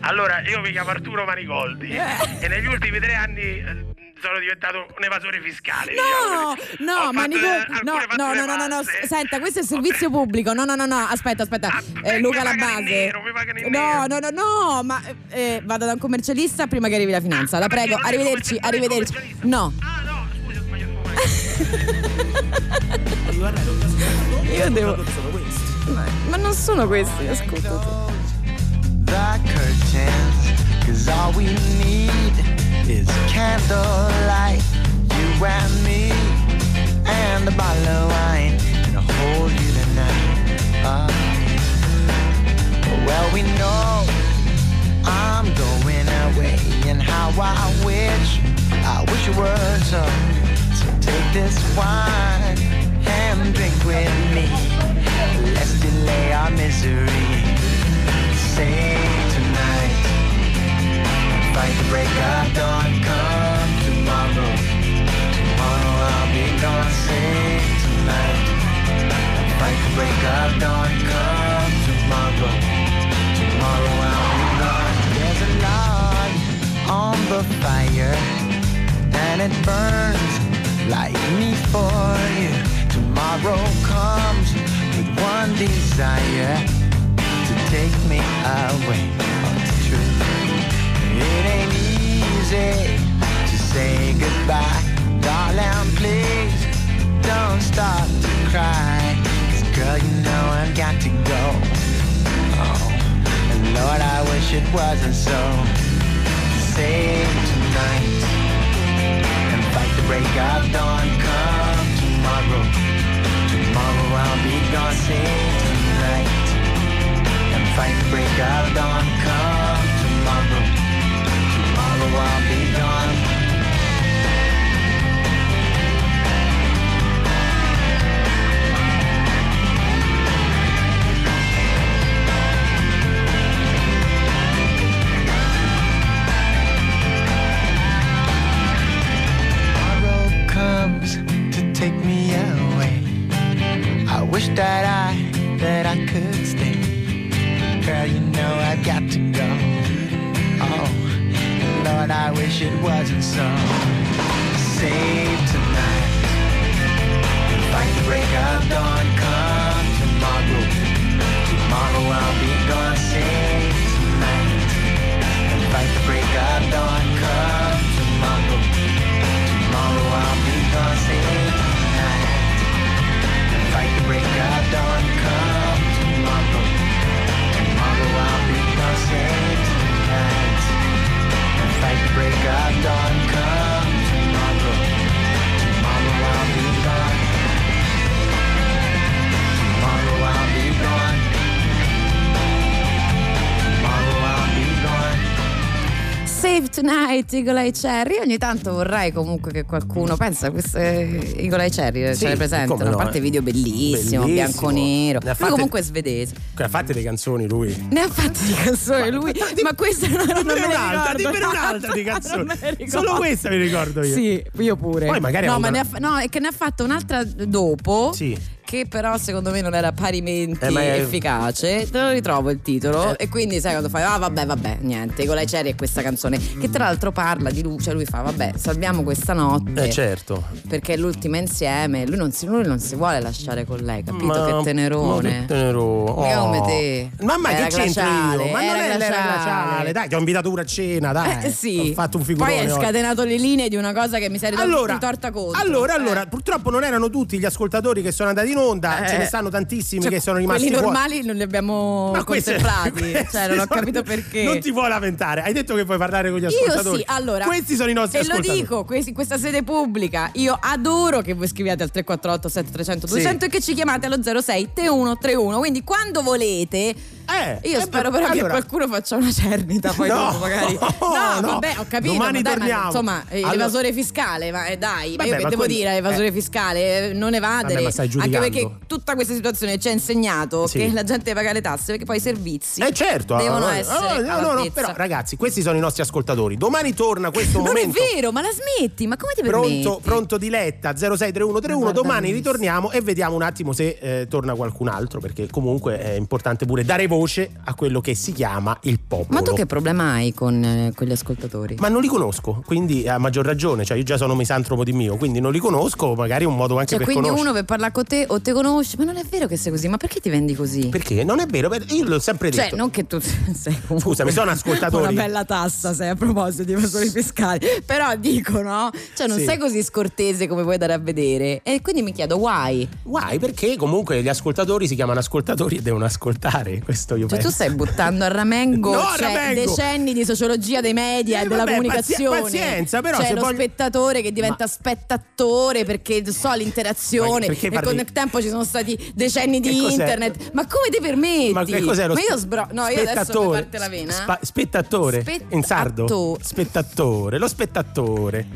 Allora, io mi chiamo Arturo Manigoldi Eh. e negli ultimi tre anni eh, sono diventato un evasore fiscale. No, diciamo. no, Ho ma Nico- eh, no, no, no, no, no, no, senta, questo è servizio pubblico. No, no, no, no, aspetta, aspetta. Eh, Luca La Ah, base. nero, No, no, no, no, ma eh, vado da un commercialista prima che arrivi la finanza. La prego, arrivederci, arrivederci. No. Io devo Ma, ma non sono questi, ascolta. the curtains. Cause all we need is candlelight. You and me, and a bottle of wine. And I'll hold you tonight. Ah. well, we know I'm going away. And how I wish, I wish it were so. So take this wine and drink with me. Let's delay our misery. Say tonight, fight the break of dawn. Come tomorrow, tomorrow I'll be gone. Say tonight, fight the break of dawn. Come tomorrow, tomorrow I'll be gone. There's a log on the fire, and it burns like me for you. Tomorrow comes with one desire to take me away. Oh, it's true. It ain't easy to say goodbye. Darling, please don't start to cry. 'Cause girl, you know I've got to go. Oh, and Lord, I wish it wasn't so. Save tonight and fight the break of dawn. Come tomorrow. Be. Save tonight and fight break of dawn. Come tomorrow. Tomorrow I'll be gone. To take me away. Wish that I, that I could stay. Girl, you know I've got to go. Oh, Lord, I wish it wasn't so. Save tonight. Eagle Eye Cherry. Ogni tanto vorrei comunque che qualcuno pensa a queste Eagle Eye Cherry, Sì, ce le presente, come a no, parte eh. video bellissimo, Bellissimo. bianco-nero. Ne ha Lui fatte- comunque è svedese. Ha fatte le canzoni lui. Ne ha fatte di canzoni lui, ma questa non, non me le un'altra, dimmene un'altra di canzoni. le. Solo questa mi ricordo io. Sì, io pure. Poi magari no, ma una- ne ha, no, è che ne ha fatta un'altra dopo. Sì. Che però secondo me non era parimenti Eh, ma è- efficace. Te lo ritrovo il titolo. E quindi sai quando fai, ah vabbè, vabbè, niente, con la Cherry è questa canzone. Che tra l'altro parla di lui, cioè lui fa, vabbè, salviamo questa notte. Eh certo. Perché è l'ultima insieme, lui non si, lui non si vuole lasciare con lei, capito? Ma- che ma tenerone. che tenerone. Oh. come te. Mamma Era che c'entro glaciale, io? Ma non è l'era glaciale. Dai, ti ho invitato pure a cena, dai. Eh sì. Ho fatto un figurone. Poi hai scatenato le linee di una cosa che mi sei ritorta Allora, contro. Allora, Eh. allora, purtroppo non erano tutti gli ascoltatori che sono andati in onda, Eh. ce ne stanno tantissimi Cioè, che sono rimasti quelli fuori. normali non li abbiamo Ma contemplati. cioè, non ho capito perché. Non ti puoi lamentare. Hai detto che vuoi parlare con gli Io ascoltatori. sì, allora. Questi sono i nostri e lo ascoltatori. dico, questi- in questa sede pubblica. Io adoro che voi scriviate al 348 7300 200 e che ci chiamate allo 06 3131. Quindi quando volete. io eh, spero però che allora- qualcuno faccia una cernita poi No, dopo magari. No, no. vabbè, ho capito. Domani ma dai, ma torniamo. insomma, eh, Allora- l'evasore fiscale, ma eh, dai, ma Vabbè, io ma devo dire, l'evasore eh. fiscale, eh, non evadere. Vabbè, ma stai anche giudicando. Perché tutta questa situazione ci ha insegnato Sì. che la gente paga le tasse perché poi i servizi Eh certo, devono ah, essere. ah, no, no, no, però ragazzi, questi sono i nostri ascoltatori. Domani torna questo non momento. è vero, ma la smetti? Ma come ti permetti? Pronto, pronto diletta 063131 domani ritorniamo e vediamo un attimo se eh, torna qualcun altro perché comunque è importante pure dare voce a quello che si chiama il popolo Ma tu che problema hai con, eh, con gli ascoltatori? ma non li conosco quindi a maggior ragione cioè io già sono misantropo di mio quindi non li conosco magari è un modo anche Cioè, per quindi conoscere uno per parlare con te o te conosci, ma non è vero che sei così, ma perché ti vendi così? perché non è vero io l'ho sempre detto Cioè, non che tu sei comunque Scusami, sono ascoltatori. Una bella tassa sei a proposito di evasori fiscali. Però dico, no? Cioè, non Sì. sei così scortese come puoi dare a vedere. E quindi mi chiedo, why? Why? Perché comunque gli ascoltatori si chiamano ascoltatori e devono ascoltare. Questo io Cioè, tu penso. stai buttando a ramengo No, cioè, ramengo. decenni di sociologia dei media Eh, e della vabbè, comunicazione. pazi- pazienza, però, Cioè, lo voglio- spettatore che diventa spettatore perché so l'interazione. Ma perché e parli- tempo ci sono stati decenni di internet. Ma come ti permetti? Ma che cos'è lo Ma io sbro. No, io adesso mi parte la vena. Spa- spettatore in sardo spettatore lo spettatore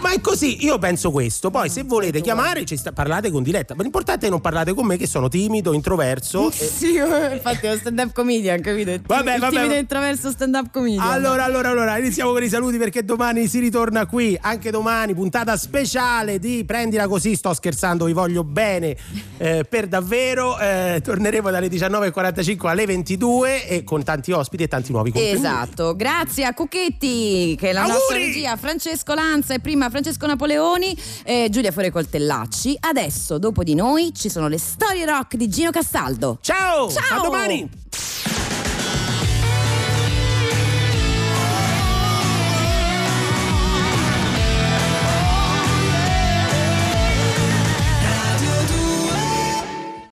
ma è così io penso questo poi se volete chiamare ci sta- parlate con Diletta ma l'importante è non parlate con me che sono timido introverso e- Sì, eh, infatti è uno stand up comedian, capito? Il Vabbè, vabbè. timido introverso stand up comedian. Allora, allora, allora, iniziamo con i saluti perché domani si ritorna qui, anche domani, puntata speciale di Prendila così, sto scherzando, vi voglio bene eh, per davvero, eh, torneremo dalle 19.45 alle 22 e con tanti ospiti e tanti nuovi contenuti. Esatto, grazie a Cucchetti che è la nostra Auguri! regia, Francesco Lanza e prima Francesco Napoleoni, eh, Giulia Fuori Coltellacci. Adesso, dopo di noi, ci sono le storie rock di Gino Castaldo. Ciao! Ciao! A domani!